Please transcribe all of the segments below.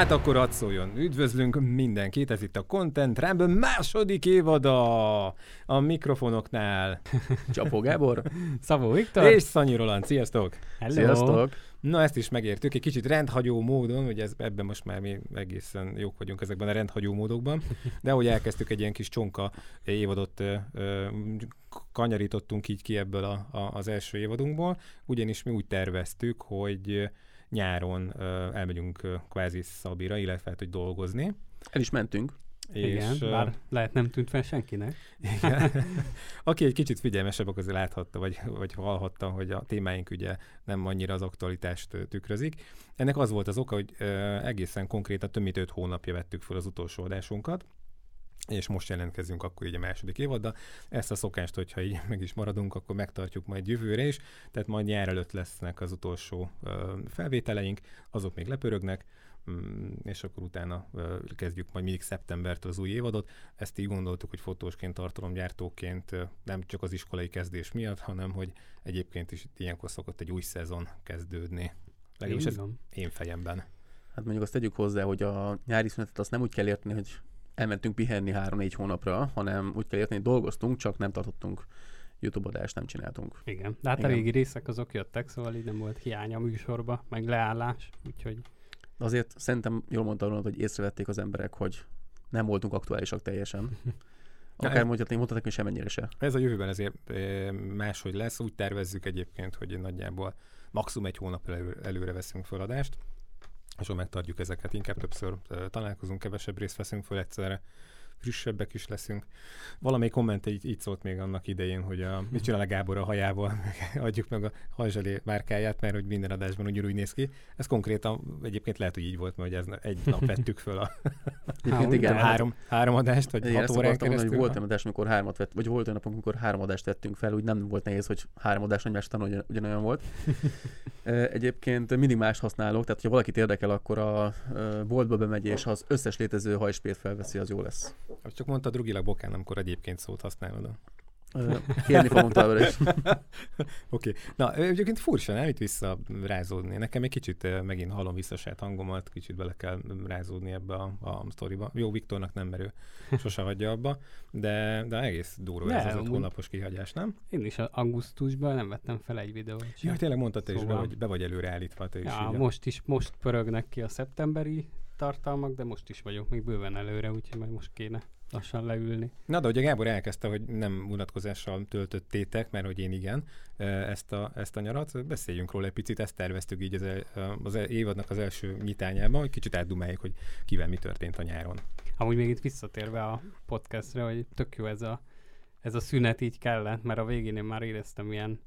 hát akkor hadd szóljon. Üdvözlünk mindenkit, ez itt a Content Ramble második évada a mikrofonoknál. Csapó Gábor. Szabó Viktor. És Szanyi Roland, sziasztok! Hello. Sziasztok. Na ezt is megértük, egy kicsit rendhagyó módon, ugye ez, ebben most már mi egészen jók vagyunk ezekben a rendhagyó módokban, de ahogy elkezdtük egy ilyen kis csonka évadot ö, ö, kanyarítottunk így ki ebből a, a, az első évadunkból, ugyanis mi úgy terveztük, hogy nyáron ö, elmegyünk ö, kvázi Szabira, illetve hát, hogy dolgozni. El is mentünk. Igen, és, ö, bár lehet nem tűnt fel senkinek. Igen. Aki egy kicsit figyelmesebb, akkor azért láthatta, vagy, vagy hallhatta, hogy a témáink ugye nem annyira az aktualitást tükrözik. Ennek az volt az oka, hogy egészen konkrétan több mint öt hónapja vettük fel az utolsó adásunkat, és most jelentkezünk akkor így a második évaddal. Ezt a szokást, hogyha így meg is maradunk, akkor megtartjuk majd jövőre is, tehát majd nyár előtt lesznek az utolsó felvételeink, azok még lepörögnek, mm, és akkor utána kezdjük majd mindig szeptembertől az új évadot. Ezt így gondoltuk, hogy fotósként, tartalomgyártóként nem csak az iskolai kezdés miatt, hanem hogy egyébként is ilyenkor szokott egy új szezon kezdődni. Legalábbis ez én fejemben. Hát mondjuk azt tegyük hozzá, hogy a nyári szünetet azt nem úgy kell érteni, hogy elmentünk pihenni három-négy hónapra, hanem úgy kell érteni, hogy dolgoztunk, csak nem tartottunk YouTube adást, nem csináltunk. Igen. De hát Igen. a régi részek azok jöttek, szóval így nem volt hiány a műsorba, meg leállás, úgyhogy De azért szerintem jól mondta Ronald, hogy észrevették az emberek, hogy nem voltunk aktuálisak teljesen. Akár mondhatni, mondhatnak, hogy semennyire se. Ez a jövőben ezért máshogy lesz. Úgy tervezzük egyébként, hogy nagyjából maximum egy hónap elő, előre veszünk föl adást, és megtartjuk ezeket. Inkább többször találkozunk, kevesebb részt veszünk föl egyszerre, frisssebbek is leszünk. Valamelyik komment így, így szólt még annak idején, hogy a, mit csinál a Gábor a hajával, adjuk meg a hajzselé márkáját, mert hogy minden adásban ugyanúgy néz ki. Ez konkrétan egyébként lehet, hogy így volt, mert hogy ez egy nap vettük föl a úgy, igen, hát- három, három adást, vagy Én hat órán akartam mondani, keresztül. hogy volt olyan adás, amikor hármat vett, vagy volt olyan napunk, amikor három adást vettünk fel, úgy nem volt nehéz, hogy három adás egymás ugyan, ugyanolyan volt. Egyébként mindig más használok, tehát ha valakit érdekel, akkor a boltba bemegy, és ha az összes létező hajspét felveszi, az jó lesz. Azt Csak mondtad rugilag bokán, amikor egyébként szót használod. Kérni fogom továbbra is. Oké. Na, ö, egyébként furcsa, nem itt vissza rázódni. Nekem egy kicsit megint hallom vissza saját hangomat, kicsit bele kell rázódni ebbe a, a sztoriba. Jó, Viktornak nem merő, sose hagyja abba, de, de egész durva ez az öt hónapos kihagyás, nem? én is augusztusban nem vettem fel egy videót. sem. Ja, tényleg mondtad te is, be Szóval- vagy, be vagy előreállítva, te is. Ja, ugye? most is, most pörögnek ki a szeptemberi tartalmak, de most is vagyok még bőven előre, úgyhogy majd most kéne lassan leülni. Na, de ugye Gábor elkezdte, hogy nem unatkozással töltöttétek, mert hogy én igen, ezt a, ezt a nyarat. Beszéljünk róla egy picit, ezt terveztük így az, el, az évadnak az első nyitányában, hogy kicsit átdumáljuk, hogy kivel mi történt a nyáron. Amúgy még itt visszatérve a podcastre, hogy tök jó ez a, ez a szünet így kellett, mert a végén én már éreztem ilyen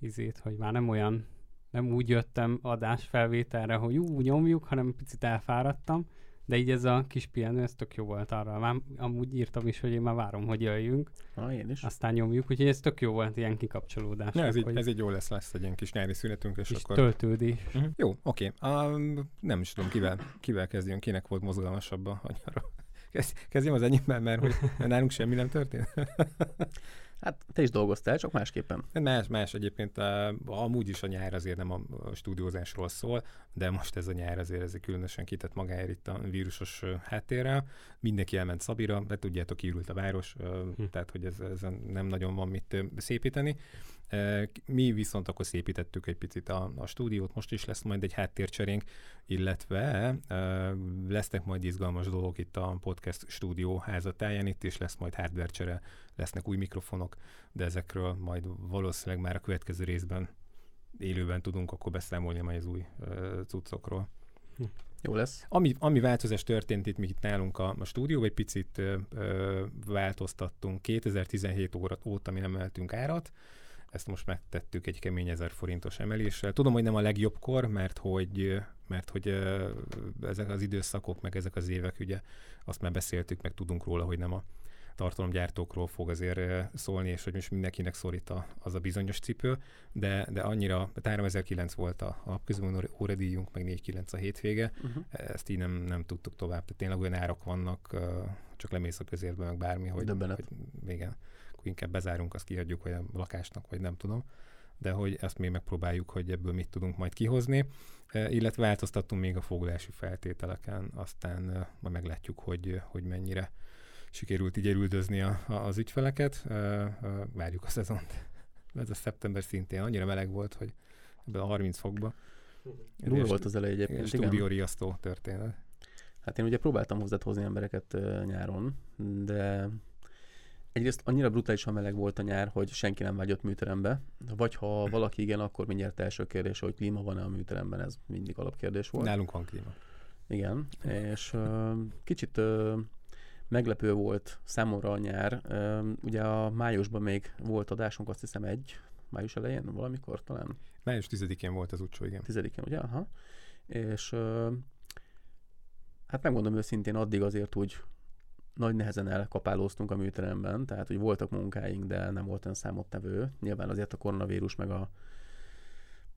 izét, hogy már nem olyan, nem úgy jöttem adás felvételre, hogy ú, nyomjuk, hanem picit elfáradtam, de így ez a kis pihenő, ez tök jó volt arra. Már amúgy írtam is, hogy én már várom, hogy jöjjünk, Na, én is. aztán nyomjuk, úgyhogy ez tök jó volt ilyen kikapcsolódás. Ja, ez, így, ez így jó lesz, lesz egy ilyen kis nyári szünetünk, és kis akkor... töltődés. Uh-huh. Jó, oké. Um, nem is tudom, kivel, kivel kezdjön, kinek volt mozgalmasabb a nyara. Kezd, kezdjem az enyémmel, mert hogy nálunk semmi nem történt. Hát te is dolgoztál, csak másképpen. Más, más egyébként, uh, amúgy is a nyár azért nem a, stúdiózásról szól, de most ez a nyár azért ez különösen kitett magáért itt a vírusos háttérrel. Mindenki elment Szabira, de tudjátok, kiürült a város, Hm. tehát hogy ez, ez nem nagyon van mit szépíteni. Mi viszont akkor szépítettük egy picit a, a stúdiót, most is lesz majd egy háttércserénk, illetve lesznek majd izgalmas dolgok itt a podcast stúdió házatáján, itt is lesz majd hardware csere, lesznek új mikrofonok, de ezekről majd valószínűleg már a következő részben élőben tudunk akkor beszámolni majd az új cuccokról. Jó lesz. Ami, ami változás történt itt, mi itt nálunk a, a stúdióban, egy picit ö, változtattunk. 2017 óra, óta mi nem emeltünk árat, ezt most megtettük egy kemény 1000 forintos emeléssel. Tudom, hogy nem a legjobbkor, mert hogy, mert hogy ezek az időszakok, meg ezek az évek, ugye azt már beszéltük, meg tudunk róla, hogy nem a tartalomgyártókról fog azért szólni, és hogy most mindenkinek szorít a, az a bizonyos cipő, de, de annyira, 3009 volt a, a közművő óradíjunk, meg 49 a hétvége, Uh-huh. ezt így nem, nem tudtuk tovább. Tehát tényleg olyan árak vannak, csak lemész a közérbe, meg bármi, hogy, Döbbenet. hogy igen, inkább bezárunk, azt kihagyjuk, hogy a lakásnak, vagy nem tudom. de hogy ezt még megpróbáljuk, hogy ebből mit tudunk majd kihozni, illetve változtattunk még a fogulási feltételeken, aztán majd meglátjuk, hogy, hogy mennyire sikerült így erüldözni a, a, az ügyfeleket. Várjuk a szezont. Ez a szeptember szintén annyira meleg volt, hogy ebben a 30 fokba. Durva volt az elej egyébként. Stúdióriasztó történet. Hát én ugye próbáltam hozzáhozni embereket uh, nyáron, de egyrészt annyira brutálisan meleg volt a nyár, hogy senki nem vágyott műterembe, vagy ha valaki igen, akkor mindjárt első kérdés, hogy klíma van-e a műteremben, ez mindig alapkérdés volt. Nálunk van klíma. Igen, és uh, kicsit uh, meglepő volt számomra a nyár. Uh, ugye a májusban még volt adásunk, azt hiszem egy, május elején valamikor talán. Május 10-én volt az utcsó, igen. 10-én, ugye? Aha. És uh, hát megmondom őszintén, addig azért úgy nagy nehezen elkapálóztunk a műteremben, tehát hogy voltak munkáink, de nem volt olyan számottevő. Nyilván azért a koronavírus meg a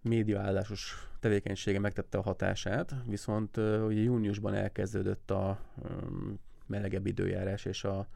médiaállásos tevékenysége megtette a hatását, viszont ugye júniusban elkezdődött a melegebb időjárás, és a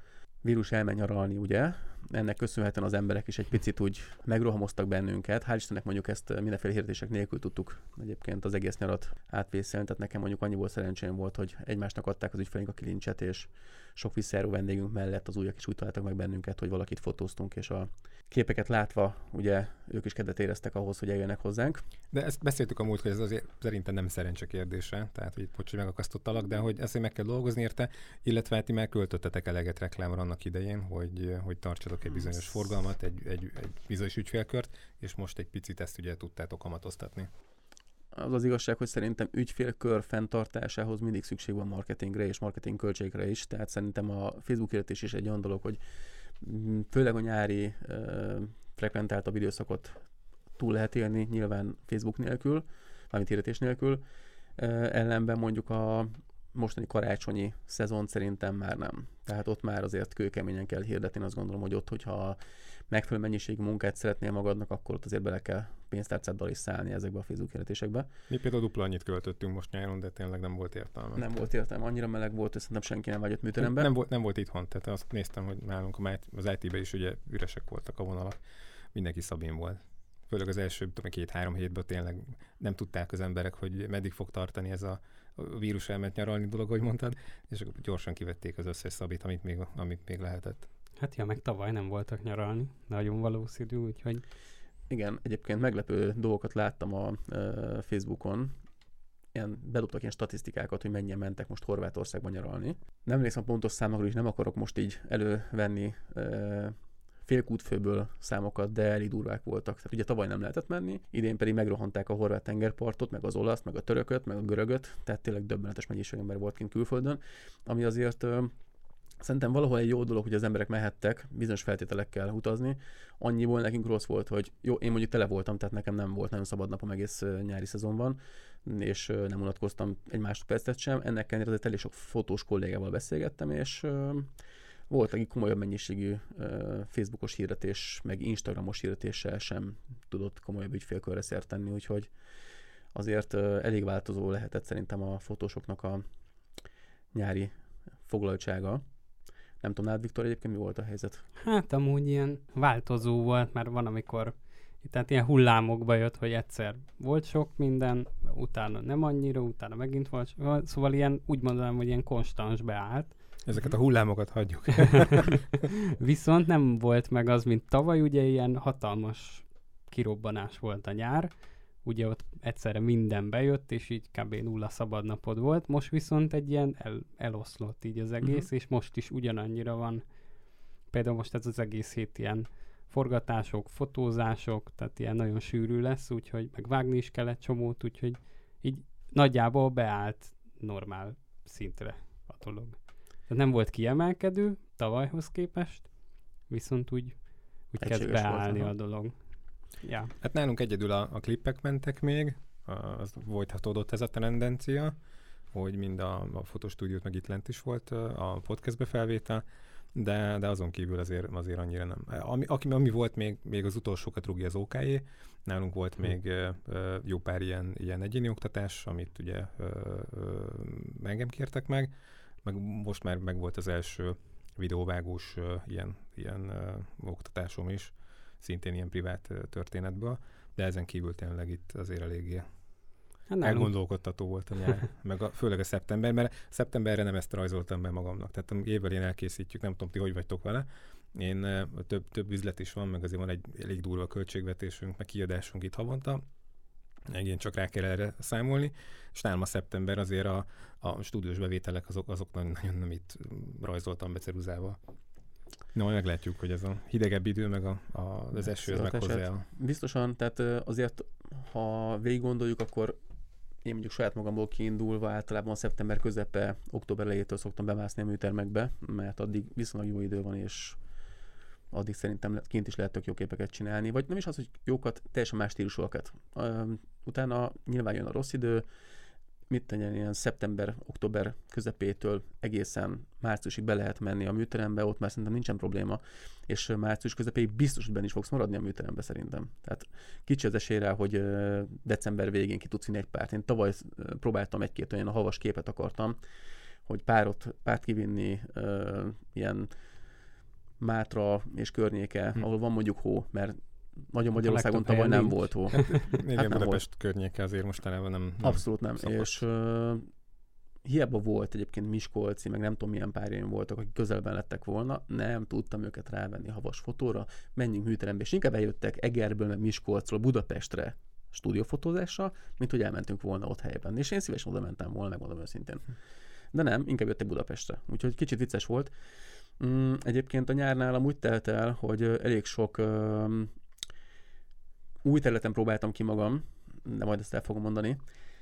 vírus elmegy nyaralni, ugye, ennek köszönhetően az emberek is egy picit úgy megrohamoztak bennünket. Hál' Istennek mondjuk ezt mindenféle hirdetések nélkül tudtuk egyébként az egész nyarat átvészelni, tehát nekem mondjuk annyi volt szerencsém volt, hogy egymásnak adták az ügyfeleink a kilincset, és sok visszajáró vendégünk mellett az újak is úgy találtak meg bennünket, hogy valakit fotóztunk, és a képeket látva, ugye ők is kedvet éreztek ahhoz, hogy eljönnek hozzánk. De ezt beszéltük a múlt, hogy ez azért szerintem nem szerencse kérdése, tehát hogy bocs, hogy megakasztottalak, de hogy ezt meg kell dolgozni érte, illetve hát ti már költöttetek eleget reklámra annak idején, hogy, hogy tartsatok egy bizonyos forgalmat, egy, egy, egy bizonyos ügyfélkört, és most egy picit ezt ugye tudtátok kamatoztatni. Az az igazság, hogy szerintem ügyfélkör fenntartásához mindig szükség van marketingre és marketing költségre is, tehát szerintem a Facebook hirdetés is egy olyan dolog, hogy főleg a nyári uh, frekventáltabb időszakot túl lehet élni, nyilván Facebook nélkül, valamit hirdetés nélkül, ellenben mondjuk a mostani karácsonyi szezon szerintem már nem. Tehát ott már azért kőkeményen kell hirdetni, azt gondolom, hogy ott, hogyha megfelelő mennyiségű munkát szeretnél magadnak, akkor ott azért bele kell pénztárcáddal is szállni ezekbe a Facebook hirdetésekbe. Mi például dupla annyit költöttünk most nyáron, de tényleg nem volt értelme. Nem volt értelme, annyira meleg volt, hogy szerintem senki nem vágyott műterembe. Nem, volt, nem volt itthon, tehát azt néztem, hogy nálunk az IT-be is ugye üresek voltak a vonalak, mindenki szabin volt. Főleg az első két-három hétben tényleg nem tudták az emberek, hogy meddig fog tartani ez a vírus elment nyaralni dolog, hogy mondtad, és akkor gyorsan kivették az összes szabit, amit még, amit még lehetett. Hát ja, meg tavaly nem voltak nyaralni, nagyon valószínű, úgyhogy... Igen, egyébként meglepő dolgokat láttam a uh, Facebookon, ilyen, bedobtak ilyen statisztikákat, hogy mennyien mentek most Horvátországban nyaralni. Nem emlékszem pontos számokról is, nem akarok most így elővenni uh, félkútfőből számokat, de elég durvák voltak. Tehát ugye tavaly nem lehetett menni, idén pedig megrohanták a horvát tengerpartot, meg az olaszt, meg a törököt, meg a görögöt, tehát tényleg döbbenetes mennyiség ember volt kint külföldön, ami azért Szerintem valahol egy jó dolog, hogy az emberek mehettek bizonyos feltételekkel utazni. Annyiból nekünk rossz volt, hogy jó, én mondjuk tele voltam, tehát nekem nem volt nagyon szabad napom egész nyári szezonban, és nem unatkoztam egy másodpercet sem. Ennek ellenére azért elég sok fotós kollégával beszélgettem, és volt, aki komolyabb mennyiségű Facebookos hirdetés, meg Instagramos hirdetéssel sem tudott komolyabb ügyfélkörre szert tenni, úgyhogy azért elég változó lehetett szerintem a fotósoknak a nyári foglaltsága. Nem tudom, nálad Viktor egyébként mi volt a helyzet? Hát amúgy ilyen változó volt, mert van, amikor tehát ilyen hullámokba jött, hogy egyszer volt sok minden, utána nem annyira, utána megint volt, szóval ilyen, úgy mondanám, hogy ilyen konstans beállt. Ezeket a hullámokat hagyjuk. Viszont nem volt meg az, mint tavaly, ugye ilyen hatalmas kirobbanás volt a nyár, ugye ott egyszerre minden bejött, és így kb. nulla szabadnapod volt, most viszont egy ilyen el, eloszlott így az egész, uh-huh. és most is ugyanannyira van. Például most ez az egész hét ilyen forgatások, fotózások, tehát ilyen nagyon sűrű lesz, úgyhogy meg vágni is kellett csomót, úgyhogy így nagyjából beállt normál szintre a dolog. Tehát nem volt kiemelkedő tavalyhoz képest, viszont úgy, úgy kezd beállni volt, a dolog. Ja. Hát nálunk egyedül a, a klippek mentek még, az folytatódott ez a tendencia, hogy mind a, a fotostúdiót meg itt lent is volt a podcastbe felvétel, de, de azon kívül azért, azért annyira nem. Ami, aki, ami volt még, még az utolsókat rúgja az ok nálunk volt hm. még ö, jó pár ilyen, ilyen egyéni oktatás, amit ugye ö, ö, engem kértek meg, meg most már meg volt az első videóvágós ilyen, ilyen oktatásom is, szintén ilyen privát történetből, de ezen kívül tényleg itt azért eléggé Hát elgondolkodtató volt a nyár, meg a, főleg a szeptember, mert szeptemberre nem ezt rajzoltam be magamnak. Tehát a évvel én elkészítjük, nem tudom, ti hogy vagytok vele. Én több, több üzlet is van, meg azért van egy elég durva költségvetésünk, meg kiadásunk itt havonta. Igen, csak rá kell erre számolni. És nálam a szeptember azért a, a stúdiós bevételek azok, azok nagyon, nagyon nem itt rajzoltam be ceruzával. No, majd meglátjuk, hogy ez a hidegebb idő, meg a, a, az eső, ez eset. el. Biztosan, tehát azért, ha végig gondoljuk, akkor én mondjuk saját magamból kiindulva általában a szeptember közepe, október elejétől szoktam bemászni a műtermekbe, mert addig viszonylag jó idő van, és addig szerintem kint is lehet tök jó képeket csinálni, vagy nem is az, hogy jókat, teljesen más stílusúakat. Utána nyilván jön a rossz idő, mit tegyen, ilyen szeptember, október közepétől egészen márciusig be lehet menni a műterembe, ott már szerintem nincsen probléma, és március közepéig biztos, hogy benne is fogsz maradni a műterembe szerintem. Tehát kicsi az esély rá, hogy december végén ki tudsz egy párt. Én tavaly próbáltam egy-két olyan havas képet akartam, hogy párot, párt kivinni ilyen Mátra és környéke, Hm. ahol van mondjuk hó, mert nagyon a Magyarországon tavaly nem nincs. volt hó. Igen, nem Budapest környéke azért mostanában nem, nem Abszolút nem. szokott. És uh, hiába volt egyébként Miskolci, meg nem tudom milyen párjaim voltak, akik közelben lettek volna, nem tudtam őket rávenni havas fotóra, menjünk műterembe, és inkább eljöttek Egerből, meg Miskolcról Budapestre stúdiófotózásra, mint hogy elmentünk volna ott helyben. És én szívesen oda mentem volna, megmondom őszintén. De nem, inkább jöttek Budapestre. Úgyhogy kicsit vicces volt. Mm, egyébként a nyárnál amúgy telt el, hogy elég sok ö, új területen próbáltam ki magam, de majd ezt el fogom mondani.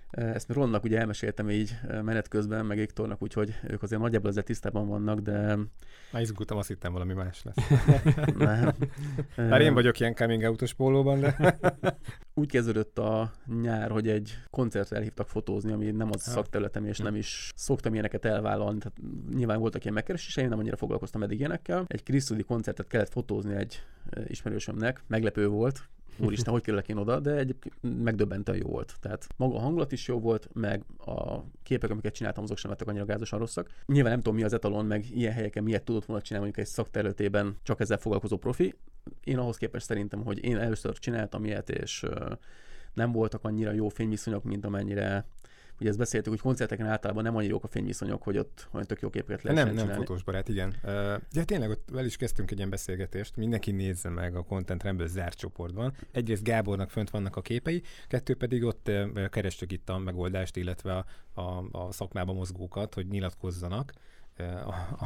Ezt Ronnak ugye elmeséltem így menet közben, meg Éktornak, úgyhogy ők azért nagyjából ezzel tisztában vannak, de Már izgultam, azt hittem valami más lesz. nem. Bár én vagyok ilyen coming out pólóban, de Úgy kezdődött a nyár, hogy egy koncertre elhívtak fotózni, ami nem az Ah. szakterületem, és Hm. nem is szoktam ilyeneket elvállalni. Tehát nyilván voltak ilyen megkereséseim, nem annyira foglalkoztam eddig ilyenekkel. Egy Krisztudi koncertet kellett fotózni egy ismerősömnek, meglepő volt, úristen, hogy kerülök én oda, de egyébként megdöbbentően jó volt. Tehát maga a hangulat is jó volt, meg a képek, amiket csináltam, azok sem lettek annyira gázosan rosszak. Nyilván nem tudom, mi az etalon, meg ilyen helyeken miért tudott volna csinálni mondjuk egy szakterületében csak ezzel foglalkozó profi. Én ahhoz képest szerintem, hogy én először csináltam ilyet, és nem voltak annyira jó fényviszonyok, mint amennyire Ugye ezt beszéltük, hogy koncerteken általában nem annyira jók a fényviszonyok, hogy ott olyan tök jó képeket lehet nem, nem csinálni. fotós barát, igen. Ja, tényleg ott el is kezdtünk egy ilyen beszélgetést, mindenki nézze meg a Content Rumble zárt csoportban. Egyrészt Gábornak fönt vannak a képei, kettő pedig ott kerestük itt a megoldást, illetve a, a, a szakmában mozgókat, hogy nyilatkozzanak.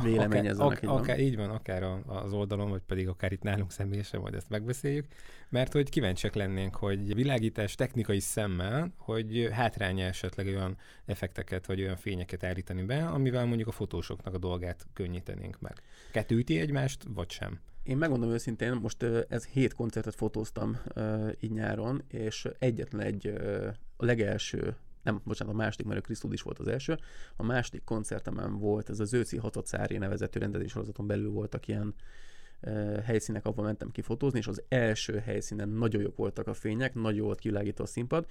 Véleményezzenek, akár, így van. akár, így van, akár az oldalon, vagy pedig akár itt nálunk személyesen, majd ezt megbeszéljük, mert hogy kíváncsiak lennénk, hogy világítás technikai szemmel, hogy hátránya esetleg olyan effekteket vagy olyan fényeket állítani be, amivel mondjuk a fotósoknak a dolgát könnyítenénk meg. Kettő üti egymást, vagy sem? Én megmondom őszintén, most ez hét koncertet fotóztam így nyáron, és egyetlen egy a legelső, nem, bocsánat, a második, mert a Krisztud is volt az első, a második koncertemen volt, ez az Őci Hatacári nevezetű rendezésorozaton belül voltak ilyen ö, helyszínek, ahol mentem ki fotózni, és az első helyszínen nagyon jók voltak a fények, nagyon volt kivilágítva a színpad,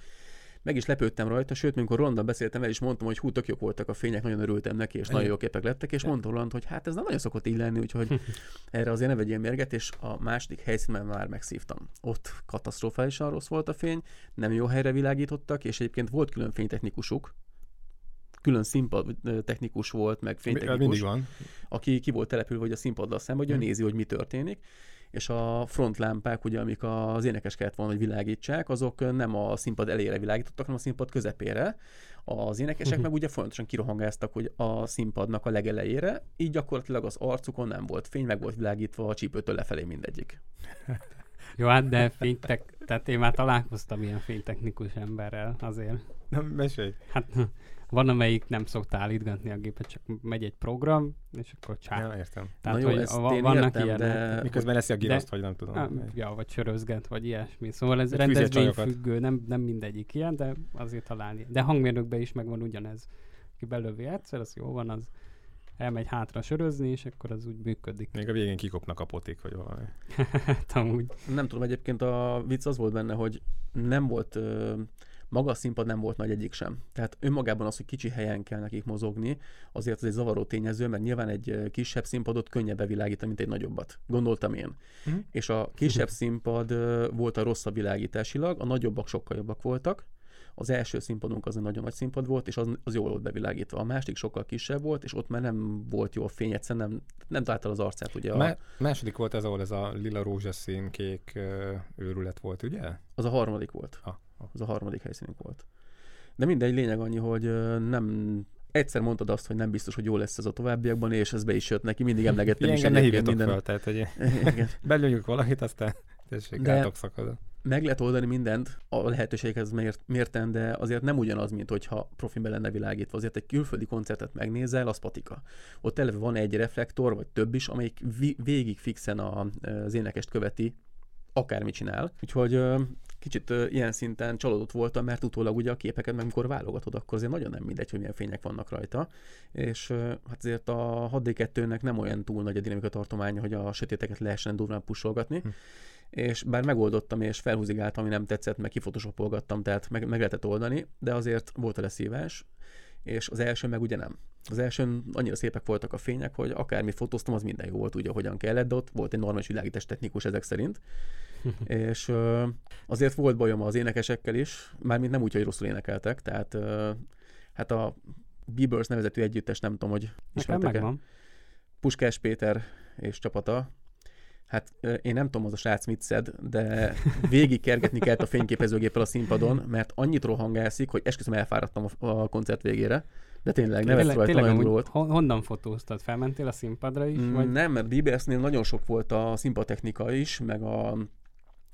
meg is lepődtem rajta, sőt, amikor Ronda beszéltem el, is mondtam, hogy hú, tök jók voltak a fények, nagyon örültem neki, és nagyon jó képek lettek, és mondta Roland, hogy hát ez nem nagyon szokott így lenni, úgyhogy erre azért ne vegyél mérget, és a második helyszínen már megszívtam. Ott katasztrofálisan rossz volt a fény, nem jó helyre világítottak, és egyébként volt külön fénytechnikusuk, külön színpad technikus volt, meg fénytechnikus Mindig van. aki ki volt települve hogy a színpaddal szemben, hogy ő Mhm. nézi, hogy mi történik, és a frontlámpák, ugye, amik az énekes kellett volna, hogy világítsák, azok nem a színpad elére világítottak, hanem a színpad közepére. Az énekesek Mhm. meg ugye folyamatosan kirohangáztak, hogy a színpadnak a legelejére, így gyakorlatilag az arcukon nem volt fény, meg volt világítva a csípőtől lefelé mindegyik. Jó, hát de fénytek, tehát én már találkoztam ilyen fénytechnikus emberrel azért. Nem, mesélj. Hát van, amelyik nem szokta állítgatni a gépet, csak megy egy program, és akkor csá. Ja, értem. Tehát, Na jó, hogy ezt va- én vannak értem, ilyenek. de- Miközben eszi a giraszt, vagy nem tudom. Ah, ja, vagy sörözget, vagy ilyesmi. Szóval ez Vagy rendezvény fűzőcsajokat. függő, nem, nem mindegyik ilyen, de azért találni. De hangmérnökben is megvan ugyanez. Ki belövi egyszer, az jó van, az elmegy hátra sörözni, és akkor az úgy működik. Még a végén kikopnak a potik, vagy valami. hát amúgy. Nem tudom, egyébként a vicc az volt benne, hogy nem volt ö, Maga a színpad nem volt nagy egyik sem. Tehát önmagában az, hogy kicsi helyen kell nekik mozogni, azért az egy zavaró tényező, mert nyilván egy kisebb színpadot könnyebb bevilágítani, mint egy nagyobbat. Gondoltam én. Mhm. És a kisebb színpad volt a rosszabb világításilag, a nagyobbak sokkal jobbak voltak. Az első színpadunk az egy nagyon nagy színpad volt, és az, az jól volt bevilágítva. A másik sokkal kisebb volt, és ott már nem volt jó a fény, egyszerűen nem, nem találtál az arcát. Ugye a, Má- második volt ez, ahol ez a lila rózsaszín kék őrület volt, ugye? az a harmadik volt. Ah. Az a harmadik helyszínünk volt. De mindegy, lényeg annyi, hogy nem egyszer mondtad azt, hogy nem biztos, hogy jó lesz ez a továbbiakban, és ez be is jött neki, mindig emlegettem is ne hívjatok minden. fel, tehát hogy belőjük valakit, aztán tessék, De- szakadon. Meg lehet oldani mindent, a lehetőséghez mért, mérten, de azért nem ugyanaz, mint hogyha profin lenne világítva. Azért egy külföldi koncertet megnézel, az patika. Ott eleve van egy reflektor, vagy több is, amelyik vi- végig fixen a, az énekest követi, akármit csinál. Úgyhogy kicsit ilyen szinten csalódott voltam, mert utólag ugye a képeket, meg amikor válogatod, akkor azért nagyon nem mindegy, hogy milyen fények vannak rajta. És hát azért a 6D2-nek nem olyan túl nagy a dinamika tartománya, hogy a sötéteket lehessen durván pusolgatni. Hm. És bár megoldottam, és felhúzigáltam, ami nem tetszett, meg kifotoshopolgattam, tehát meg, meg lehetett oldani, de azért volt vele szívás, és az első meg ugye nem. Az elsőn annyira szépek voltak a fények, hogy akármit fotóztam, az minden jó volt, ugye, hogyan kellett, de ott volt egy normális világítás technikus ezek szerint. és ö, azért volt bajom az énekesekkel is, mármint nem úgy, hogy rosszul énekeltek, tehát ö, hát a Bieber's nevezetű együttes, nem tudom, hogy ismertek-e. Puskás Péter és csapata. Hát én nem tudom, az a srác mit szed, de végig kergetni kellett a fényképezőgéppel a színpadon, mert annyit rohangászik, hogy esküszöm elfáradtam a, koncert végére. De tényleg, nevetsz Tényleg, tényleg nagyon volt. hon- honnan fotóztad? Felmentél a színpadra is? Vagy? Nem, mert BBS-nél nagyon sok volt a színpadtechnika is, meg a,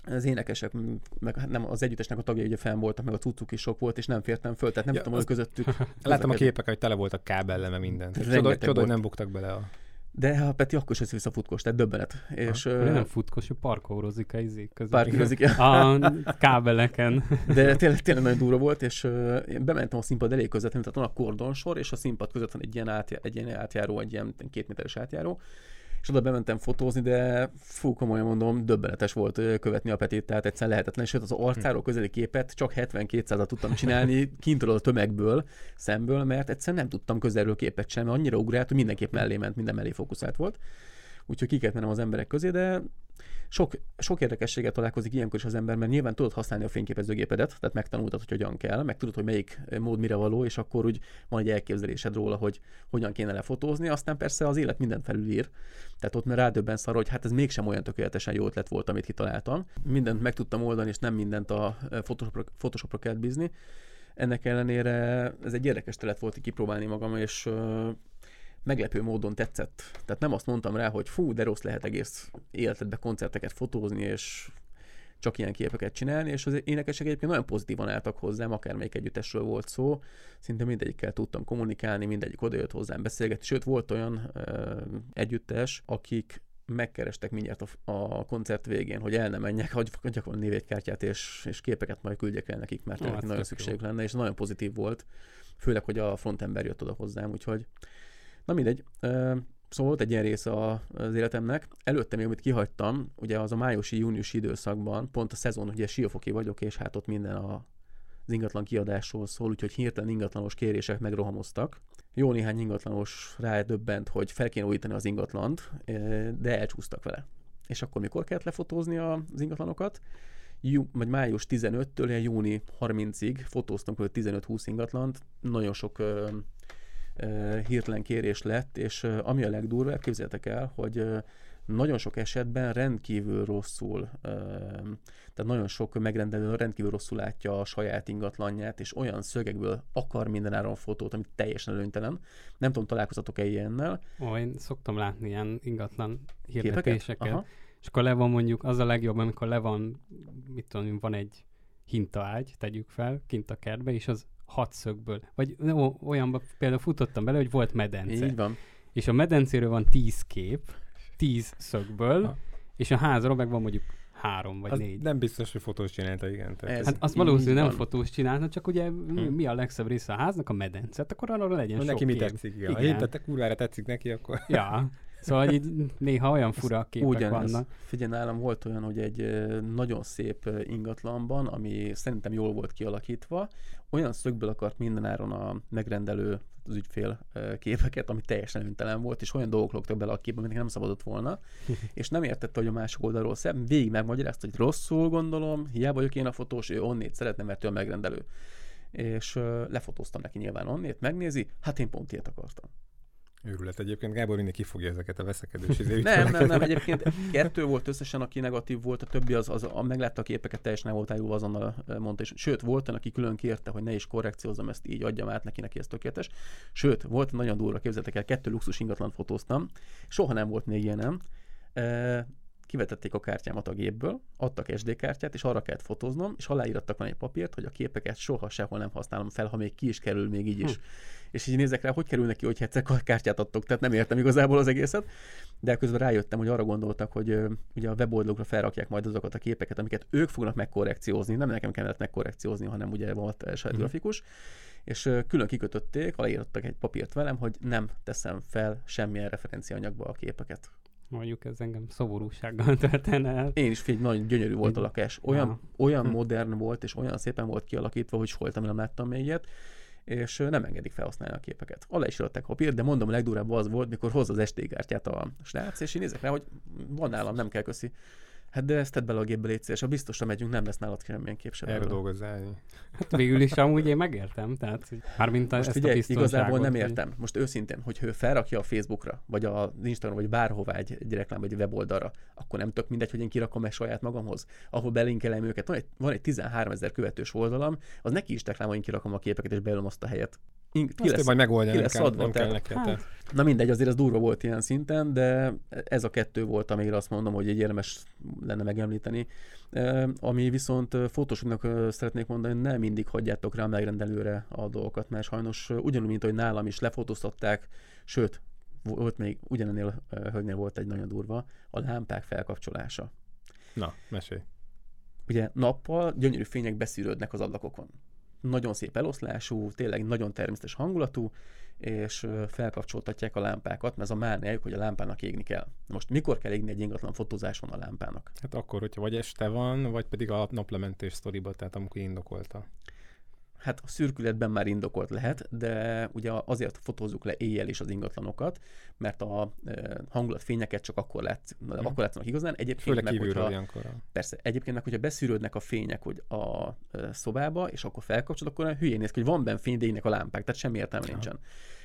az énekesek, meg hát nem, az együttesnek a tagjai ugye fenn voltak, meg a cuccuk is sok volt, és nem fértem föl, tehát nem Ja, tudtam, hogy az- közöttük. Láttam a képek, hogy tele voltak kábelleme minden. Csoda, hogy nem buktak bele a... De a Peti akkor is össze-vissza futkos, tehát döbbenet. És Ő ö, nem futkos, ő parkórozik a izék között. A kábeleken. de tényleg, tényleg nagyon durva volt, és ö, én bementem a színpad elég közvetlenül, tehát van a kordonsor, és a színpad között van egy ilyen, átjá, egy ilyen átjáró, egy ilyen két méteres átjáró, és oda bementem fotózni, de fú, komolyan mondom, döbbenetes volt követni a Petit, tehát egyszerűen lehetetlen, sőt az arcáról közeli képet csak 70-200-at tudtam csinálni kintről a tömegből, szemből, mert egyszerűen nem tudtam közelről képet sem, annyira ugrált, hogy mindenképp mellé ment, minden mellé fókuszált volt. Úgyhogy ki kellett mennem az emberek közé, de sok, sok érdekességet találkozik ilyenkor is az ember, mert nyilván tudod használni a fényképezőgépedet, tehát megtanultad, hogy hogyan kell, meg tudod, hogy melyik mód mire való, és akkor úgy van egy elképzelésed róla, hogy hogyan kéne lefotózni, aztán persze az élet minden felülír. Tehát ott már rádöbbensz arra, hogy hát ez mégsem olyan tökéletesen jó ötlet volt, amit kitaláltam. Mindent meg tudtam oldani, és nem mindent a Photoshopra, Photoshopra kellett bízni. Ennek ellenére ez egy érdekes terület volt kipróbálni magam, és ö, meglepő módon tetszett. Tehát nem azt mondtam rá, hogy fú, de rossz lehet egész életedbe koncerteket fotózni, és csak ilyen képeket csinálni, és az énekesek egyébként nagyon pozitívan álltak hozzám, akármelyik együttesről volt szó, szinte mindegyikkel tudtam kommunikálni, mindegyik odajött hozzám beszélgetni, sőt volt olyan ö, együttes, akik megkerestek mindjárt a, a koncert végén, hogy el ne menjek, hagy, hagyjak volna névjegykártyát, és, és képeket majd küldjek el nekik, mert nekik hát nagyon jó. szükségük lenne, és nagyon pozitív volt, főleg, hogy a frontember jött oda hozzám, úgyhogy na mindegy. Szóval volt egy ilyen része az életemnek. Előtte még, amit kihagytam, ugye az a májusi-júniusi időszakban, pont a szezon, ugye siófoki vagyok, és hát ott minden a, az ingatlan kiadásról szól, úgyhogy hirtelen ingatlanos kérések megrohamoztak. Jó néhány ingatlanos rádöbbent, hogy fel kéne újítani az ingatlant, de elcsúsztak vele. És akkor mikor kellett lefotózni az ingatlanokat? Jú, vagy május 15-től ilyen júni 30-ig fotóztam kb. 15-20 ingatlant, nagyon sok hirtelen kérés lett, és ami a legdurvább, képzeljétek el, hogy nagyon sok esetben rendkívül rosszul, tehát nagyon sok megrendelő rendkívül rosszul látja a saját ingatlanját, és olyan szögekből akar mindenáron fotót, ami teljesen előnytelen. Nem tudom, találkozatok-e ilyennel? Ó, én szoktam látni ilyen ingatlan hirdetéseket. És akkor le van mondjuk, az a legjobb, amikor le van, mit tudom, van egy hintaágy, tegyük fel, kint a kertbe, és az hat szögből. Vagy ó, olyanba például futottam bele, hogy volt medence. Így van. És a medencéről van tíz kép, tíz szögből, Ha. és a házról meg van mondjuk három vagy Az négy. nem biztos, hogy fotós csinálta, igen. Tehát Ez- Hát azt valószínűleg nem van. fotós csinálna, csak ugye mi, Hm. mi a legszebb része a háznak? A medence. Hát akkor arra legyen hogy sok neki mi kép. tetszik, igen. Ha Igen. hintettek kurvára tetszik neki, akkor... Ja, Szóval hogy így néha olyan fura képek Ugyanez. vannak. Figyelj, nálam volt olyan, hogy egy nagyon szép ingatlanban, ami szerintem jól volt kialakítva, olyan szögből akart mindenáron a megrendelő, az ügyfél képeket, ami teljesen öntelen volt, és olyan dolgok lógtak bele a képbe, aminek nem szabadott volna, és nem értette, hogy a másik oldalról szebb, végig megmagyarázta, hogy rosszul gondolom, hiába vagyok én a fotós, ő onnét szeretne, mert ő a megrendelő. És lefotóztam neki nyilván onnét, megnézi, hát én pont ilyet akartam. Őrület egyébként. Gábor mindig kifogja ezeket a veszekedős Nem, nem, nem, egyébként kettő volt összesen, aki negatív volt, a többi az, az a, meglátta a képeket, teljesen volt eljú, azonnal mondta, és sőt, volt olyan, aki külön kérte, hogy ne is korrekciózzam ezt így, adjam át neki, neki ez tökéletes. Sőt, volt nagyon durva, képzeltek el, kettő luxus ingatlan fotóztam, soha nem volt még ilyenem. Kivetették a kártyámat a gépből, adtak SD kártyát, és arra kellett fotóznom, és aláírattak van egy papírt, hogy a képeket soha sehol nem használom fel, ha még ki is kerül még így is. Hm. És így nézek rá, hogy kerül neki, hogy egyszer kártyát adtok, tehát nem értem igazából az egészet. De közben rájöttem, hogy arra gondoltak, hogy ö, ugye a weboldalokra felrakják majd azokat a képeket, amiket ők fognak megkorrekciózni, nem nekem kellett megkorrekciózni, hanem ugye volt saját Mhm. grafikus, és külön kikötötték, aláírtak egy papírt velem, hogy nem teszem fel semmilyen referenciaanyagba a képeket. Mondjuk ez engem szoborúsággal töltene el. Én is figyelj, nagyon gyönyörű volt a lakás. Olyan, Ja. olyan Hm. modern volt, és olyan szépen volt kialakítva, hogy soha nem láttam még ilyet, és nem engedik felhasználni a képeket. Alá is írották a papírt, de mondom, a legdurább az volt, mikor hozza az SD kártyát a srác, és én nézek rá, hogy van nálam, nem kell köszi. Hát de ezt tedd bele a gépbe, légy szíves, ha biztosra megyünk, nem lesz nálad semmilyen kép se Erre dolgozzál. Hát végül is amúgy én megértem, tehát mármint a, Most ezt a figyelj, biztonságot. igazából nem értem. Most őszintén, hogy ő felrakja a Facebookra, vagy az Instagram, vagy bárhová egy, egy reklám, vagy egy weboldalra, akkor nem tök mindegy, hogy én kirakom ezt saját magamhoz, ahol belinkelem őket. Van egy, van egy 13 ezer követős oldalam, az neki is reklám, hogy én kirakom a képeket, és beülöm azt a helyet. Ki Azt lesz, majd megoldja, ki lesz kell, adva, nem kell neked. Hát. Na mindegy, azért ez durva volt ilyen szinten, de ez a kettő volt, amire azt mondom, hogy egy érdemes lenne megemlíteni. Ami viszont fotósoknak szeretnék mondani, hogy nem mindig hagyjátok rá a megrendelőre a dolgokat, mert sajnos ugyanúgy, mint hogy nálam is lefotóztatták, sőt, volt még ugyanennél hölgynél volt egy nagyon durva, a lámpák felkapcsolása. Na, mesélj. Ugye nappal gyönyörű fények beszűrődnek az ablakokon. Nagyon szép eloszlású, tényleg nagyon természetes hangulatú, és felkapcsoltatják a lámpákat, mert ez a mániájuk, hogy a lámpának égni kell. Most mikor kell égni egy ingatlan fotózáson a lámpának? Hát akkor, hogyha vagy este van, vagy pedig a naplementés sztoriba, tehát amikor indokolta. Hát a szürkületben már indokolt lehet, de ugye azért fotózzuk le éjjel is az ingatlanokat, mert a e, hangulatfényeket csak akkor, látsz, Mhm. akkor látszanak igazán. Egyébként Főleg meg, hogyha, ilyenkor. persze, egyébként meg, hogyha beszűrődnek a fények hogy a szobába, és akkor felkapcsolod, akkor hülyén néz ki, hogy van benne fény, de a lámpák, tehát semmi értelme Aha. nincsen.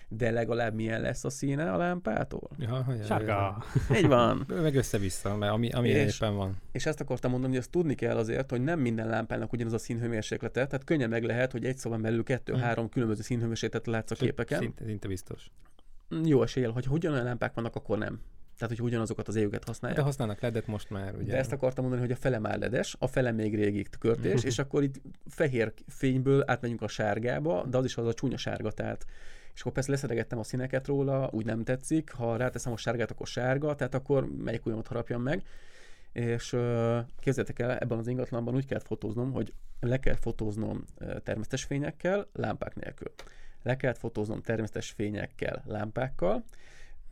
De legalább milyen lesz a színe a lámpától? Ja, hogy Sárga. Így van. Meg össze-vissza, mert ami, ami És- éppen van. És ezt akartam mondani, hogy ezt tudni kell azért, hogy nem minden lámpának ugyanaz a színhőmérséklete, tehát könnyen meg lehet, hogy egy szobán belül kettő-három különböző színhőmérsékletet látsz a képeken. Szinte, szinte biztos. Mm, Jó eséllyel, hogy ugyanolyan lámpák vannak, akkor nem. Tehát, hogy ugyanazokat az égőket használják. De használnak ledet most már, ugye. De ezt akartam mondani, hogy a fele már ledes, a fele még régi tükörtés, és akkor itt fehér fényből átmegyünk a sárgába, de az is az a csúnya sárga, tehát és akkor persze leszedegettem a színeket róla, úgy nem tetszik, ha ráteszem a sárgát, akkor sárga, tehát akkor melyik ujjamat harapjam meg. És képzeljétek el, ebben az ingatlanban úgy kellett fotóznom, hogy le kell fotóznom természetes fényekkel, lámpák nélkül. Le kellett fotóznom természetes fényekkel, lámpákkal,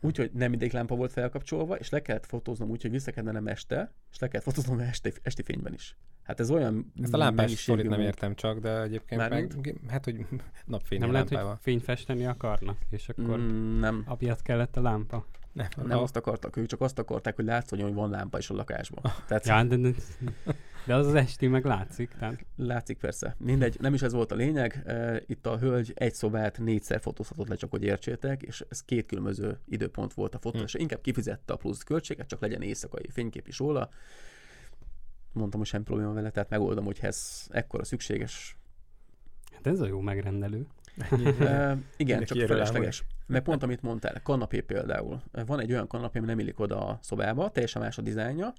úgyhogy nem mindegyik lámpa volt felkapcsolva, és le kellett fotóznom úgy, hogy vissza mennem este, és le kellett fotóznom esti, esti fényben is. Hát ez olyan Ezt a lámpás sztorit nem értem csak, de egyébként Mármint? meg, hát, hogy napfény Nem lehet, lámpával. hogy fényfesteni akarnak, és akkor mm. Nem, amiatt kellett a lámpa. Nem, nem a- azt akartak, ők csak azt akarták, hogy látszódjon, hogy van lámpa is a lakásban. Tehát Ja, de, de, de az az esti meg látszik, tehát látszik persze. Mindegy, nem is ez volt a lényeg. Itt a hölgy egy szobát négyszer fotózhatott le, csak hogy értsétek, és ez két különböző időpont volt a fotó, Hm. és inkább kifizette a plusz költséget, csak legyen éjszakai fénykép is róla. Mondtam, hogy semmi probléma vele, tehát megoldom, hogy ez ekkora szükséges. hát ez a jó megrendelő. E, igen, csak felesleges. Meg pont, amit mondtál, kanapé például. Van egy olyan kanapé, ami nem illik oda a szobába, teljesen más a dizájnja.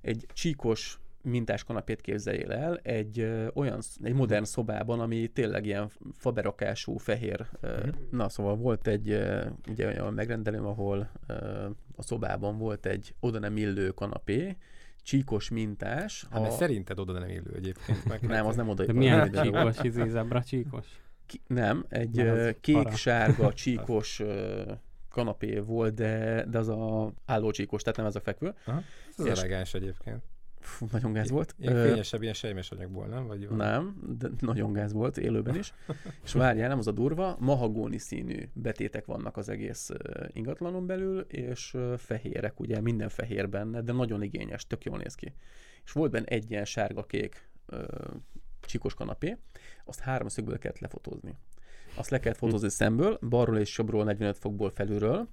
Egy csíkos mintás kanapét képzeljél el, egy ö, olyan, egy modern szobában, ami tényleg ilyen faberakású, fehér. ö, Mhm. Na, szóval volt egy ö, ugye olyan megrendelőm, ahol ö, a szobában volt egy oda nem illő kanapé, csíkos mintás. Hát, a- szerinted oda nem élő egyébként. Meg nem, az nem oda De milyen illő. csíkos, izé, zebra csíkos? Ki- nem, egy kék-sárga, csíkos ö, kanapé volt, de, de az a állócsíkos, tehát nem ez a fekvő. Aha, ez És- elegáns egyébként. Fú, nagyon gáz volt. Ilyen fényesebb, ilyen sejmes anyagból, nem? Vagy valami? Nem, de nagyon gáz volt élőben is. És várjál, nem az a durva, mahagóni színű betétek vannak az egész ingatlanon belül, és fehérek, ugye minden fehér benne, de nagyon igényes, tök jól néz ki. És volt benne egy ilyen sárga-kék ö, csikos kanapé, azt háromszögből kellett lefotózni. Azt le kellett fotózni szemből, balról és jobbról 45 fokból felülről,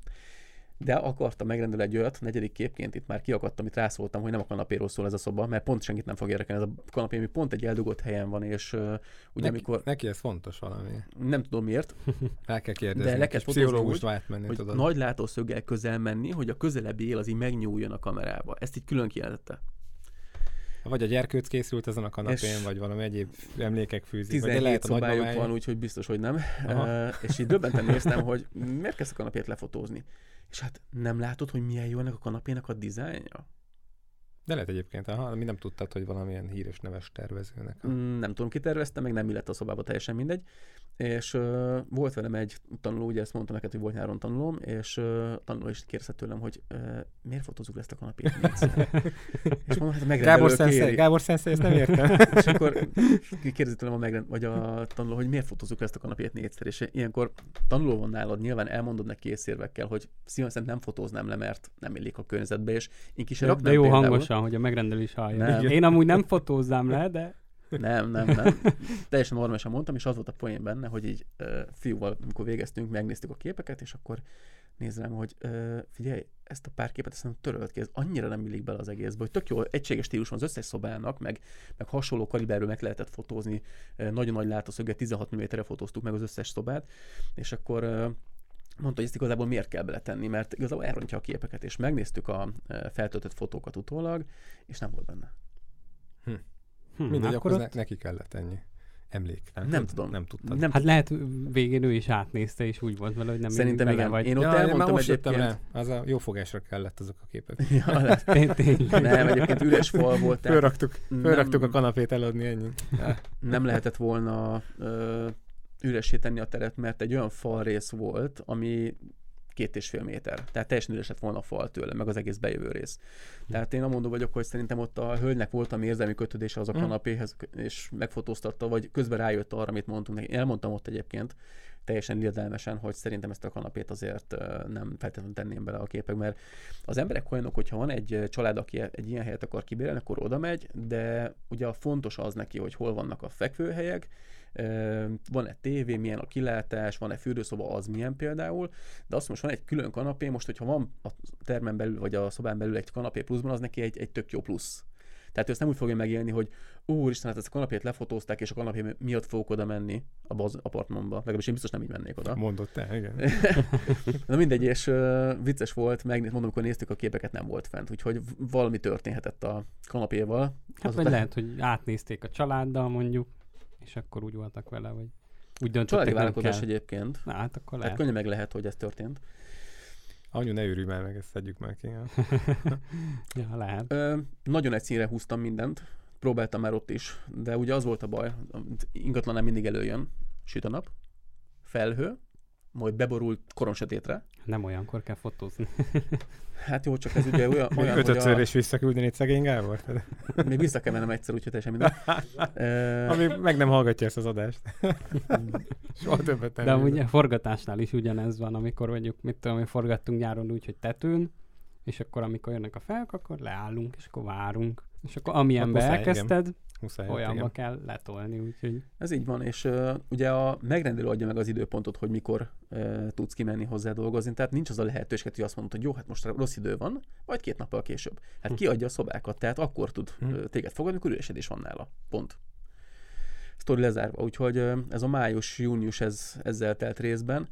de akartam megrendelni egy olyat, negyedik képként itt már kiakadtam, itt rászóltam, hogy nem a kanapéról szól ez a szoba, mert pont senkit nem fog érdekelni ez a kanapé, ami pont egy eldugott helyen van, és uh, ugye neki, amikor, neki ez fontos valami. nem tudom miért, El kell kérdezni. De le kell pszichológust átmenni, hogy tudod. nagy látószöggel közel menni, hogy a közelebbi él az így megnyúljon a kamerába. Ezt így külön kijelentette. Vagy a gyerkőc készült ezen a kanapén, vagy valami egyéb emlékek fűzik. Vagy de 17 lehet a szobájuk van, úgyhogy biztos, hogy nem. Aha. Uh, és így döbbenten néztem, hogy miért kezd a kanapét lefotózni. És hát nem látod, hogy milyen jó ennek a kanapének a dizájnja? De lehet egyébként, aha, mi nem tudtad, hogy valamilyen híres neves tervezőnek. a- Mm, Nem tudom, ki tervezte, meg nem illett a szobába, teljesen mindegy. És uh, volt velem egy tanuló, ugye ezt mondtam neked, hogy volt nyáron tanulóm, és uh, tanuló is kérdezte tőlem, hogy uh, miért fotózzuk ezt a kanapét négyszer? és mondom, hát Gábor Szenszei. Gábor Szenszei, ezt nem értem. És akkor kérdezi tőlem a megrend, vagy a tanuló, hogy miért fotózzuk ezt a kanapét négyszer, és ilyenkor tanuló van nálad, nyilván elmondod neki észérvekkel, hogy szívem szerint nem fotóznám le, mert nem illik a környezetbe, és én ki se De, jó például. Hangosan, hogy a megrendelés hallja. Nem. Én amúgy nem fotózzám le, de Nem, nem, nem. Teljesen normálisan mondtam, és az volt a poén benne, hogy így uh, fiúval, amikor végeztünk, megnéztük a képeket, és akkor néz rám, hogy uh, figyelj, ezt a pár képet ezt nem törölt ki, ez annyira nem illik bele az egészbe, hogy tök jó, egységes stílus van az összes szobának, meg, meg hasonló kaliberről meg lehetett fotózni, nagyon nagy látószöget, 16 mm-re fotóztuk meg az összes szobát, és akkor uh, mondta, hogy ezt igazából miért kell beletenni, mert igazából elrontja a képeket, és megnéztük a uh, feltöltött fotókat utólag, és nem volt benne. hm, Mindegy, akkor akkor ott, ne, neki kellett ennyi. Emlék. Nem, Nem tud- tudom. Nem tudtad. Nem hát lehet végén ő is átnézte, és úgy volt vele, hogy nem Szerintem igen. vagy... Én ott ja, én elmondtam most jöttem egyébként. rá. Az a jó fogásra kellett azok a képek. Ja, lehet. Té- tényleg. nem, egyébként üres fal volt, Fölraktuk, fölraktuk a nem, kanapét eladni, ennyi. nem lehetett volna ö, üressé tenni a teret, mert egy olyan falrész volt, ami két és fél méter. Tehát teljesen üres lett volna a fal tőle, meg az egész bejövő rész. Tehát én amondó vagyok, hogy szerintem ott a hölgynek volt a érzelmi kötődése az a Mm. kanapéhez, és megfotóztatta, vagy közben rájött arra, amit mondtunk neki. Én elmondtam ott egyébként, teljesen illedelmesen, hogy szerintem ezt a kanapét azért nem feltétlenül tenném bele a képek, mert az emberek olyanok, hogyha van egy család, aki egy ilyen helyet akar kibérelni, akkor oda megy, de ugye a fontos az neki, hogy hol vannak a fekvőhelyek, van-e tévé, milyen a kilátás, van-e fürdőszoba, az milyen például, de azt most van egy külön kanapé, most hogyha van a termen belül, vagy a szobán belül egy kanapé pluszban, az neki egy, egy tök jó plusz. Tehát ő ezt nem úgy fogja megélni, hogy úristen, hát ezt a kanapét lefotózták, és a kanapé miatt fogok oda menni abba az apartmanba. Legalábbis én biztos nem így mennék oda. Mondott el, igen. Na mindegy, és uh, vicces volt, meg mondom, amikor néztük a képeket, nem volt fent, úgyhogy valami történhetett a kanapéval. Hát vagy lehet, hogy átnézték a családdal mondjuk, és akkor úgy voltak vele, hogy úgy Családi döntöttek, nem vállalkozás egyébként. Na, hát akkor Tehát lehet. könnyen meg lehet, hogy ez történt. Anyu, ne őrülj már meg, ezt szedjük már ki. Ja. Lehet. Ö, nagyon egy színre húztam mindent, próbáltam már ott is, de ugye az volt a baj, ingatlan nem mindig előjön, süt a nap, felhő, majd beborult koronsötétre. Nem olyankor kell fotózni. Hát jó, csak ez ugye olyan, olyan hogy ötödször a, is visszaküldeni egy szegény Gábor? még vissza kell mennem egyszer, úgyhogy teljesen minden. Ami meg nem hallgatja ezt az adást. Soha többet nem. De amúgy a forgatásnál is ugyanez van, amikor mondjuk, mit tudom, mi forgattunk nyáron úgy, hogy tetőn, és akkor amikor jönnek a felk, akkor leállunk, és akkor várunk. És akkor amilyenbe muszáj, elkezdted, Muszáj, olyanba igen. kell letolni, úgyhogy Ez így van, és uh, ugye a megrendelő adja meg az időpontot, hogy mikor uh, tudsz kimenni hozzá dolgozni, tehát nincs az a lehetőség, hogy azt mondod, hogy jó, hát most rossz idő van, majd két nappal később. Hát Hm. kiadja a szobákat, tehát akkor tud Hm. uh, téged fogadni, amikor üresedés van nála. Pont. Sztori lezárva, úgyhogy uh, ez a május-június ez, ezzel telt részben.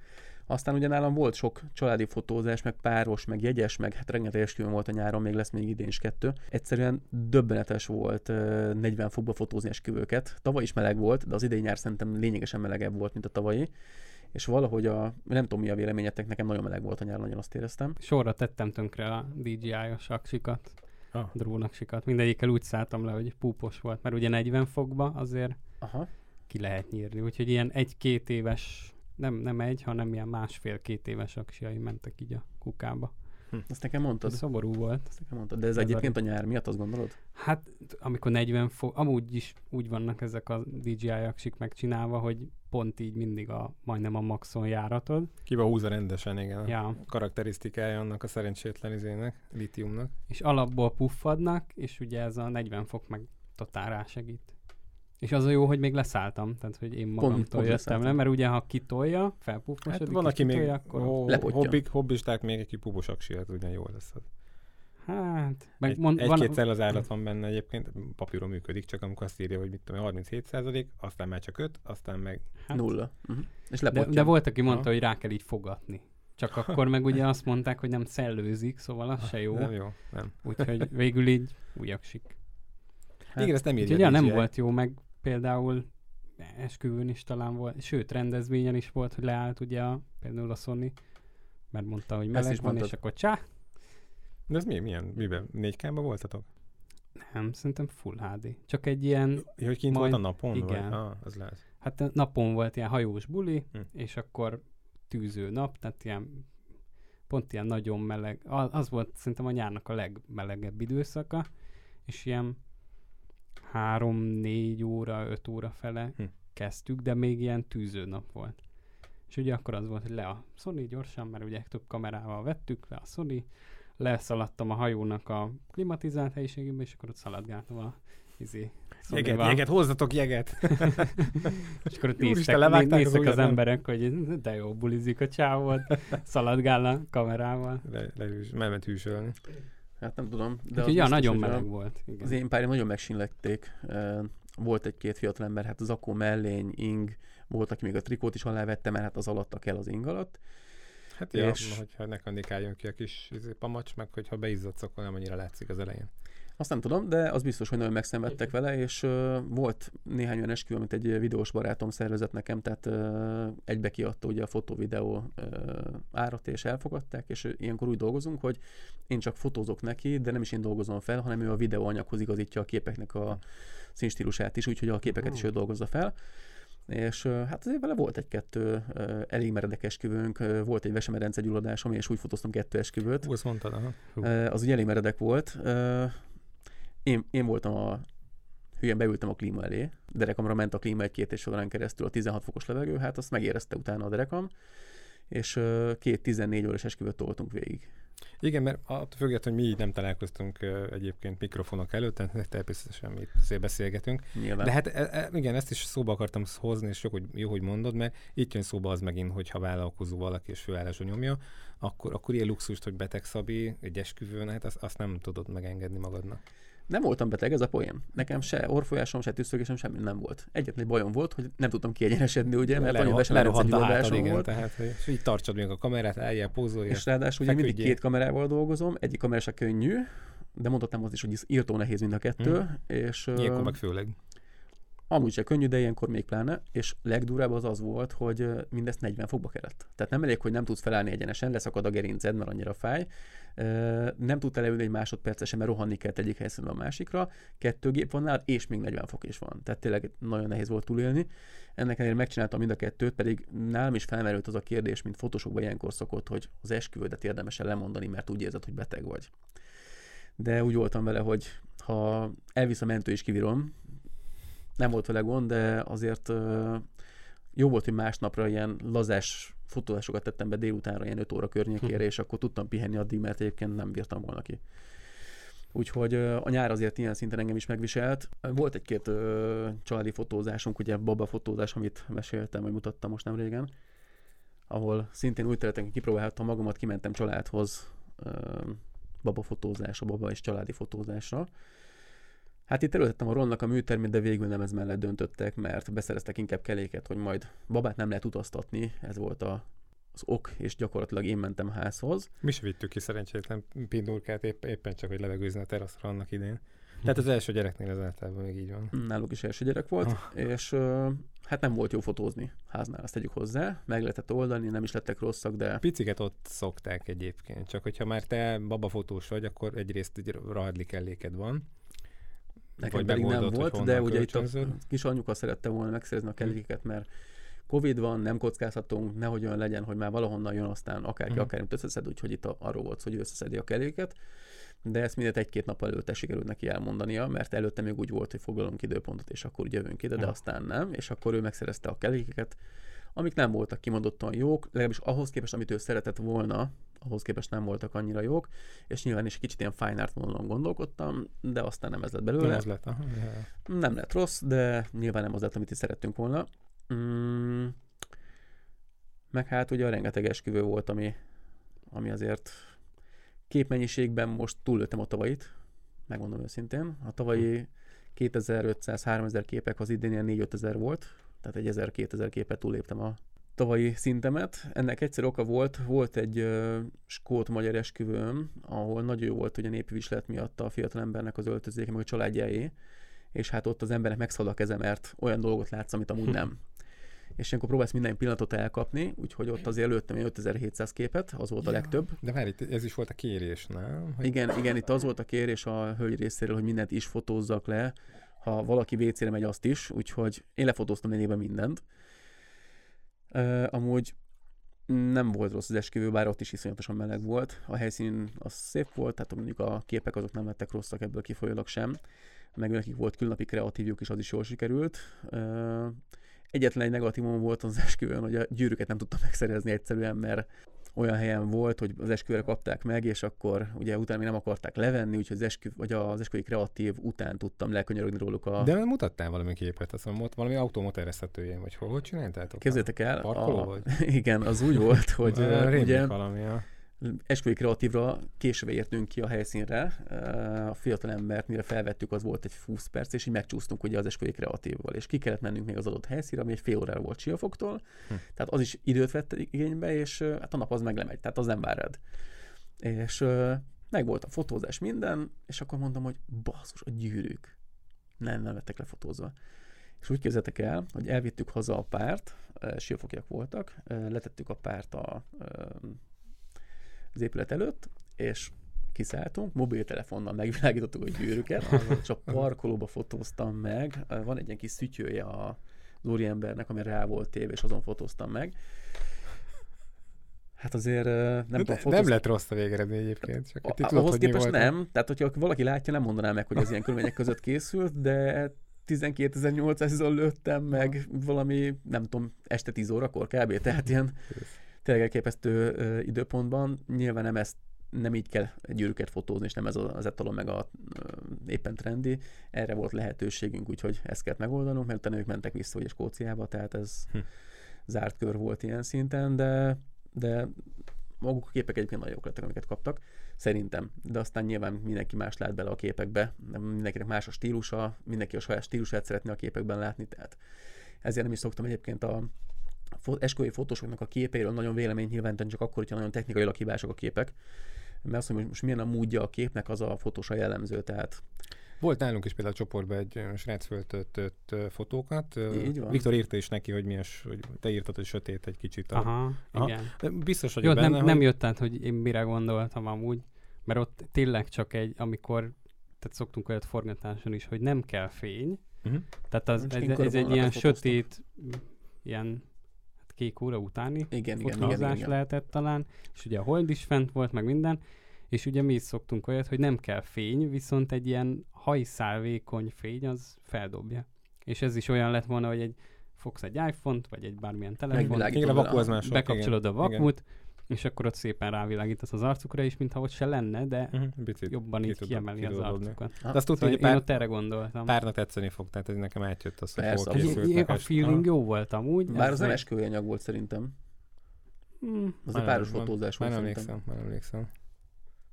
Aztán ugye nálam volt sok családi fotózás, meg páros, meg jegyes, meg hát rengeteg esküvőm volt a nyáron, még lesz még idén is kettő. Egyszerűen döbbenetes volt ö, 40 fokba fotózni esküvőket. Tavaly is meleg volt, de az idei nyár szerintem lényegesen melegebb volt, mint a tavalyi. És valahogy a, nem tudom mi a véleményetek, nekem nagyon meleg volt a nyár, nagyon azt éreztem. sorra tettem tönkre a DJI-os aksikat, Ah. drónaksikat. Mindegyikkel úgy szálltam le, hogy púpos volt, mert ugye 40 fokba azért Aha. ki lehet nyírni. Úgyhogy ilyen egy-két éves nem, nem egy, hanem ilyen másfél-két éves aksiai mentek így a kukába. Ezt nekem mondtad. Ez szomorú volt. Ezt nekem mondtad. De ez, Ez egyébként a nyár miatt, azt gondolod? Hát, amikor 40 fok, amúgy is úgy vannak ezek a DJI aksik megcsinálva, hogy pont így mindig a, majdnem a maxon járatod. Kiva húzza rendesen, igen. A Ja, karakterisztikája annak a szerencsétlen izének, litiumnak. és alapból puffadnak, és ugye ez a 40 fok meg totál rásegít. És az a jó, hogy még leszálltam, tehát hogy én magamtól pont jöttem leszálltam. le, mert ugye ha kitolja, felpuffosodik, Hát van, aki még kitolja, akkor... ó, Lepotja. hobbik, hobbisták még egy pupos aksi, hát ugyan jó lesz az. Hát, meg Egy, mond, egy-két van... az állat van benne egyébként, papíron működik, csak amikor azt írja, hogy mit tudom, én, 37 százalék, aztán már csak 5, aztán meg hát, Nulla. Uh-huh. És de, lepotja. de volt, aki mondta, Ha. hogy rá kell így fogatni. Csak akkor meg ugye azt mondták, hogy nem szellőzik, szóval az se jó. Nem jó, nem. Úgyhogy végül így újaksik. Hát, Igen, ezt nem írja ja, nem volt jó, meg például esküvőn is talán volt, sőt rendezvényen is volt, hogy leállt ugye a, például a Sony, mert mondta, hogy meleg van, mondtad. és akkor csá, De ez mi, milyen, miben? 4 k voltatok? nem, szerintem Full HD. Csak egy ilyen, Ja, hogy kint Majd- volt a napon? igen. Vagy? Ah, az lehet. hát napon volt ilyen hajós buli, Hm. és akkor tűző nap, tehát ilyen pont ilyen nagyon meleg, az volt szerintem a nyárnak a legmelegebb időszaka, és ilyen három-négy óra, öt óra fele Hm. kezdtük, de még ilyen tűző nap volt. És ugye akkor az volt, hogy le a Sony gyorsan, mert ugye több kamerával vettük, le a Sony, leszaladtam a hajónak a klimatizált helyiségébe, és akkor ott szaladgáltam a izé, Jeget, Sony-val. jeget, hozzatok jeget! És akkor ott néztek, néztek az, emberek, hogy de jó bulizik a csávod, szaladgál a kamerával. Le, lehűs, ment hűsölni. Hát nem tudom. De Úgyhogy ja, nagyon hogy a- meleg volt. Igen. Az én párjaim nagyon megsínlették. Volt egy-két fiatalember, hát az akkó mellény, ing, volt, aki még a trikót is alávette, mert hát az alatta kell az ing alatt. Hát ja, És- hogyha ne kandikáljon ki a kis izé, pamacs, meg hogyha beizzadsz, akkor nem annyira látszik az elején. Azt nem tudom, de az biztos, hogy nagyon megszenvedtek vele, és uh, volt néhány olyan esküvő, amit egy videós barátom szervezett nekem, tehát uh, egybe kiadta ugye a fotó-videó uh, árat, és elfogadták, és ilyenkor úgy dolgozunk, hogy én csak fotózok neki, de nem is én dolgozom fel, hanem ő a videóanyaghoz igazítja a képeknek a színstílusát is, úgyhogy a képeket is ő dolgozza fel. És hát azért vele volt egy-kettő elég meredek esküvőnk, volt egy vesemedence gyulladásom, és úgy fotóztam kettő esküvőt. Hú, azt mondtad, aha. Az ugye elég meredek volt. Én, én voltam a hülyen beültem a klíma elé, derekamra ment a klíma egy-két és órán keresztül a 16 fokos levegő, hát azt megérezte utána a derekam, és két 14 órás esküvőt toltunk végig. Igen, mert attól függetlenül, hogy mi így nem találkoztunk egyébként mikrofonok előtt, tehát természetesen mi itt beszélgetünk. Nyilván. De hát e, e, igen, ezt is szóba akartam hozni, és jó, hogy, jó, hogy mondod, mert itt jön szóba az megint, hogy ha vállalkozó valaki és főállású nyomja, akkor, akkor ilyen luxust, hogy beteg Szabi egy esküvőn, hát azt, azt nem tudod megengedni magadnak. Nem voltam beteg, ez a poén. Nekem se orfolyásom, se tüsszögésem, semmi nem volt. Egyetlen egy bajom volt, hogy nem tudtam kiegyenesedni, ugye, mert nagyon hátad, gyulladásom igen, volt. tehát, hogy és így tartsad még a kamerát, álljál, pózolj. És ráadásul ugye mindig két kamerával dolgozom, egyik kamera se könnyű, de mondhatnám azt is, hogy írtó nehéz mind a kettő, Mhm. és Ilyenkor meg főleg. Amúgy se könnyű, de ilyenkor még pláne, és legdurább az az volt, hogy mindezt 40 fokba kellett. Tehát nem elég, hogy nem tudsz felállni egyenesen, leszakad a gerinced, mert annyira fáj. Nem tudtál leülni egy másodpercesen, mert rohanni kellett egyik helyszínről a másikra. Kettő gép van nálad, és még 40 fok is van. Tehát tényleg nagyon nehéz volt túlélni. Ennek ellenére megcsináltam mind a kettőt, pedig nálam is felmerült az a kérdés, mint fotósokban ilyenkor szokott, hogy az esküvődet érdemes lemondani, mert úgy érzed, hogy beteg vagy. De úgy voltam vele, hogy ha elvisz a mentő és kivírom, nem volt vele gond, de azért jó volt, hogy másnapra ilyen lazás fotózásokat tettem be délutánra, ilyen 5 óra környékére, és akkor tudtam pihenni addig, mert egyébként nem bírtam volna ki. Úgyhogy a nyár azért ilyen szinten engem is megviselt. Volt egy-két családi fotózásunk, ugye baba fotózás, amit meséltem, vagy mutattam most nem régen, ahol szintén úgy területen kipróbáltam magamat, kimentem családhoz ö, baba fotózásra, baba és családi fotózásra. Hát itt előtettem a Ronnak a műtermét, de végül nem ez mellett döntöttek, mert beszereztek inkább keléket, hogy majd babát nem lehet utaztatni, ez volt a, az ok, és gyakorlatilag én mentem házhoz. Mi se vittük ki szerencsétlen pindurkát épp, éppen csak, hogy levegőzni a teraszra annak idén. Tehát az első gyereknél ez általában még így van. Náluk is első gyerek volt, Ah. és hát nem volt jó fotózni háznál, ezt tegyük hozzá. Meg lehetett oldani, nem is lettek rosszak, de Piciket ott szokták egyébként, csak hogyha már te babafotós vagy, akkor egyrészt egy rahadli kelléked van. Nekem pedig nem volt, de ugye itt a kis anyuka szerette volna megszerezni a kelékeket, mert Covid van, nem kockázhatunk, nehogy olyan legyen, hogy már valahonnan jön, aztán akárki, Mhm. akármit összeszed, úgyhogy itt arról volt hogy összeszedi a keléket. De ezt mindet egy-két nap előtte sikerült neki elmondania, mert előtte még úgy volt, hogy foglalunk időpontot, és akkor jövünk ide, de Aha. aztán nem, és akkor ő megszerezte a kelékeket, amik nem voltak kimondottan jók, legalábbis ahhoz képest, amit ő szeretett volna, ahhoz képest nem voltak annyira jók, és nyilván is kicsit ilyen fine art vonalon gondolkodtam, de aztán nem ez lett belőle. Nem ez lett. Aha. Nem lett rossz, de nyilván nem az lett, amit is szerettünk volna. Mm, meg hát ugye a rengeteg esküvő volt, ami, ami azért képmennyiségben most túllőttem a tavalyit, megmondom őszintén. A tavalyi 2500-3000 képek az idén ilyen 4 ezer volt, tehát egy 1000-2000 képet túlléptem a tavalyi szintemet. Ennek egyszer oka volt, volt egy uh, skót-magyar esküvőm, ahol nagyon jó volt, hogy a népi viselet miatt a fiatal embernek az öltözéke, meg a családjáé, és hát ott az emberek megszalad a keze, mert olyan dolgot látsz, amit amúgy nem. És ilyenkor próbálsz minden pillanatot elkapni, úgyhogy ott azért lőttem egy 5700 képet, az volt a Ja. legtöbb. De várj, itt ez is volt a kérés, nem? Hogy Igen, igen, itt az volt a kérés a hölgy részéről, hogy mindent is fotózzak le, ha valaki WC-re megy, azt is, úgyhogy én lefotóztam lényegében mindent. Uh, amúgy nem volt rossz az esküvő, bár ott is iszonyatosan meleg volt. A helyszín az szép volt, tehát mondjuk a képek azok nem lettek rosszak ebből kifolyólag sem. Meg nekik volt külnapi kreatívjuk, és az is jól sikerült. Uh, egyetlen egy negatívum volt az esküvőn, hogy a gyűrűket nem tudtam megszerezni egyszerűen, mert olyan helyen volt, hogy az esküvőre kapták meg, és akkor ugye utána még nem akarták levenni, úgyhogy az, eskü, vagy az esküvői kreatív után tudtam lekönyörögni róluk a... De mutattál valami képet, azt mondom, valami automotoresztetőjén, vagy hol, hogy csináltátok? Képzeljétek el, a, volt? igen, az úgy volt, hogy ugye valami, ja. Esküvői kreatívra késve értünk ki a helyszínre. A fiatal embert, mire felvettük, az volt egy 20 perc, és így megcsúsztunk ugye az esküvői kreatívval, és ki kellett mennünk még az adott helyszínre, ami egy fél órára volt Siafoktól, Hm. tehát az is időt vett igénybe, és hát a nap az meg lemegy, tehát az nem vár rád. És meg volt a fotózás minden, és akkor mondom, hogy basszus, a gyűrűk. Nem, nem lettek lefotózva. És úgy képzeltek el, hogy elvittük haza a párt, siófokjak voltak, letettük a párt a, az épület előtt, és kiszálltunk, mobiltelefonnal megvilágítottuk a gyűrűket, és a parkolóba fotóztam meg. Van egy ilyen kis szütyője a az úriembernek, ami rá volt téve, és azon fotóztam meg. Hát azért nem Nem, tudom, nem fotóz... lett rossz a végeredmény egyébként. Csak A- tudod, ahhoz képest nem. Tehát, hogyha valaki látja, nem mondaná meg, hogy az ilyen körülmények között készült, de 12.800-on lőttem meg valami, nem tudom, este 10 órakor kb. Tehát ilyen tényleg elképesztő időpontban. Nyilván nem ezt nem így kell gyűrűket fotózni, és nem ez az etalon meg a éppen trendi. Erre volt lehetőségünk, úgyhogy ezt kellett megoldanunk, mert utána ők mentek vissza ugye Skóciába, tehát ez Hm. zárt kör volt ilyen szinten, de, de maguk a képek egyébként nagyon jók lettek, amiket kaptak, szerintem. De aztán nyilván mindenki más lát bele a képekbe, mindenkinek más a stílusa, mindenki a saját stílusát szeretné a képekben látni, tehát ezért nem is szoktam egyébként a esküvői fotósoknak a képeiről nagyon vélemény nyilvánítani, csak akkor, hogyha nagyon technikailag hibások a képek. Mert azt mondom, hogy most milyen a módja a képnek, az a fotósa jellemző, tehát Volt nálunk is például a csoportban egy srác föltöltött fotókat. Így van. Viktor írta is neki, hogy milyen, hogy te írtad, hogy sötét egy kicsit. A... Aha, Aha. igen. De Biztos Jó, vagyok nem, benne, nem hogy... jött át, hogy én mire gondoltam amúgy, mert ott tényleg csak egy, amikor, tehát szoktunk olyat forgatáson is, hogy nem kell fény, Uh-huh. tehát az, Most ez, ez egy ilyen fotóztam. sötét, ilyen kék óra utáni igen, igen, igen, igen, igen. lehetett talán, és ugye a hold is fent volt, meg minden, és ugye mi is szoktunk olyat, hogy nem kell fény, viszont egy ilyen hajszálvékony fény az feldobja. És ez is olyan lett volna, hogy egy fogsz egy iPhone-t, vagy egy bármilyen telefont, bekapcsolod a igen. És akkor ott szépen rávilágítasz az arcukra is, mintha ott se lenne, de Uh-huh. Jobban ki így kiemeli ki az arcukat. De azt tudod, Szóval hogy én pár, ott erre gondoltam. párnak tetszeni fog, tehát ez nekem átjött az, hogy Persze, készült. Meg A feeling jó volt amúgy. Bár az nem esküvői anyag volt szerintem. Hmm, Az Már egy páros fotózás Már volt szerintem. emlékszem, már emlékszem.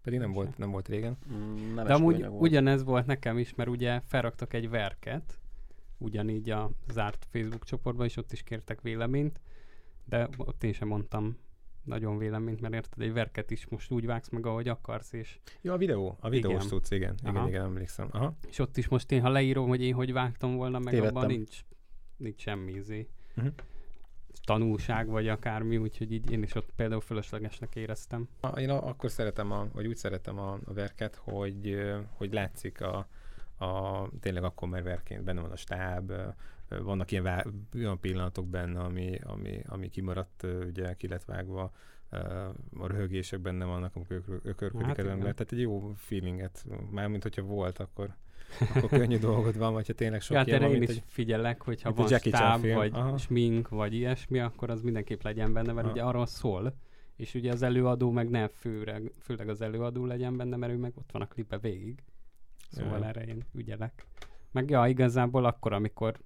Pedig nem volt, nem volt régen. Mm, Nem De amúgy volt. ugyanez volt nekem is, mert ugye felraktak egy verket, ugyanígy a zárt Facebook csoportban, és ott is kértek véleményt, de ott én sem mondtam nagyon véleményt, mert érted, egy verket is most úgy vágsz meg, ahogy akarsz, és, Ja, a videó, a videós Igen. tudsz, igen. Igen, Aha. igen, emlékszem. Aha. és ott is most én, ha leírom, hogy én hogy vágtam volna, meg Tévedtem. abban nincs, nincs semmi izé. Mhm. tanulság, vagy akármi, úgyhogy így én is ott például fölöslegesnek éreztem. Én akkor szeretem, a, vagy úgy szeretem a, a verket, hogy, hogy látszik a, a, tényleg akkor már verként benne van a stáb, vannak ilyen, vá- olyan pillanatok benne, ami, ami, ami kimaradt, ugye ki lett vágva, a röhögések benne vannak, amikor ök- ökörködik Hát az ember. Tehát egy jó feelinget, mármint hogyha volt, akkor, akkor könnyű dolgod van, vagy ha tényleg sok Ja, hát ilyen van, én is egy figyelek, hogyha van stáb, film. vagy Aha. smink, vagy ilyesmi, akkor az mindenképp legyen benne, mert Aha. ugye arról szól, és ugye az előadó meg ne főleg, főleg az előadó legyen benne, mert ő meg ott van a klipbe végig. Szóval Ja. erre én ügyelek. Meg ja, igazából akkor, amikor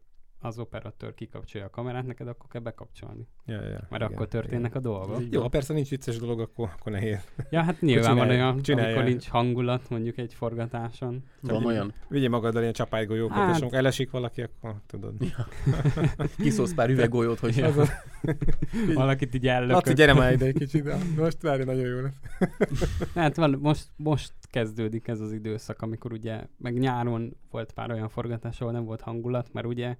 az operatőr kikapcsolja a kamerát, neked akkor kell bekapcsolni. Ja, ja, Mert igen, akkor történnek igen. a dolgok. Jó, ha persze nincs vicces dolog, akkor, akkor nehéz. Ja, hát nyilván van olyan, csinálj amikor nincs hangulat mondjuk egy forgatáson. Van olyan, Vigyél magaddal ilyen csapálygolyókat, Hát- és amikor elesik valaki, akkor tudod. kiszólsz pár üveggolyót, hogy Az a- Valakit így ellökött. Laci, gyere már ide egy kicsit, de most várj, nagyon jó lesz. Hát van, most, most kezdődik ez az időszak, amikor ugye, meg nyáron volt pár olyan forgatás, ahol nem volt hangulat, mert ugye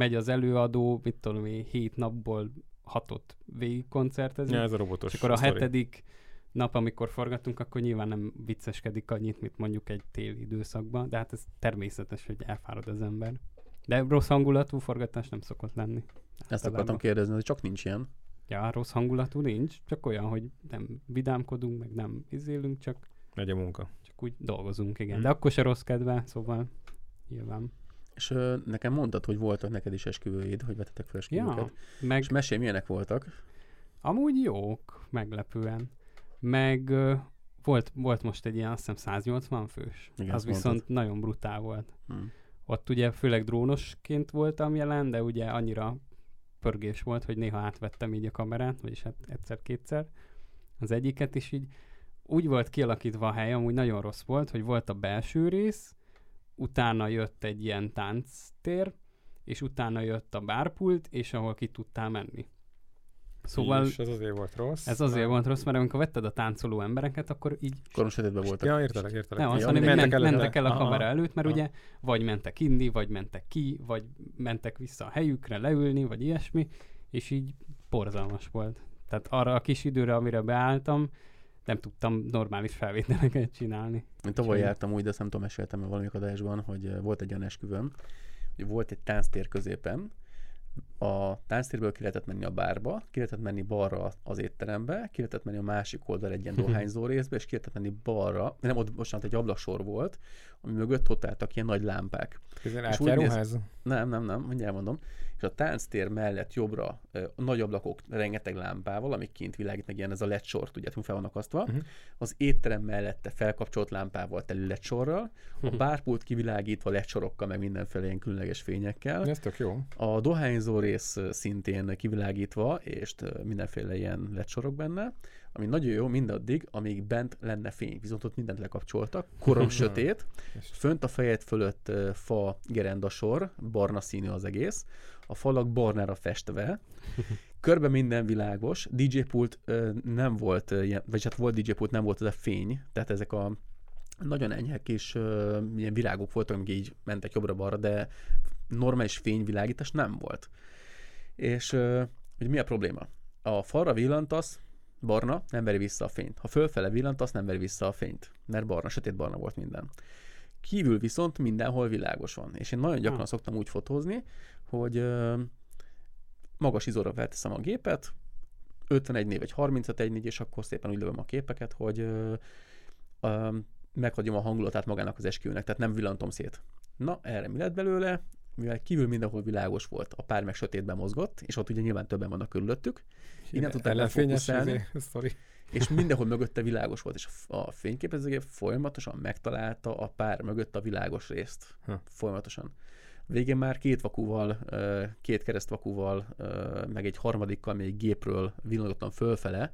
megy az előadó, mit tudom én, hét napból hatot végig koncertezni, Ja, ez a robotos és akkor a sztori. hetedik nap, amikor forgatunk, akkor nyilván nem vicceskedik annyit, mint mondjuk egy téli időszakban, de hát ez természetes, hogy elfárad az ember. De rossz hangulatú forgatás nem szokott lenni. ezt Általában. akartam kérdezni, hogy csak nincs ilyen. Ja, rossz hangulatú nincs, csak olyan, hogy nem vidámkodunk, meg nem izélünk, csak Megy a munka. csak úgy dolgozunk, igen. Mhm. De akkor se rossz kedve, szóval nyilván. És ö, nekem mondtad, hogy voltak neked is esküvőid, hogy vetetek fel esküvőket. Ja, meg És mesélj, milyenek voltak. amúgy jók, meglepően. Meg ö, volt, volt most egy ilyen, azt hiszem 180 fős. Igen, az viszont mondtad. nagyon brutál volt. Hm. Ott ugye főleg drónosként voltam jelen, de ugye annyira pörgés volt, hogy néha átvettem így a kamerát, vagyis hát egyszer-kétszer az egyiket is így úgy volt kialakítva a hely, amúgy nagyon rossz volt, hogy volt a belső rész, utána jött egy ilyen tánctér, és utána jött a bárpult, és ahol ki tudtál menni. Szóval És ez azért volt rossz. ez azért mert- volt rossz, mert amikor vetted a táncoló embereket, akkor így sötétben voltak. Ja, értelek, értelek. nem, azt mondom, hogy mentek mentek, el a Aha. kamera előtt, mert Aha. ugye vagy mentek inni, vagy mentek ki, vagy mentek vissza a helyükre leülni, vagy ilyesmi, és így borzalmas volt. Tehát arra a kis időre, amire beálltam, nem tudtam normális felvételeket csinálni. Én tavaly Úgyhogy- jártam úgy, de azt nem tudom, meséltem valamelyik adásban, hogy ö, volt egy olyan esküvőm, hogy volt egy tánctér középen, a tánctérből ki lehetett menni a bárba, ki lehetett menni balra az étterembe, ki lehetett menni a másik oldal egy ilyen dohányzó részbe, és ki lehetett menni balra, nem, ott bocsánat, egy ablaksor volt, ami mögött ott álltak ilyen nagy lámpák. És úgy átjáróház. Nem, nem, nem, mindjárt mondom. És a tánctér mellett jobbra ö, nagy ablakok rengeteg lámpával, amik kint világítnak, ilyen ez a LED sort, ugye, fel vannak akasztva. Mhm. Az étterem mellette felkapcsolt lámpával telő LED sorral, a Mhm. bárpult kivilágítva LED sorokkal, meg mindenféle ilyen különleges fényekkel. Ez tök jó. A dohányzó rész ö, szintén kivilágítva, és mindenféle ilyen sorok benne, ami nagyon jó mindaddig, amíg bent lenne fény. Viszont ott mindent lekapcsoltak, korom sötét, És Fönt a fejed fölött fa gerendasor, barna színű az egész, a falak barnára festve, körbe minden világos, DJ pult ö, nem volt, vagy hát volt DJ pult, nem volt ez a fény, tehát ezek a nagyon enyhe kis ö, ilyen virágok voltak, amik így mentek jobbra-balra, de normális fényvilágítás nem volt. És hogy mi a probléma? A falra villantasz, barna, nem veri vissza a fényt. Ha fölfele villantasz, nem veri vissza a fényt, mert barna, sötét barna volt minden. Kívül viszont mindenhol világos van. És én nagyon gyakran Hmm. szoktam úgy fotózni, hogy magas izóra felteszem a gépet, 51 név vagy 35 négy, és akkor szépen úgy lövöm a képeket, hogy ö, ö, meghagyom a hangulatát magának az esküvőnek, tehát nem villantom szét. Na, erre mi lett belőle? Mivel kívül mindenhol világos volt, a pár meg sötétben mozgott, és ott ugye nyilván többen vannak körülöttük, Innen tudták ellenfényes lefókuszálni. izé, és mindenhol mögötte világos volt, és a fényképezőgép folyamatosan megtalálta a pár mögött a világos részt. Ha. Folyamatosan. Végén már két vakúval, két keresztvakúval, meg egy harmadikkal még gépről villantottam fölfele,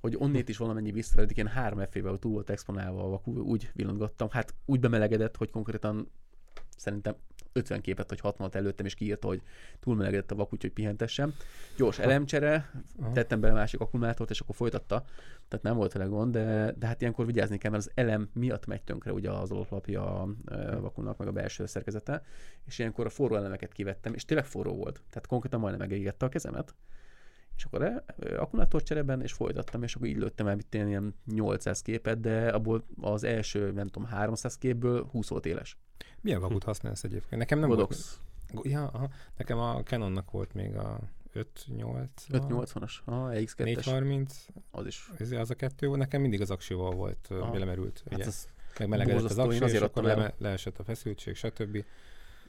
hogy onnét is valamennyi visszavedik, ilyen 3 f túl volt exponálva a vakú, úgy villantgattam, hát úgy bemelegedett, hogy konkrétan szerintem 50 képet vagy 60 előttem, és kiírta, hogy túlmelegedett a vak, úgyhogy pihentessem. Gyors elemcsere, tettem bele másik akkumulátort, és akkor folytatta. Tehát nem volt vele gond, de, de hát ilyenkor vigyázni kell, mert az elem miatt megy tönkre ugye az alaplapja a vakunak, meg a belső szerkezete, és ilyenkor a forró elemeket kivettem, és tényleg forró volt. Tehát konkrétan majdnem megégette a kezemet. És akkor akkumulátor cserében, és folytattam, és akkor így lőttem el mit én ilyen 800 képet, de abból az első, nem tudom, 300 képből 20 volt éles. Milyen vakut használsz egyébként? Nekem nem volt. Godox. Ja, aha. nekem a Canonnak volt még a 5-8. 580-as, ah, X2-es. 430, Az is. ez az a kettő, volt. nekem mindig az aksival volt Aha. belemmerült. Hát ugye. ez meg melegedett az aksi, és akkor le, leesett a feszültség, stb.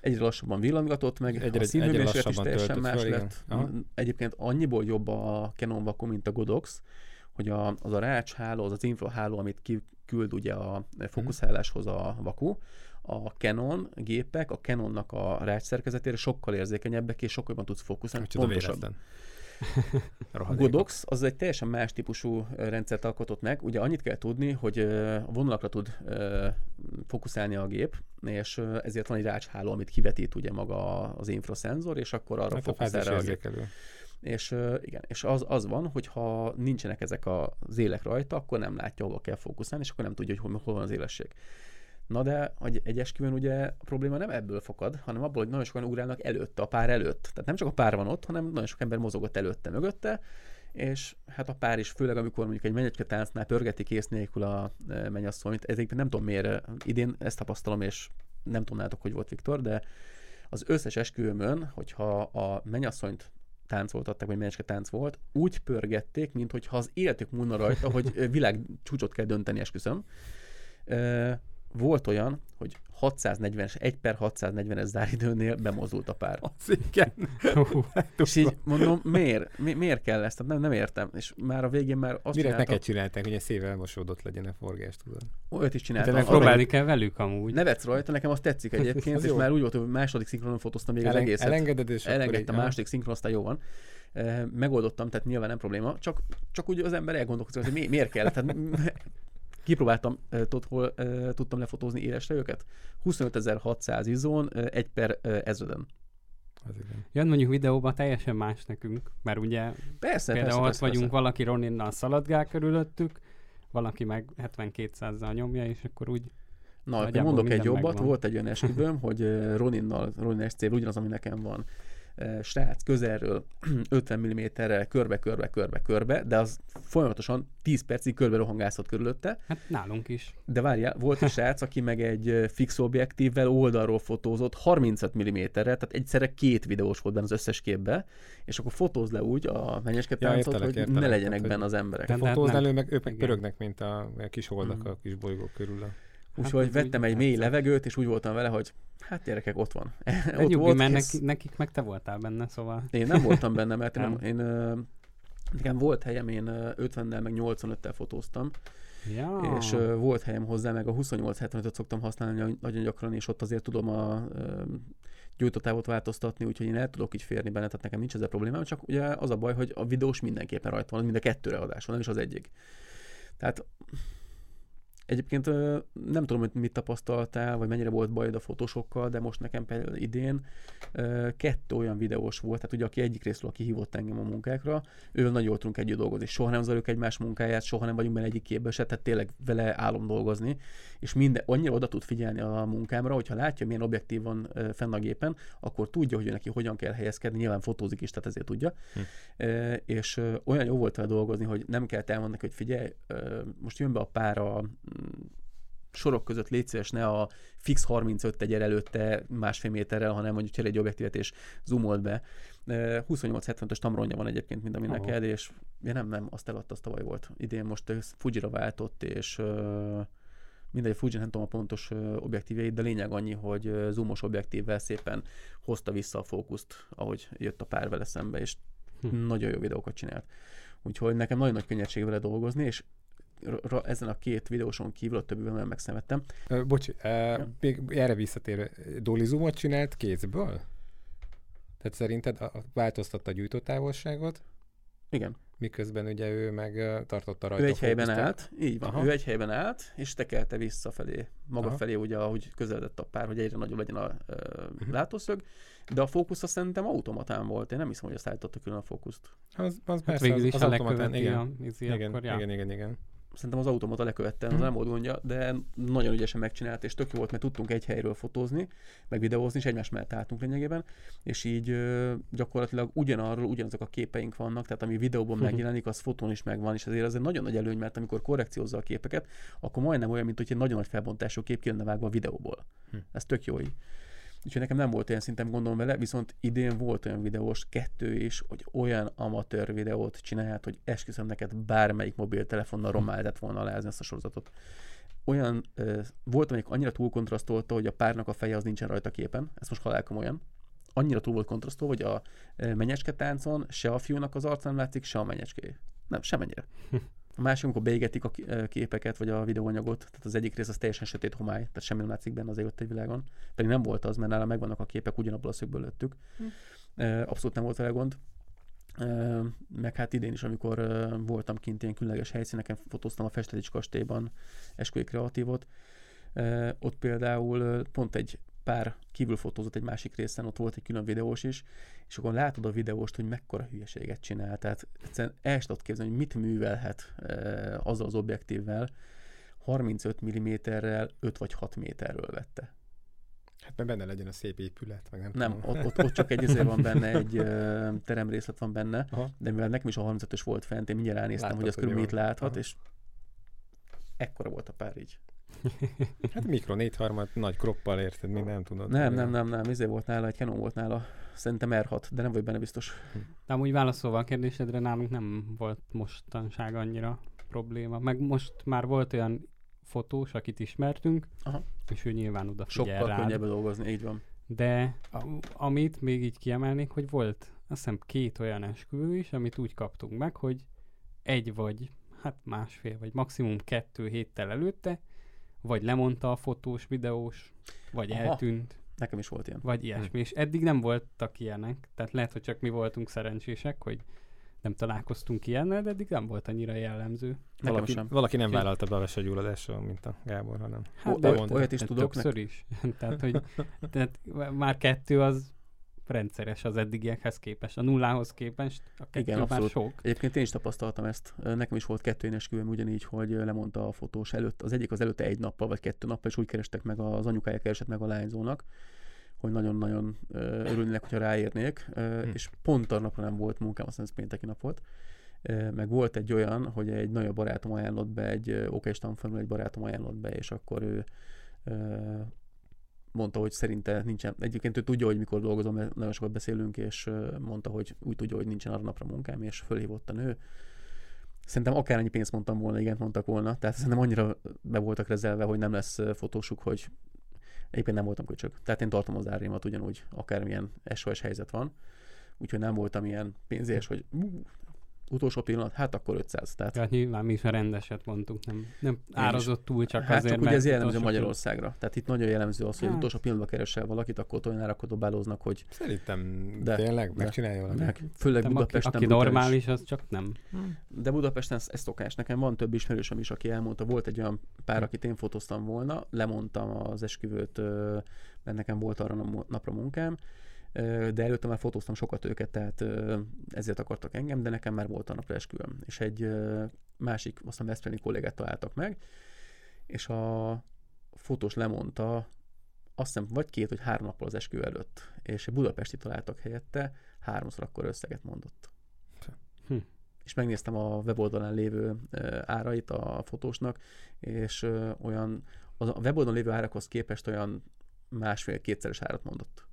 Egyre lassabban villangatott meg, Egyre- a egyre szívművésület is teljesen más fel, lett. Aha. Egyébként annyiból jobb a Canon Vaku, mint a Godox, hogy a, az a rács háló, az az infraháló, amit kiküld ugye a fókuszáláshoz a Vaku, a Canon gépek, a Canonnak a rács szerkezetére sokkal érzékenyebbek, és sokkal jobban tudsz fókuszálni. Micsoda Pontosabb. A. Godox az egy teljesen más típusú rendszert alkotott meg. Ugye annyit kell tudni, hogy a vonalakra tud fókuszálni a gép, és ezért van egy rácsháló, amit kivetít ugye maga az infraszenzor, és akkor arra Hát a fókuszál rá a gép. És igen, és az, az van, hogy ha nincsenek ezek az élek rajta, akkor nem látja, hova kell fókuszálni, és akkor nem tudja, hogy hol, hol van az élesség. Na de hogy egy esküvőn ugye a probléma nem ebből fakad, hanem abból, hogy nagyon sokan ugrálnak előtte, a pár előtt. Tehát nem csak a pár van ott, hanem nagyon sok ember mozogott előtte, mögötte, és hát a pár is, főleg amikor mondjuk egy menyecske táncnál pörgeti kész nélkül a e, mennyasszonyt, ez egyébként nem tudom miért, e, idén ezt tapasztalom, és nem tudom nálatok, hogy volt Viktor, de az összes esküvőmön, hogyha a mennyasszonyt táncoltatták, vagy menyecske tánc volt, úgy pörgették, mintha az életük múlna rajta, hogy világ csúcsot kell dönteni, esküszöm. Volt olyan, hogy 640-es, 1 per 640-es záridőnél bemozdult a pár. Az igen. Hú, És így mondom, miért? Mi, miért kell ezt? Nem, nem értem. És már a végén már azt Mire csináltam, neked csinálták, hogy egy szével mosódott legyen a forgás, tudod? olyat is csináltam. Tényleg Arra próbálni kell velük amúgy. Nevetsz rajta, nekem az tetszik egyébként, Az és jó. már úgy volt, hogy második szinkronon fotóztam még az Elen, egészet. elengeded, és Elengedtem a második szinkron, aztán jó van. Eh, Megoldottam, tehát nyilván nem probléma, csak, csak úgy az ember elgondolkozik, hogy mi, miért kell. Tehát, kipróbáltam, hol tudtam lefotózni élesre őket? 25.600 izón, eh, 1 per ezreden. Az igen. Jön mondjuk videóban teljesen más nekünk, mert ugye Persze, például persze, ott persze, vagyunk, persze. valaki Roninnal szaladgál körülöttük, valaki meg 7200-zal nyomja, és akkor úgy Na, mondok egy jobbat. megvan. Volt egy olyan esküvőm, hogy Roninnal, Ronin SC, ugyanaz, ami nekem van. Srác közelről 50 mm-rel körbe, körbe, körbe, körbe, de az folyamatosan 10 percig körbe rohangászott körülötte. Hát nálunk is. De várjál, volt egy srác, aki meg egy fix objektívvel oldalról fotózott 35 mm-re, tehát egyszerre két videós volt benne az összes képbe, és akkor fotóz le úgy a menyeske Ja, táncot, értelek, hogy értelek, ne legyenek tehát, benne az emberek. Hát Fotózd nem. elő, meg ők meg pörögnek, mint a a kis holdak Mhm. a kis bolygók körül. A... Úgyhogy az vettem egy mély levegőt, és úgy voltam vele, hogy hát gyerekek, ott van. Ott nyugi, mert kész. neki, nekik meg te voltál benne, szóval Én nem voltam benne, mert én, nem, én ö, nekem volt helyem, én ö, 50-nel meg 85-tel fotóztam, ja. és ö, volt helyem hozzá, meg a 28-75-öt szoktam használni nagy- nagyon gyakran, és ott azért tudom a ö, gyújtótávot változtatni, úgyhogy én el tudok így férni benne, tehát nekem nincs ezzel problémám, csak ugye az a baj, hogy a videós mindenképpen rajta van, mind a kettőre adás van, nem is az egyik. Tehát Egyébként nem tudom, hogy mit tapasztaltál, vagy mennyire volt bajod a fotósokkal, de most nekem például idén kettő olyan videós volt, tehát ugye aki egyik részről, aki hívott engem a munkákra, ővel nagyon jól tudunk együtt dolgozni. Soha nem zajljuk egymás munkáját, soha nem vagyunk benne egyik képbe se, tehát tényleg vele álom dolgozni, és minden, annyira oda tud figyelni a munkámra, hogyha látja, milyen objektív van fenn a gépen, akkor tudja, hogy neki hogyan kell helyezkedni, nyilván fotózik is, tehát ezért tudja. Hm. És olyan jó volt vele dolgozni, hogy nem kell elmondani, hogy figyelj, most jön be a pára, sorok között légy szíves, ne a fix 35 tegyer előtte másfél méterrel, hanem mondjuk cserélj egy objektívet és zoomold be. Ö, 28-75-ös tamronja van egyébként, mint ami Ó. neked, és ja, nem, nem, azt eladta, az tavaly volt. Idén most Fujira váltott, és mindegy, Fuji nem tudom a pontos ö, objektívjeit, de lényeg annyi, hogy zoomos objektívvel szépen hozta vissza a fókuszt, ahogy jött a pár vele szembe, és Hm. nagyon jó videókat csinált. Úgyhogy nekem nagyon nagy könnyedség vele dolgozni, és ezen a két videóson kívül a többiben nagyon megszenvedtem. Ö, Bocsi, uh, még erre visszatérve, Dolly Zoomot csinált kézből? Tehát szerinted a- a- változtatta a gyújtótávolságot, Igen, miközben ugye ő meg tartotta rajta ő egy helyben állt, így van, Aha. ő egy helyben állt, és tekelte visszafelé, maga Aha. felé, ugye, ahogy közeledett a pár, hogy egyre nagyobb legyen a ö, Mhm. látószög, de a fókusz azt szerintem automatán volt, én nem hiszem, hogy azt állította külön a fókuszt. Az, az hát persze, végül az, is az a automatán, leköveti igen. Igen, ja. igen, igen, igen. Szerintem az automata lekövette, az Mhm. nem volt gondja, de nagyon ügyesen megcsinált, és tök jó volt, mert tudtunk egy helyről fotózni, meg videózni, és egymás mellett álltunk lényegében, és így ö, gyakorlatilag ugyanarról ugyanazok a képeink vannak, tehát ami videóban Mhm. megjelenik, az fotón is megvan, és ezért ez egy nagyon nagy előny, mert amikor korrekciózza a képeket, akkor majdnem olyan, mint hogy egy nagyon nagy felbontású kép ki lenne vágva a videóból. Hm. Ez tök jó így. Úgyhogy nekem nem volt olyan szinten gondom vele, viszont idén volt olyan videós, kettő is, hogy olyan amatőr videót csinált, hogy esküszöm neked bármelyik mobiltelefonnal romá lehetett volna alázni ezt a sorozatot. Olyan, ö, volt, amelyik annyira túl kontrasztolta, hogy a párnak a feje az nincsen rajta képen, ezt most halálkom olyan. Annyira túl volt kontrasztolva, hogy a menyecske táncon se a fiúnak az arca nem látszik, se a menyecské. Nem, semennyire. A másik, amikor beégetik a képeket, vagy a videóanyagot, tehát az egyik rész az teljesen sötét homály, tehát semmi nem látszik benne az egy világon. Pedig nem volt az, mert nála megvannak a képek, ugyanabból a szögből lőttük. Ö, Abszolút nem volt vele gond. Meg hát idén is, amikor voltam kint ilyen különleges helyszíneken, fotóztam a Festetics kastélyban esküvői kreatívot, ott például pont egy pár kívül fotózott egy másik részen, ott volt egy külön videós is, és akkor látod a videóst, hogy mekkora hülyeséget csinál. Tehát egyszerűen el tudod képzelni, hogy mit művelhet ö, azzal az objektívvel. 35 mm-rel 5 vagy 6 méterről vette. Hát mert benne legyen a szép épület, meg nem, Nem, tudom. ott, ott, ott csak egy izé van benne, egy ö, teremrészlet van benne, Aha. de mivel nekem is a 35-ös volt fent, én mindjárt ránéztem, Láttad, hogy az körülbelül mit láthat, Aha. és ekkora volt a pár így. Hát mikro négyharmad, nagy kroppal érted, még nem tudod. Nem, nem, nem, nem, izé volt nála, egy Canon volt nála, szerintem R6, de nem vagy benne biztos. De amúgy válaszolva a kérdésedre, nálunk nem volt mostanság annyira probléma. Meg most már volt olyan fotós, akit ismertünk, Aha. és ő nyilván odafigyel Sokkal rád. könnyebb dolgozni, így van. De a, amit még így kiemelnék, hogy volt azt hiszem két olyan esküvő is, amit úgy kaptunk meg, hogy egy vagy, hát másfél, vagy maximum kettő héttel előtte, vagy lemondta a fotós, videós, vagy Aha. eltűnt, Nekem is volt ilyen. vagy ilyesmi. És eddig nem voltak ilyenek. Tehát lehet, hogy csak mi voltunk szerencsések, hogy nem találkoztunk ilyennel, de eddig nem volt annyira jellemző. Nekem Valaki, sem. valaki nem vállalta be a vesegyulladással, mint a Gábor, hanem Hát, O- de, oly- olyat is tudok, többször is. tehát, hogy tehát már kettő az rendszeres az eddigiekhez képest. A nullához képest a kettő Igen, már abszolút. sok. Egyébként én is tapasztaltam ezt. Nekem is volt kettő esküvőm ugyanígy, hogy lemondta a fotós előtt. Az egyik az előtte egy nappal vagy kettő nappal, és úgy kerestek meg, az anyukája keresett meg a lányzónak, hogy nagyon-nagyon örülnének, hogyha ráérnék, Hm. és pont a napra nem volt munkám, azt hiszem ez pénteki nap volt. Meg volt egy olyan, hogy egy nagyon barátom ajánlott be, egy okés tanfolyamon egy barátom ajánlott be, és akkor ő mondta, hogy szerinte nincsen, egyébként ő tudja, hogy mikor dolgozom, mert nagyon sokat beszélünk, és mondta, hogy úgy tudja, hogy nincsen arra napra munkám, és fölhívott a nő. Szerintem akárannyi pénzt mondtam volna, igen, mondtak volna, tehát szerintem annyira be voltak rezelve, hogy nem lesz fotósuk, hogy egyébként nem voltam köcsög. Tehát én tartom az árémat ugyanúgy, akármilyen SOS helyzet van, úgyhogy nem voltam ilyen pénzés, hogy utolsó pillanat, hát akkor 500. Tehát Tehát nyilván mi is a rendeset mondtuk, nem, nem árazott túl csak hát azért, csak ugye ez jellemző Magyarországra. Tehát itt nagyon jellemző az, hogy Hát. utolsó pillanatban keresel valakit, akkor olyan árakat dobálóznak, hogy Szerintem De- tényleg megcsinálja valaki. meg, főleg pillanat. Budapesten aki, aki normális, az csak nem. De Budapesten ez, ez szokás. Nekem van több ismerősöm is, aki elmondta, volt egy olyan pár, akit én fotóztam volna, lemondtam az esküvőt, mert nekem volt arra napra munkám, de előtte már fotóztam sokat őket, tehát ezért akartak engem, de nekem már volt a napra esküvőm. És egy másik, azt hiszem Veszprémi kollégát találtak meg, és a fotós lemondta azt hiszem vagy két vagy három nappal az esküvő előtt, és egy budapesti találtak helyette, háromszor akkor összeget mondott és megnéztem a weboldalán lévő árait a fotósnak, és olyan, az a weboldalon lévő árakhoz képest olyan másfél-kétszeres árat mondott.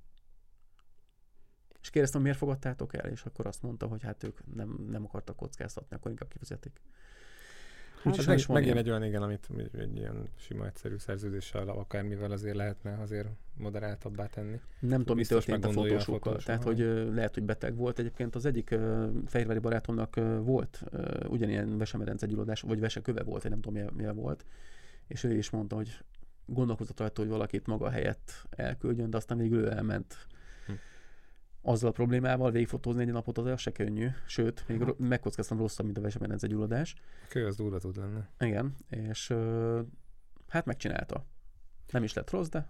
És kérdeztem, miért fogadtátok el, és akkor azt mondta, hogy hát ők nem, nem akartak kockáztatni, akkor inkább kifizetik. Hát meg, megint egy olyan, igen, amit egy, egy ilyen sima, egyszerű szerződéssel, akármivel azért lehetne azért moderáltabbá tenni. Nem tudom, mi történt a fotósokkal. fotós, Tehát, hogy lehet, hogy beteg volt. Egyébként az egyik ö, fehérvári barátomnak ö, volt ö, ugyanilyen vesemedence gyulladás, vagy veseköve volt, én nem tudom, milyen, milyen volt. És ő is mondta, hogy gondolkozott rajta, hogy valakit maga helyett elküldjön, de aztán végül ő elment. Azzal a problémával végigfotózni egy napot az se könnyű, sőt, még ro- megkockáztam rosszabb, mint a vesemedence gyulladás. A kő az durva tud lenni. Igen, és ö, hát megcsinálta. Nem is lett rossz, de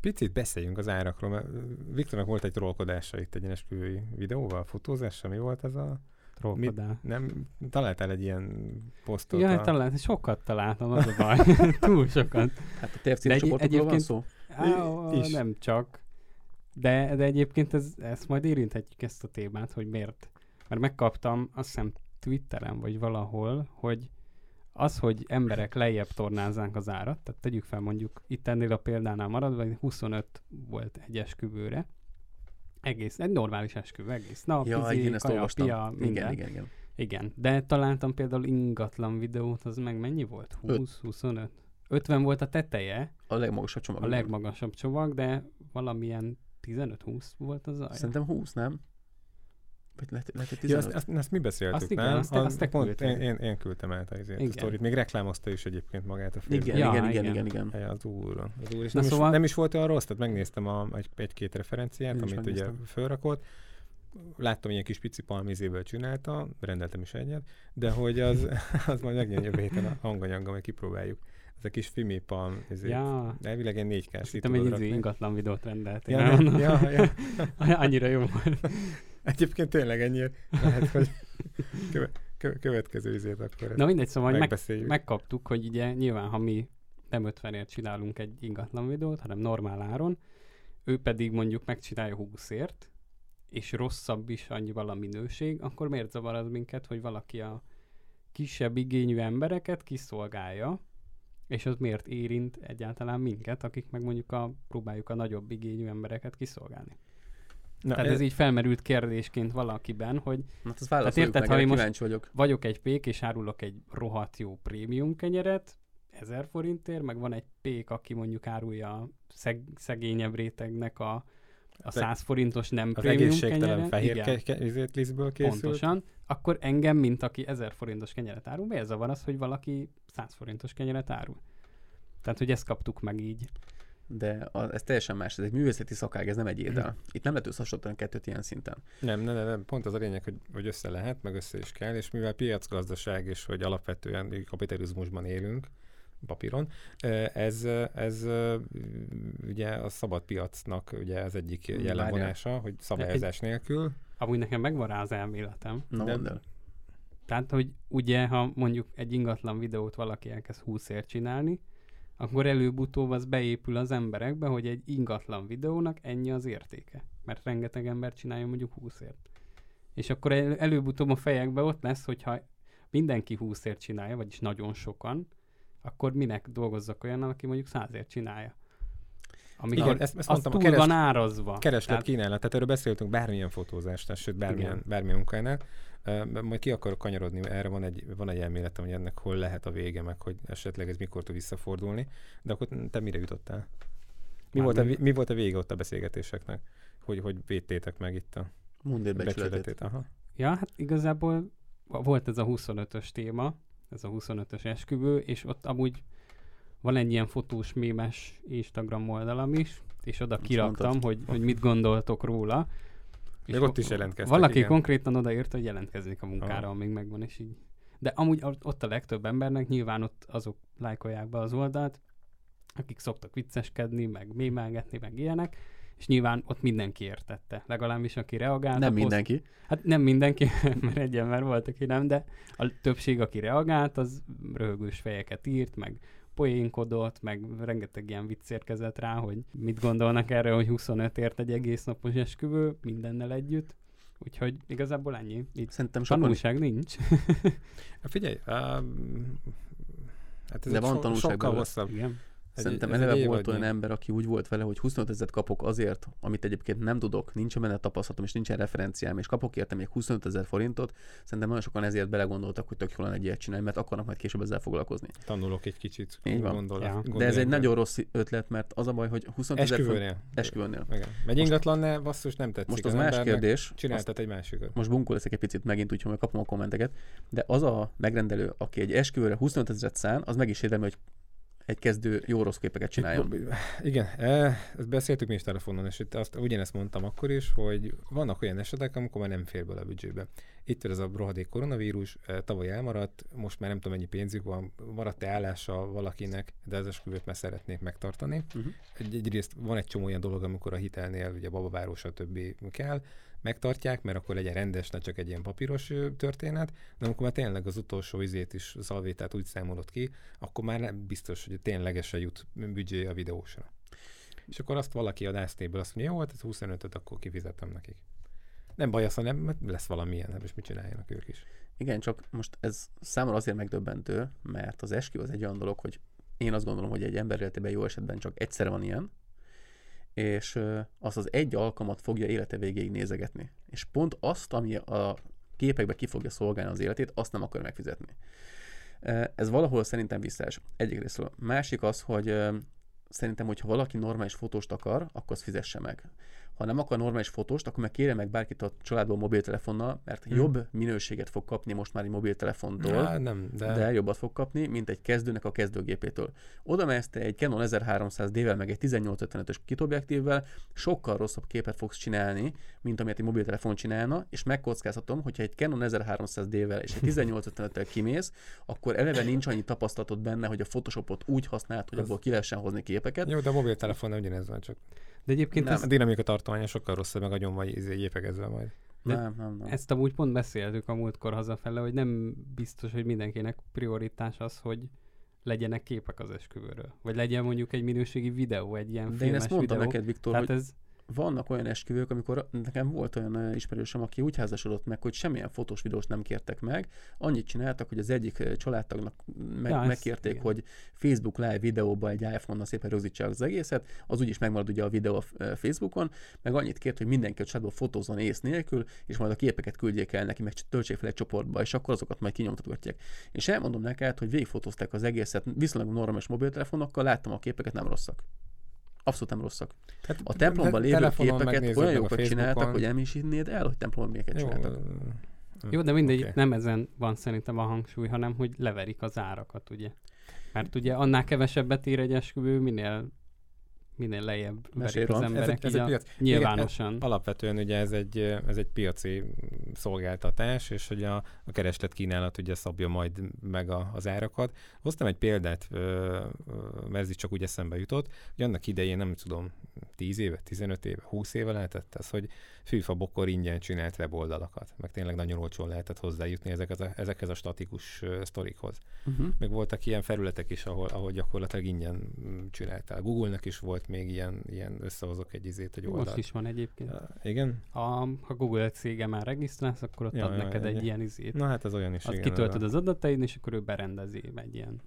Picit beszéljünk az árakról, mert Viktornak volt egy trollkodása itt egy esküvői videóval, fotózással, mi volt ez a... Trollkodás. Nem, találtál egy ilyen posztot Ja, a... hát talán, sokat találtam, az a baj. Túl sokat. hát a TFC De egy- csoportokról van egyébként- szó. Á, is. nem csak. De, de egyébként ez, ezt majd érinthetjük ezt a témát, hogy miért. Mert megkaptam, azt hiszem Twitteren vagy valahol, hogy az, hogy emberek lejjebb tornázzánk az árat, tehát tegyük fel mondjuk itt ennél a példánál maradva, 25 volt egy esküvőre, egész, egy normális esküvő, egész nap, Ja, izé, igen, ezt kaja, olvastam. pia, minden. Igen, igen, igen. Igen, de találtam például ingatlan videót, az meg mennyi volt? 20, 25? 50 volt a teteje, A legmagasabb csomag. a legmagasabb csomag, de valamilyen 15-20 volt az alja. Szerintem 20, nem? Vagy lehet, lehet hogy Ja, 15? azt, azt, azt mi beszéltük, Azt igen, nem? azt te- azt te pont én, én, én, küldtem át az Igen. a sztorit. Még reklámozta is egyébként magát a igen, Facebook. Ja, igen, igen, igen. igen, igen. Az úr. Az úr és Na nem, szóval- is, nem is volt olyan rossz, tehát megnéztem a, egy, egy-két referenciát, Én is amit ugye fölrakott. Láttam, ilyen kis pici palmizéből csinálta, rendeltem is egyet, de hogy az, az majd megjön jövő héten a hanganyaggal, majd kipróbáljuk. Ez a kis fimi palm, ez Ja, elvileg egy 4 k Hittem egy izé ingatlan videót rendeltél. Ja, nem, ja, ja. Annyira jó volt. Egyébként tényleg ennyi. Lehet, hogy köve, köve, következő izét akkor Na mindegy, szóval meg, megkaptuk, hogy ugye nyilván, ha mi nem 50ért csinálunk egy ingatlan videót, hanem normál áron, ő pedig mondjuk megcsinálja 20ért, és rosszabb is annyival a minőség, akkor miért zavar az minket, hogy valaki a kisebb igényű embereket kiszolgálja, és az miért érint egyáltalán minket, akik meg mondjuk a, próbáljuk a nagyobb igényű embereket kiszolgálni. Na, Tehát ez így felmerült kérdésként valakiben, hogy Hát azt válaszoljuk érted, meg, ha én most- vagyok. vagyok egy pék, és árulok egy rohadt jó prémium kenyeret, 1000 forintért, meg van egy pék, aki mondjuk árulja a szeg, szegényebb rétegnek a, a Az 100 forintos nem az prémium egészségtelen kenyeret. fehér ke- lisztből készült. pontosan. Akkor engem, mint aki 1000 forintos kenyeret árul, miért zavar az, hogy valaki 100 forintos kenyeret árul? Tehát, hogy ezt kaptuk meg így. De a, ez teljesen más, ez egy művészeti szakág, ez nem egy étel. Itt nem lehet összehasonlítani a kettőt ilyen szinten. Nem, nem, nem, nem, pont az a lényeg, hogy, hogy össze lehet, meg össze is kell, és mivel piacgazdaság, és hogy alapvetően kapitalizmusban élünk, papíron, ez, ez ugye a szabad piacnak ugye az egyik jellemvonása, hogy szabályozás nélkül. Amúgy nekem megvan rá az elméletem. Na De- mondd. Tehát, hogy ugye, ha mondjuk egy ingatlan videót valaki elkezd 20ért csinálni, akkor előbb-utóbb az beépül az emberekbe, hogy egy ingatlan videónak ennyi az értéke. Mert rengeteg ember csinálja mondjuk 20ért. És akkor el, előbb-utóbb a fejekbe ott lesz, hogyha mindenki 20ért csinálja, vagyis nagyon sokan, akkor minek dolgozzak olyan, aki mondjuk 100ért csinálja. Amikor Igen, ezt, ezt mondtam, a túl keres, van árazva. kereslet Tehát- kínálat, tehát erről beszéltünk bármilyen fotózást, sőt bármilyen, Igen. bármilyen munkánál. Uh, majd ki akarok kanyarodni, erre van egy, van egy elméletem, hogy ennek hol lehet a vége, meg hogy esetleg ez mikor tud visszafordulni. De akkor te mire jutottál? Mi, volt a, mi volt a vége ott a beszélgetéseknek? Hogy, hogy védtétek meg itt a Mondd becsületét. becsületét? Aha. Ja, hát igazából volt ez a 25-ös téma, ez a 25-ös esküvő, és ott amúgy van egy ilyen fotós mémes Instagram oldalam is, és oda Azt kiraktam, mondtad. hogy, hogy mit gondoltok róla. És Még ott is jelentkeztek, Valaki igen. konkrétan odaírta, hogy jelentkezik a munkára, Aha. amíg megvan, és így. De amúgy ott- ott a legtöbb embernek nyilván ott azok lájkolják be az oldalt, akik szoktak vicceskedni, meg mémelgetni, meg ilyenek, és nyilván ott mindenki értette. Legalábbis aki reagált. Nem poszt- mindenki. Hát nem mindenki, mert egy ember volt, aki nem, de a többség, aki reagált, az röhögős fejeket írt, meg poénkodott, meg rengeteg ilyen vicc érkezett rá, hogy mit gondolnak erről, hogy 25 ért egy egész napos esküvő, mindennel együtt. Úgyhogy igazából ennyi. Itt Szerintem sokan, tanulság nincs. Figyelj, um, hát ez De egy van so, tanulság sokkal hosszabb. Igen. Ez Szerintem ez eleve volt olyan ember, aki úgy volt vele, hogy 25 ezeret kapok azért, amit egyébként nem tudok, nincs benne tapasztalatom, és nincsen referenciám, és kapok érte még 25 ezer forintot. Szerintem nagyon sokan ezért belegondoltak, hogy tök jól lenne egy ilyet csinálni, mert akarnak majd később ezzel foglalkozni. Tanulok egy kicsit. Így van. Gondol, Ja. De ez egy nagyon rossz ötlet, mert az a baj, hogy 25 ezer forint Esküvőnél. Egy ingatlannál basszus nem tetszik Most az más embernek, kérdés, Csináltat egy másikat. most bunkó leszek egy picit megint, úgyhogy majd kapom a kommenteket, de az a megrendelő, aki egy esküvőre 25 ezeret szán, az meg is érdemli, hogy egy kezdő jó rossz képeket csináljon. Igen, e, ezt beszéltük mi is telefonon, és itt azt, ugyanezt mondtam akkor is, hogy vannak olyan esetek, amikor már nem fér bele a büdzsébe. Itt ez a rohadék koronavírus, e, tavaly elmaradt, most már nem tudom mennyi pénzük van, maradt-e állása valakinek, de az esküvőt már szeretnék megtartani. Uh-huh. Egy, egyrészt van egy csomó olyan dolog, amikor a hitelnél ugye babaváró, stb. kell, megtartják, mert akkor legyen rendes, ne csak egy ilyen papíros történet, de amikor már tényleg az utolsó izét is, szalvétát úgy számolod ki, akkor már nem biztos, hogy ténylegesen jut büdzsé a videósra. És akkor azt valaki a dásztéből azt mondja, jó, hát ez 25-öt, akkor kifizetem nekik. Nem baj az, hanem mert lesz valamilyen, hát most mit csináljanak ők is. Igen, csak most ez számomra azért megdöbbentő, mert az eskü az egy olyan dolog, hogy én azt gondolom, hogy egy ember életében jó esetben csak egyszer van ilyen, és ö, az egy alkalmat fogja élete végéig nézegetni. És pont azt, ami a képekbe ki fogja szolgálni az életét, azt nem akar megfizetni. Ez valahol szerintem visszás. Egyik részről. Másik az, hogy szerintem, hogyha valaki normális fotóst akar, akkor azt fizesse meg. Ha nem akar normális fotóst, akkor meg kérje meg bárkit a családból mobiltelefonnal, mert Hmm. jobb minőséget fog kapni most már egy mobiltelefontól, Á, nem, de, de... jobbat fog kapni, mint egy kezdőnek a kezdőgépétől. Oda mehetsz egy Canon 1300D-vel, meg egy 1855-ös kitobjektívvel, sokkal rosszabb képet fogsz csinálni, mint amit egy mobiltelefon csinálna, és megkockáztatom, hogyha egy Canon 1300D-vel és egy 1855-tel kimész, akkor eleve nincs annyi tapasztalatod benne, hogy a Photoshopot úgy használd, hogy abból ki lehessen hozni képeket. Jó, de a mobiltelefon ugyanez van, csak De egyébként Nem. ez, a dinamika tartománya sokkal rosszabb, meg agyon vagy jépegezve majd. De- Nem, nem, nem. ezt amúgy pont beszéltük a múltkor hazafele, hogy nem biztos, hogy mindenkinek prioritás az, hogy legyenek képek az esküvőről. Vagy legyen mondjuk egy minőségi videó, egy ilyen De én filmes ezt mondtam videó. neked, Viktor, Tehát hogy ez, vannak olyan esküvők, amikor nekem volt olyan ismerősöm, aki úgy házasodott meg, hogy semmilyen fotós videós nem kértek meg, annyit csináltak, hogy az egyik családtagnak meg, Ja, megkérték, igen. hogy Facebook live videóba egy iPhone-nal szépen rögzítse az egészet, az úgyis megmarad ugye a videó a Facebookon, meg annyit kért, hogy mindenki a családból fotózzon ész nélkül, és majd a képeket küldjék el neki, meg töltsék fel egy csoportba, és akkor azokat majd kinyomtatgatják. És elmondom neked, hogy végigfotózták az egészet viszonylag normális mobiltelefonokkal, láttam a képeket, nem rosszak. Abszolút nem rosszak. Hát A templomban lévő képeket olyan jókat csináltak, hogy nem is hinnéd el, hogy templomban miket csináltak. jó, de mindegy, oké. nem ezen van szerintem a hangsúly, hanem hogy leverik az árakat, ugye. Mert ugye annál kevesebbet ér egy esküvő, minél minél lejjebb verik az. Ez emberek egy, ez egy a, piac. nyilvánosan. Alapvetően ugye ez egy, ez egy piaci szolgáltatás, és hogy a, a kereslet kínálat ugye szabja majd meg a, az árakat. Hoztam egy példát, mert ez is csak úgy eszembe jutott, hogy annak idején nem tudom, 10 éve, 15 éve, 20 éve lehetett ez, hogy Fűfa Bokor ingyen csinált weboldalakat, meg tényleg nagyon olcsón lehetett hozzájutni ezekhez a, ezekhez a statikus sztorikhoz. Uh-huh. Meg voltak ilyen felületek is, ahol, ahol gyakorlatilag ingyen mm, csináltál. Google-nek is volt még ilyen, ilyen összehozok egy izét, egy oldalt. Most is van egyébként. Uh, igen? A, ha Google cége már regisztrálsz, akkor ott Ja, ad ja, neked egy- egy ilyen izét. Na hát az olyan is, Azt igen. kitöltöd ez az adataid, és akkor ő berendezi egy ilyen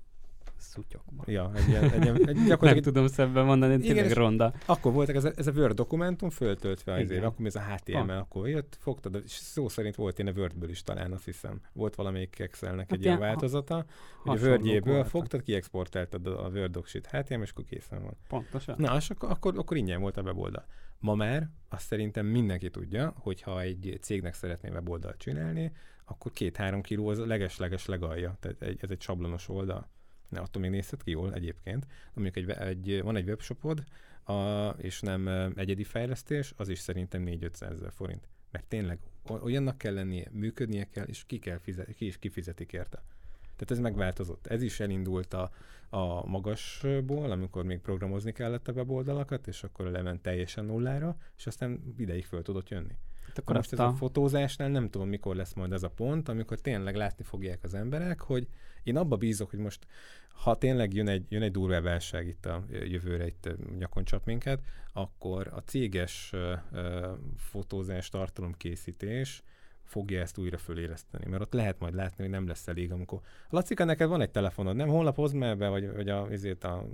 szutyokba. a... Ja, egy ilyen, egy ilyen egy, Nem gyakorlatilag tudom szebben mondani, Igen, tényleg és- ronda. akkor voltak ez a, ez a Word dokumentum föltöltve az Igen. éve, akkor ez a HTML, Van. akkor jött, fogtad, és szó szerint volt én a Wordből is talán, azt hiszem. Volt valamelyik Excelnek Hát egy ilyen változata, hogy a Wordjéből fogtad, kiexportáltad a a Word docsit HTML, és akkor készen van. Pontosan. Na, és akkor, akkor, akkor ingyen volt a weboldal. Ma már azt szerintem mindenki tudja, hogy ha egy cégnek szeretné weboldalt csinálni, akkor két-három kiló az leges-leges legalja. Tehát egy, ez egy sablonos oldal. Ne, attól még nézhet ki jól egyébként. Mondjuk egy, egy, van egy webshopod, a, és nem egyedi fejlesztés, az is szerintem 4-500 ezer forint. Mert tényleg olyannak kell lennie, működnie kell, és ki, kell fizet, ki is kifizetik érte. Tehát ez megváltozott. Ez is elindult a, a magasból, amikor még programozni kellett a weboldalakat, és akkor lement teljesen nullára, és aztán ideig föl tudott jönni. Hát akkor most azt ez a a... fotózásnál nem tudom, mikor lesz majd ez a pont, amikor tényleg látni fogják az emberek, hogy én abba bízok, hogy most ha tényleg jön egy, jön egy durva válság itt a jövőre, itt nyakon csap minket, akkor a céges ö, ö, fotózás, tartalomkészítés fogja ezt újra föléleszteni, mert ott lehet majd látni, hogy nem lesz elég, amikor... Lacika, neked van egy telefonod, nem? Holnap hozd be, vagy, vagy a, ezért a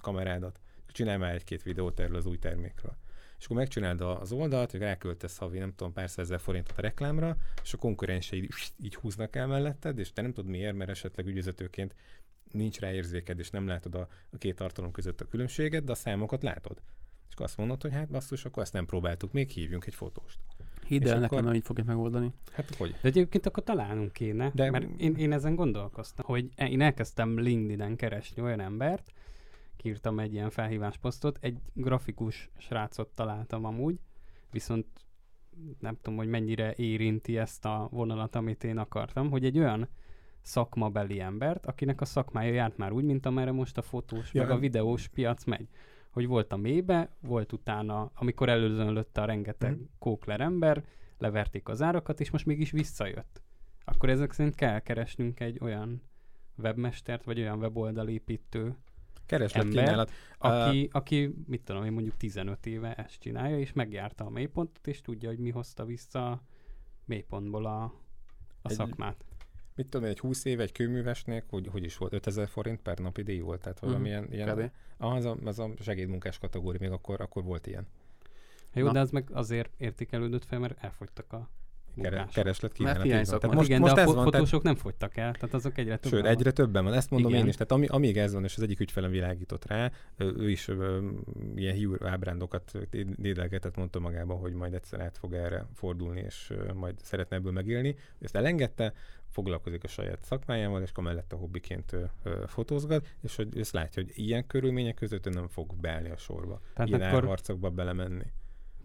kamerádat. Csinálj már egy-két videót erről az új termékről és akkor megcsináld az oldalt, hogy ráköltesz havi, nem tudom, pár százezer forintot a reklámra, és a konkurenseid így húznak el melletted, és te nem tudod miért, mert esetleg ügyvezetőként nincs rá érzéked, és nem látod a, a két tartalom között a különbséget, de a számokat látod. És akkor azt mondod, hogy hát basszus, akkor ezt nem próbáltuk, még hívjunk egy fotóst. Hidd el nekem, hogy így fogja megoldani. Hát hogy? De egyébként akkor találnunk kéne, De- mert én, én ezen gondolkoztam, hogy én elkezdtem LinkedIn-en keresni olyan embert, kiírtam egy ilyen felhívás posztot, egy grafikus srácot találtam amúgy, viszont nem tudom, hogy mennyire érinti ezt a vonalat, amit én akartam, hogy egy olyan szakmabeli embert, akinek a szakmája járt már úgy, mint amerre most a fotós, Ja, meg a videós piac megy. Hogy volt a mélybe, volt utána, amikor előzönlött a rengeteg Mhm. kókler ember, leverték az árakat, és most mégis visszajött. Akkor ezek szerint kell keresnünk egy olyan webmestert, vagy olyan weboldalépítő, Kereslet Ember, kínálat. aki, aki, mit tudom én, mondjuk 15 éve ezt csinálja, és megjárta a mélypontot, és tudja, hogy mi hozta vissza mélypontból a, a Egy- szakmát. mit tudom, egy 20 év egy kőművesnél, hogy, hogy is volt, 5000 forint per napi díj volt, tehát valamilyen Mhm, ilyen, kb. az, a, az a segédmunkás kategória, még akkor, akkor volt ilyen. Jó, Na. de az meg azért értékelődött fel, mert elfogytak a Kere, munkások. kereslet kínálat. van. Tehát most, Igen, most de a ez fo- van, tehát, fotósok nem fogytak el, tehát azok egyre többen sőt, egyre többen van. Ezt mondom Igen. én is. Tehát ami, amíg ez van, és az egyik ügyfelem világított rá, ő, ő is ö, ilyen hiú ábrándokat dédelgetett, mondta magában, hogy majd egyszer át fog erre fordulni, és ö, majd szeretne ebből megélni. Ezt elengedte, foglalkozik a saját szakmájával, és akkor mellette hobbiként ö, ö, fotózgat, és hogy ezt látja, hogy ilyen körülmények között ő nem fog beállni a sorba. Tehát ilyen akkor, árharcokba belemenni.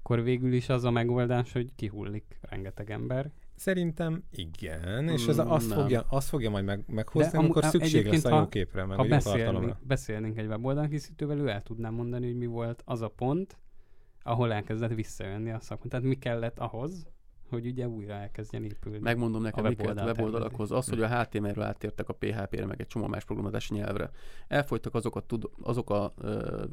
Akkor végül is az a megoldás, hogy kihullik rengeteg ember. Szerintem igen, és ez Mm, azt, nem. fogja, azt fogja majd meg, meghozni, De amikor a- szükség lesz a jó képre, meg Ha a jó beszélnénk, tartalomra. beszélnénk egy weboldalkészítővel, ő el tudná mondani, hogy mi volt az a pont, ahol elkezdett visszajönni a szakma. Tehát mi kellett ahhoz, hogy ugye újra elkezdjen épülni. Megmondom nekem, A mi kellett a weboldal weboldalakhoz. Az, hogy a HTML-ről áttértek a PHP-re, meg egy csomó más programozási nyelvre. Elfogytak azok a, tud- azok a ö,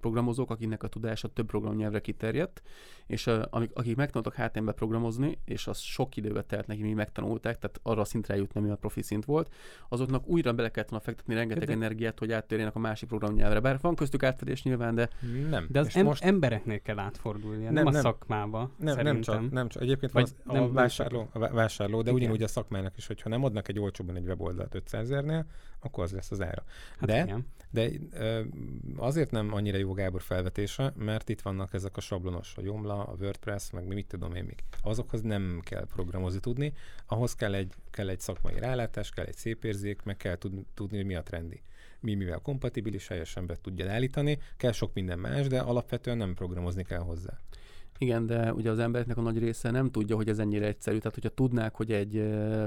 programozók, akiknek a tudása több programnyelvre kiterjedt, és ö, amik, akik megtanultak HTML-be programozni, és az sok időbe telt neki, mi megtanulták, tehát arra a szintre eljutni, ami a profi szint volt, azoknak újra bele kellett volna fektetni rengeteg De- energiát, hogy áttérjenek a másik programnyelvre. Bár van köztük átfedés nyilván, de Nem. De az em- most embereknél kell átfordulnia, nem, Nem, nem a szakmába, nem, szerintem. nem, csak, nem csak. Egyébként Vagy az, a, nem- nem vásárló, a vá- vásárló, de Igen. ugyanúgy a szakmának is, hogyha nem adnak egy olcsóban egy weboldalt 500 ezernél, akkor az lesz az ára. Hát de- igen. De azért nem annyira jó Gábor felvetése, mert itt vannak ezek a sablonos, a Joomla, a WordPress, meg mi mit tudom én még. Azokhoz nem kell programozni tudni, ahhoz kell egy, kell egy szakmai rálátás, kell egy szép érzék, meg kell tud, tudni, hogy mi a trendi. Mi mivel kompatibilis, helyesen be tudja állítani, kell sok minden más, de alapvetően nem programozni kell hozzá. Igen, de ugye az embereknek a nagy része nem tudja, hogy ez ennyire egyszerű. Tehát, hogyha tudnák, hogy egy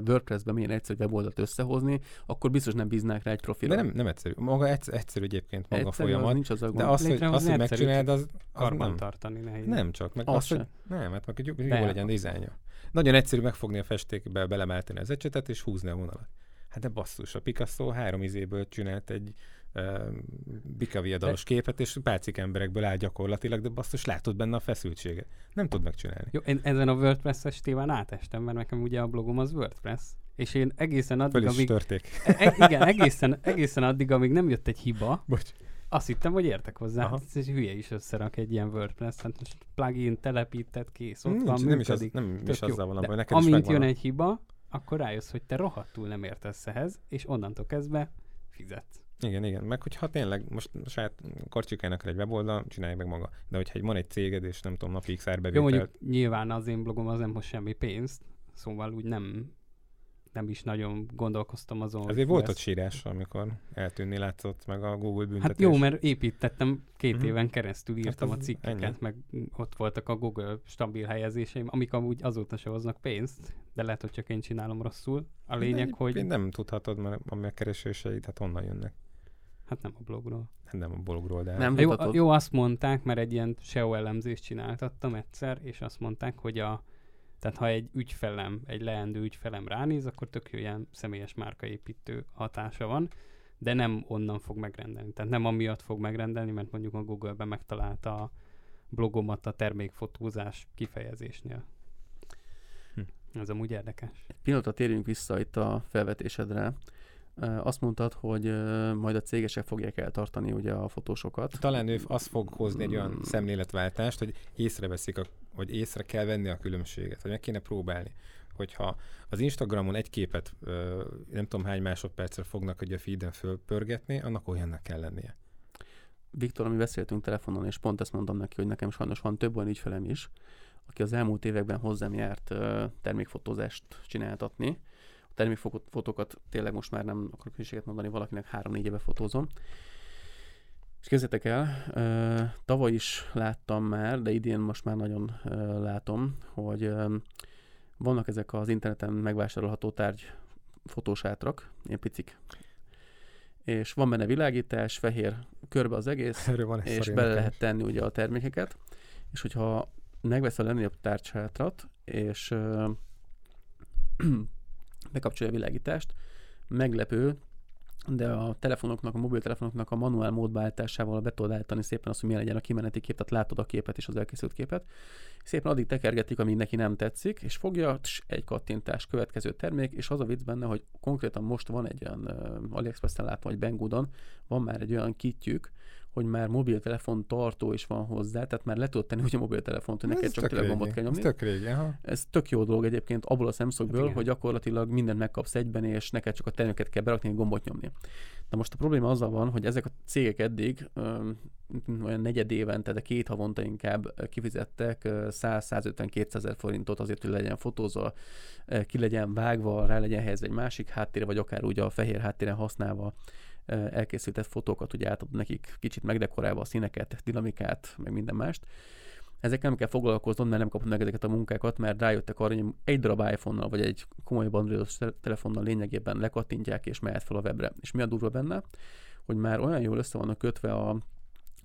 WordPress-ben milyen egyszerű weboldalt összehozni, akkor biztos nem bíznák rá egy profilra. De nem, nem egyszerű. Maga egyszerű, egyszerű egyébként maga a egyszerű, az folyamat, nincs az a de gond. az, hogy, az, hogy megcsináld, az, az nem. tartani nehéz. Nem csak, meg Az az, hogy nem, hát meg hogy jó, jó De. legyen dizájnja. Nagyon egyszerű megfogni a festékbe, belemáltani az ecsetet és húzni a vonalat. Hát de basszus, a Picasso három izéből csinált egy bikaviadalos képet, és pácik emberekből áll gyakorlatilag, de basszus, látod benne a feszültséget. Nem tud megcsinálni. Jó, én ezen a WordPress-es témán átestem, mert nekem ugye a blogom az WordPress. És én egészen addig, amíg... törték. E- e- igen, egészen, egészen addig, amíg nem jött egy hiba, Bocs. azt hittem, hogy értek hozzá. Aha. Hát ez hülye is összerak egy ilyen WordPress. Hát most plugin telepített, kész, ott Nincs, van, nem is, az, működik. nem Tök is azzal van, De hogy neked amint jön a- egy hiba, akkor rájössz, hogy te rohadtul nem értesz ehhez, és onnantól kezdve fizetsz. Igen, igen. Meg hogyha tényleg most saját karcsikának egy weboldal, csinálj meg maga. De hogyha egy, van egy céged, és nem tudom, napi x Jó, árbevétel, mondjuk nyilván az én blogom az nem hoz semmi pénzt, szóval úgy nem nem is nagyon gondolkoztam azon. fú, volt ott sírás, amikor eltűnni látszott, meg a Google büntetés. Hát jó, mert építettem, két Mhm. éven keresztül írtam az a cikkeket, ennyi. meg ott voltak a Google stabil helyezéseim, amik amúgy azóta se hoznak pénzt, de lehet, hogy csak én csinálom rosszul. A lényeg, De hogy Nem tudhatod, mert a megkereséseid, hát honnan jönnek. Hát nem a blogról. Hát nem a blogról, de... Nem. Jó, Mutatod. jó, azt mondták, mert egy ilyen SEO elemzést csináltattam egyszer, és azt mondták, hogy a tehát ha egy ügyfelem, egy leendő ügyfelem ránéz, akkor tök jó ilyen személyes márkaépítő hatása van, de nem onnan fog megrendelni. Tehát nem amiatt fog megrendelni, mert mondjuk a Google-ben megtalálta a blogomat a termékfotózás kifejezésnél. Hm. Ez amúgy érdekes. Egy pillanatra térjünk vissza itt a felvetésedre. Azt mondtad, hogy majd a cégesek fogják eltartani ugye a fotósokat. Talán ő az fog hozni egy olyan Mm. szemléletváltást, hogy észreveszik, a, hogy észre kell venni a különbséget, hogy meg kéne próbálni. Hogyha az Instagramon egy képet nem tudom hány másodpercre fognak hogy a feeden fölpörgetni, annak olyannak kell lennie. Viktor, mi beszéltünk telefonon, és pont ezt mondtam neki, hogy nekem sajnos van több olyan ügyfelem is, aki az elmúlt években hozzám járt termékfotózást csináltatni. Termékfotókat tényleg most már nem akarok hülyeséget mondani, valakinek három-négy éve fotózom. És képzeljétek el, tavaly is láttam már, de idén most már nagyon látom, hogy vannak ezek az interneten megvásárolható tárgy fotósátrak, ilyen picik. És van benne világítás, fehér körbe az egész, Erről van és bele nekem lehet tenni ugye a termékeket, és hogyha megveszel a legnagyobb tárcsátrat, és bekapcsolja a világítást, meglepő, de a telefonoknak, a mobiltelefonoknak a manuál módváltásával be tudod állítani szépen azt, hogy milyen legyen a kimeneti kép, tehát látod a képet és az elkészült képet. Szépen addig tekergetik, amíg neki nem tetszik, és fogja, tss, egy kattintás, következő termék, és az a vicc benne, hogy konkrétan most van egy olyan uh, AliExpress-en látom, vagy Banggoodon, van már egy olyan kitjük, hogy már mobiltelefon tartó is van hozzá, tehát már le tudod tenni hogy a mobiltelefont, hogy neked Ez csak tényleg gombot kell nyomni. Ez tök régi, aha. Ez tök jó dolog egyébként abból a szemszögből, Hát hogy gyakorlatilag mindent megkapsz egyben, és neked csak a terméket kell berakni, egy gombot nyomni. Na most a probléma azzal van, hogy ezek a cégek eddig öm, olyan negyed évente, de két havonta inkább kifizettek ö, 100-150-200 ezer forintot azért, hogy legyen fotózva, ki legyen vágva, rá legyen helyezve egy másik háttérre, vagy akár úgy a fehér háttéren használva elkészített fotókat, ugye átad nekik kicsit megdekorálva a színeket, dinamikát, meg minden mást. Ezekkel nem kell foglalkoznod, mert nem kapod meg ezeket a munkákat, mert rájöttek arra, hogy egy darab iPhone-nal, vagy egy komolyabb androidos telefonnal lényegében lekattintják és mehet fel a webre. És mi a durva benne? Hogy már olyan jól össze vannak kötve a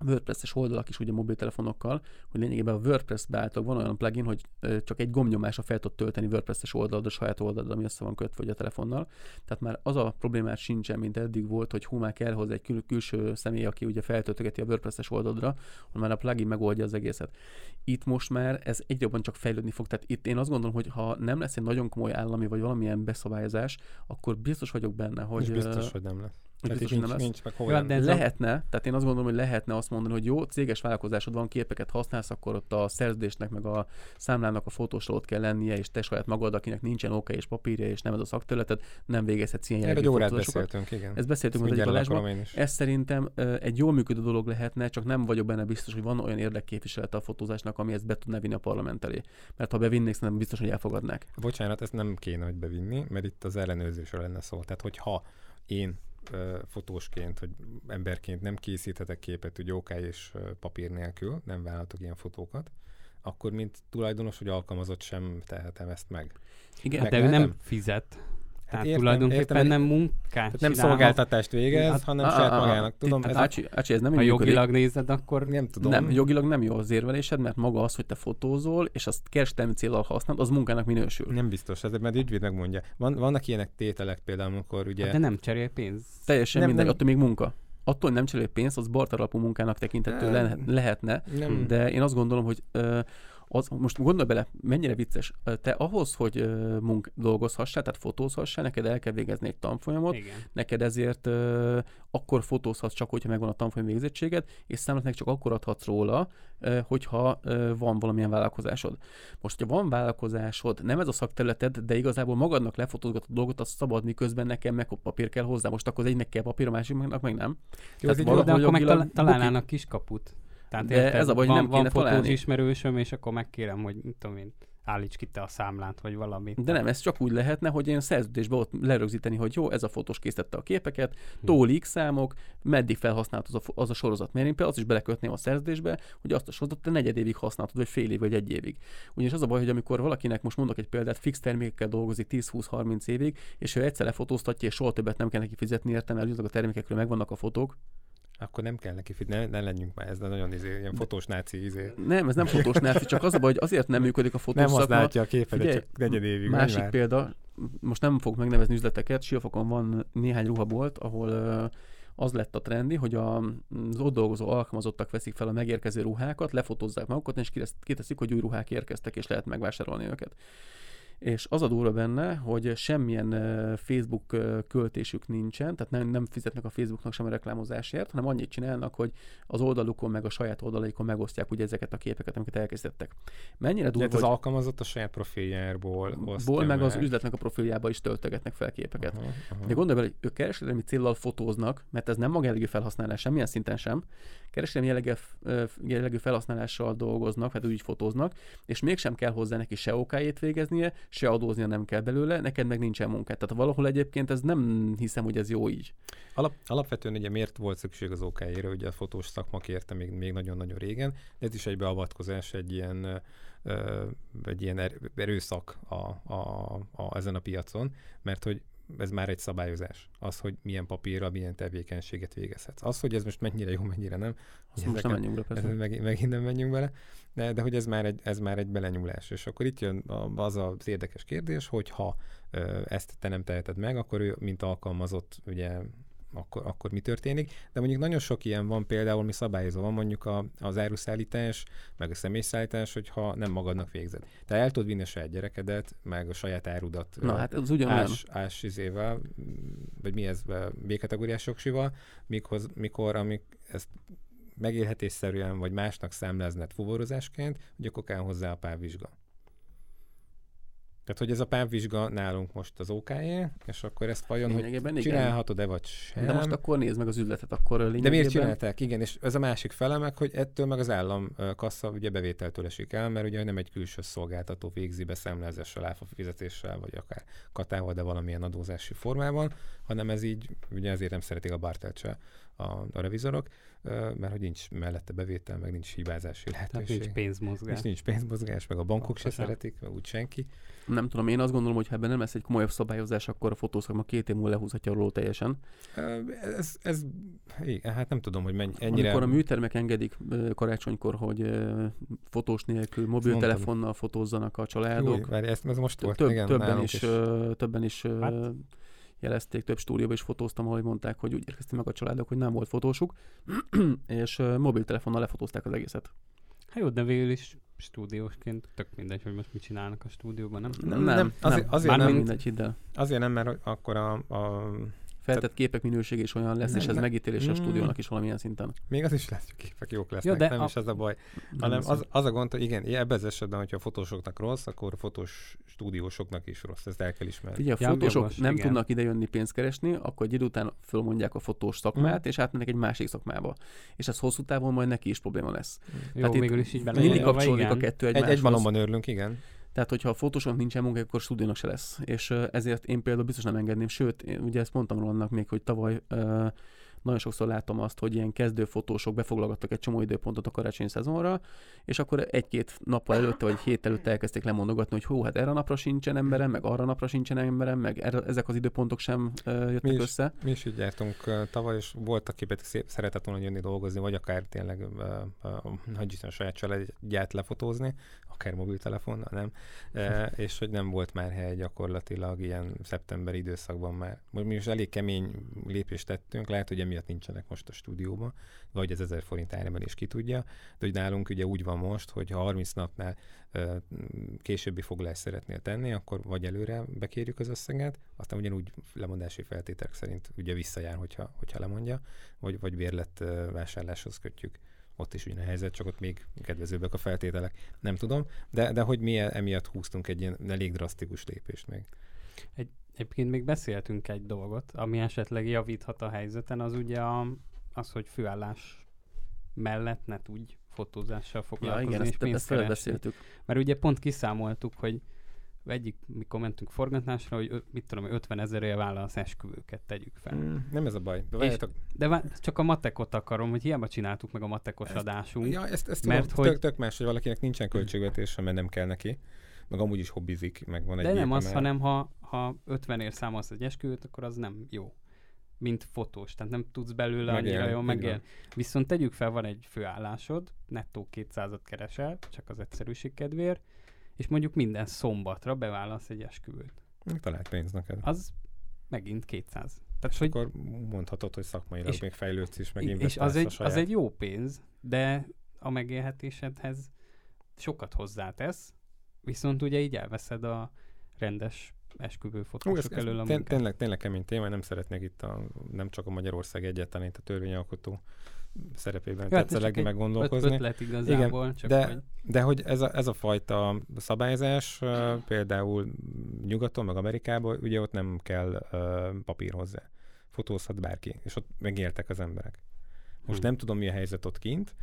WordPress-es oldalak is ugye mobiltelefonokkal, hogy lényegében a WordPress beállítólag van olyan plugin, hogy csak egy gombnyomásra fel tud tölteni WordPress-es oldalad a saját oldalad, ami össze van kötve a telefonnal. Tehát már az a problémát sincsen, mint eddig volt, hogy hú, már kell hozzá egy kül- külső személy, aki ugye feltöltögeti a WordPress-es oldalra, hogy már a plugin megoldja az egészet. Itt most már ez egyre jobban csak fejlődni fog. Tehát itt én azt gondolom, hogy ha nem lesz egy nagyon komoly állami vagy valamilyen beszabályozás, akkor biztos vagyok benne, hogy, És biztos, hogy nem lesz. Tehát biztos, nem nincs, lesz. nincs meg hova Ja, nem. de Lehetne, tehát én azt gondolom, hogy lehetne azt mondani, hogy jó, céges vállalkozásod van, képeket használsz, akkor ott a szerződésnek, meg a számlának a fotósról ott kell lennie, és te saját magad, akinek nincsen OK és papírja, és nem ez a szakterületed, nem végezhetsz ilyen Erre egy órát beszéltünk, igen. Ezt beszéltünk az Ezt egyik mindjárt adásban. Ez szerintem egy jól működő dolog lehetne, csak nem vagyok benne biztos, hogy van olyan érdekképviselete a fotózásnak, ami ezt be tudná vinni a parlament elé. Mert ha bevinnék, szerintem biztos, hogy elfogadnák. Bocsánat, ezt nem kéne, hogy bevinni, mert itt az ellenőrzésről lenne szó. Tehát, hogyha én fotósként, vagy emberként nem készíthetek képet úgy OK és papír nélkül, nem vállaltok ilyen fotókat, akkor mint tulajdonos vagy alkalmazott sem tehetem ezt meg. Igen, Hát de ő nem fizet. Tehát értem, tulajdonképpen értem, nem munkát Tehát nem csinálhat. szolgáltatást végez, Hát, hanem á, saját á, á, magának. Tudom, Hát ez Ácsi, Ácsi, ez nem Ha működik. jogilag nézed, akkor nem tudom. Nem, jogilag nem jó az érvelésed, mert maga az, hogy te fotózol, és azt kereskedelmi célral használod, az munkának minősül. Nem biztos, ez mert ügyvéd megmondja. Van, vannak ilyenek tételek például, amikor ugye... Hát de nem cserél pénz. Teljesen Nem, mindegy, nem. attól még munka. Attól, nem cserél pénzt, az barter alapú munkának tekintető le- lehetne, nem, de én azt gondolom, hogy ö, az, most gondolj bele, mennyire vicces. Te ahhoz, hogy ö, munk dolgozhassál, tehát fotózhassál, neked el kell végezni egy tanfolyamot, Igen. neked ezért ö, akkor fotózhatsz csak, hogyha megvan a tanfolyam végzettséged, és számlat meg csak akkor adhatsz róla, hogyha van valamilyen vállalkozásod. Most, hogyha van vállalkozásod, nem ez a szakterületed, de igazából magadnak lefotózgatod dolgot, azt szabad, miközben nekem meg papír kell hozzá. Most akkor az egynek kell papír, a másiknak meg nem. Jó, Tehát egy valahogy De akkor meg találnának kiskaput. Tehát De érted, ez a baj, hogy van, nem van kéne fotós találni. ismerősöm, és akkor megkérem, hogy mit tudom én, állíts ki te a számlát, vagy valamit. De nem, ez csak úgy lehetne, hogy én szerződésbe ott lerögzíteni, hogy jó, ez a fotós készítette a képeket, Hm. tól X számok, meddig felhasznált az a, az a sorozat. Mert én például azt is belekötném a szerződésbe, hogy azt a sorozatot te negyed évig használtad, vagy fél év, vagy egy évig. Ugyanis az a baj, hogy amikor valakinek most mondok egy példát, fix termékekkel dolgozik 10-20-30 évig, és ő egyszer lefotóztatja, és soha többet nem kell neki fizetni értem, mert azok a termékekről megvannak a fotók. Akkor nem kell neki ne, ne legyünk már, ez de nagyon izé, ilyen fotós náci izé. Nem, ez nem fotós náci, csak az a baj, hogy azért nem működik a fotós Nem szakma, használja a képet, Figyelj, csak negyed évig. Másik már. példa, most nem fogok megnevezni üzleteket, Siófokon van néhány ruhabolt, ahol az lett a trendi, hogy a, az ott dolgozó alkalmazottak veszik fel a megérkező ruhákat, lefotózzák magukat, és kitesz- kiteszik, hogy új ruhák érkeztek, és lehet megvásárolni őket. És az a durva benne, hogy semmilyen Facebook költésük nincsen, tehát nem, nem fizetnek a Facebooknak sem a reklámozásért, hanem annyit csinálnak, hogy az oldalukon meg a saját oldalaikon megosztják ugye ezeket a képeket, amiket elkészítettek. Mennyire durva, Tehát az hogy alkalmazott a saját profiljából ból meg az meg. üzletnek a profiljába is töltögetnek fel képeket. Aha, aha. De gondolj bele, hogy ők kereskedelmi céllal fotóznak, mert ez nem magájellegű felhasználás, semmilyen szinten sem. Kereskedelmi jellegű, ö, jellegű felhasználással dolgoznak, vagy úgy fotóznak, és mégsem kell hozzá neki se okájét végeznie, se adóznia nem kell belőle, neked meg nincsen munkát. Tehát valahol egyébként ez nem hiszem, hogy ez jó így. Alap, alapvetően ugye miért volt szükség az OK-ére, ugye a fotós szakma kérte még, még nagyon-nagyon régen, de ez is egy beavatkozás, egy ilyen, egy ilyen er, erőszak a, a, a, ezen a piacon, mert hogy ez már egy szabályozás. Az, hogy milyen papírral milyen tevékenységet végezhetsz. Az, hogy ez most mennyire jó, mennyire nem. Azt most nem menjünk bele, persze. Meg, megint nem menjünk bele, de, de hogy ez már, egy, ez már egy belenyúlás. És akkor itt jön az az érdekes kérdés, hogy ha ezt te nem teheted meg, akkor ő, mint alkalmazott, ugye akkor, akkor mi történik. De mondjuk nagyon sok ilyen van például, mi szabályozó van mondjuk a, az áruszállítás, meg a személyszállítás, hogyha nem magadnak végzed. Te el tudod vinni a saját gyerekedet, meg a saját árudat Na hát ez ugyanolyan. ás, ás izével, vagy mi ez, B-kategóriás joksival, mikor, mikor amik ezt megélhetésszerűen vagy másnak számlázned fuvarozásként, hogy akkor kell hozzá a párvizsga. Tehát, hogy ez a párvizsga nálunk most az ok és akkor ezt vajon, hogy csinálhatod-e vagy sem. De most akkor nézd meg az üzletet, akkor De lényegében... miért csinálták? Igen, és ez a másik fele meg, hogy ettől meg az állam kassa ugye bevételtől esik el, mert ugye nem egy külső szolgáltató végzi be számlázással, áfa fizetéssel, vagy akár katával, de valamilyen adózási formában, hanem ez így, ugye ezért nem szeretik a bártelt se a, a revizorok, mert hogy nincs mellette bevétel, meg nincs hibázási Tehát lehetőség. nincs pénzmozgás. és nincs pénzmozgás, meg a bankok Akkor se sem. szeretik, meg úgy senki. Nem tudom, én azt gondolom, hogy ha ebben nem lesz egy komolyabb szabályozás, akkor a fotószakma két év múlva lehúzhatja a róló teljesen. Ez, ez, igen, hát nem tudom, hogy mennyi, ennyire... Amikor a műtermek engedik karácsonykor, hogy fotós nélkül mobiltelefonnal fotózzanak a családok, Jó, várj, ez, ez most volt, több, igen, többen, is, többen is ö, Hát. Jelezték, több stúdióban is fotóztam, ahogy mondták, hogy úgy érkeztek meg a családok, hogy nem volt fotósuk, és mobiltelefonnal lefotózták az egészet. Hát jó, de végül is stúdiósként tök mindegy, hogy most mit csinálnak a stúdióban, nem? Nem, nem, azért, azért nem, nem, mindegy, hidd el. azért nem, mert akkor a, a Feltett képek minőség is olyan lesz, Nem, és ez nem. megítélése a Mm. stúdiónak is valamilyen szinten. még az is lesz, hogy képek jók lesznek, de nem a- is ez a baj, Nem hanem az, az, az a gond, hogy igen, ebben az esetben, hogyha a fotósoknak rossz, akkor a fotós stúdiósoknak is rossz, ezt el kell ismerni. Figyelj, a Ja, fotósok jogos, nem igen. tudnak idejönni pénzt keresni, akkor egy idő után fölmondják a fotós szakmát, és átmennek egy másik szakmába. És ez hosszú távon majd neki is probléma lesz. Jó, Tehát itt végül is így Mindig belegondolva, kapcsolódik a kettő Egy, egymáshoz. egy malomban örülünk, igen. Tehát, hogyha a fotósnak nincsen munka, akkor stúdiónak se lesz. És ezért én például biztos nem engedném. Sőt, én ugye ezt mondtam róla még, hogy tavaly nagyon sokszor látom azt, hogy ilyen kezdő fotósok befoglalgattak egy csomó időpontot a karácsonyi szezonra, és akkor egy-két nappal előtte vagy hét előtte elkezdték lemondogatni, hogy hó, hát erre a napra sincsen emberem, meg arra a napra sincsen emberem, meg erre, ezek az időpontok sem ö, jöttek Mi is. össze. Mi is így jártunk uh, tavaly, és volt, aki pedig szép, szeretett volna jönni dolgozni, vagy akár tényleg uh, uh, nagy Isten saját családját lefotózni, akár mobiltelefonnal, nem? Uh, és hogy nem volt már hely gyakorlatilag ilyen szeptemberi időszakban már. Most mi is elég kemény lépést tettünk, lehet, hogy emiatt nincsenek most a stúdióban, vagy az 1000 forint áremelés ki tudja, de hogy nálunk ugye úgy van most, hogy ha 30 napnál uh, későbbi foglalást szeretnél tenni, akkor vagy előre bekérjük az összeget, aztán ugyanúgy lemondási feltételek szerint ugye visszajár, hogyha, hogyha lemondja, vagy, vagy bérlet uh, vásárláshoz kötjük. Ott is ugyan a helyzet, csak ott még kedvezőbbek a feltételek. Nem tudom, de, de hogy mi emiatt húztunk egy ilyen elég drasztikus lépést még. Egyébként még beszéltünk egy dolgot, ami esetleg javíthat a helyzeten, az ugye a, az, hogy főállás mellett ne tudj fotózással Ja, foglalkozni igen, és ezt, pénzt ezt felbeszéltük. Mert ugye pont kiszámoltuk, hogy egyik, mikor mentünk forgatásra, hogy mit tudom, 50 ezerért válasz esküvőket, tegyük fel. Mm, nem ez a baj. De várjátok, De vá- csak a matekot akarom, hogy hiába csináltuk meg a matekos Ezt- adásunk. ja, ezt, ezt mert tudom, hogy- tök, tök más, hogy valakinek nincsen költségvetése, mert nem kell neki, meg amúgy is hobbizik, meg van egy De nem az, mert- hanem ha, ha 50 ér számolsz egy esküvőt, akkor az nem jó. Mint fotós, tehát nem tudsz belőle annyira Megélni, jól megélni. Viszont tegyük fel, van egy főállásod, nettó 200-at keresel, csak az egyszerűség kedvéért, és mondjuk minden szombatra beválasz egy esküvőt. Talált pénz neked. Az megint 200. Tehát, És hogy akkor mondhatod, hogy szakmailag És- még fejlődsz is, meg és az egy, saját. az egy jó pénz, de a megélhetésedhez sokat hozzátesz, viszont ugye így elveszed a rendes esküvő Ú, ez, fotósok ez elől a munkát. tényleg, tényleg kemény téma, nem szeretnék itt a, nem csak a Magyarország egyáltalán itt a törvényalkotó szerepében Ja, hát tetszelegni, meg gondolkozni. ötlet igazából, csak de- hogy De hogy ez a, ez a fajta szabályzás például nyugaton, meg Amerikában, ugye ott nem kell ö, papír hozzá. Fotózhat bárki, és ott megéltek az emberek. Most Hm. nem tudom, mi a helyzet ott kint.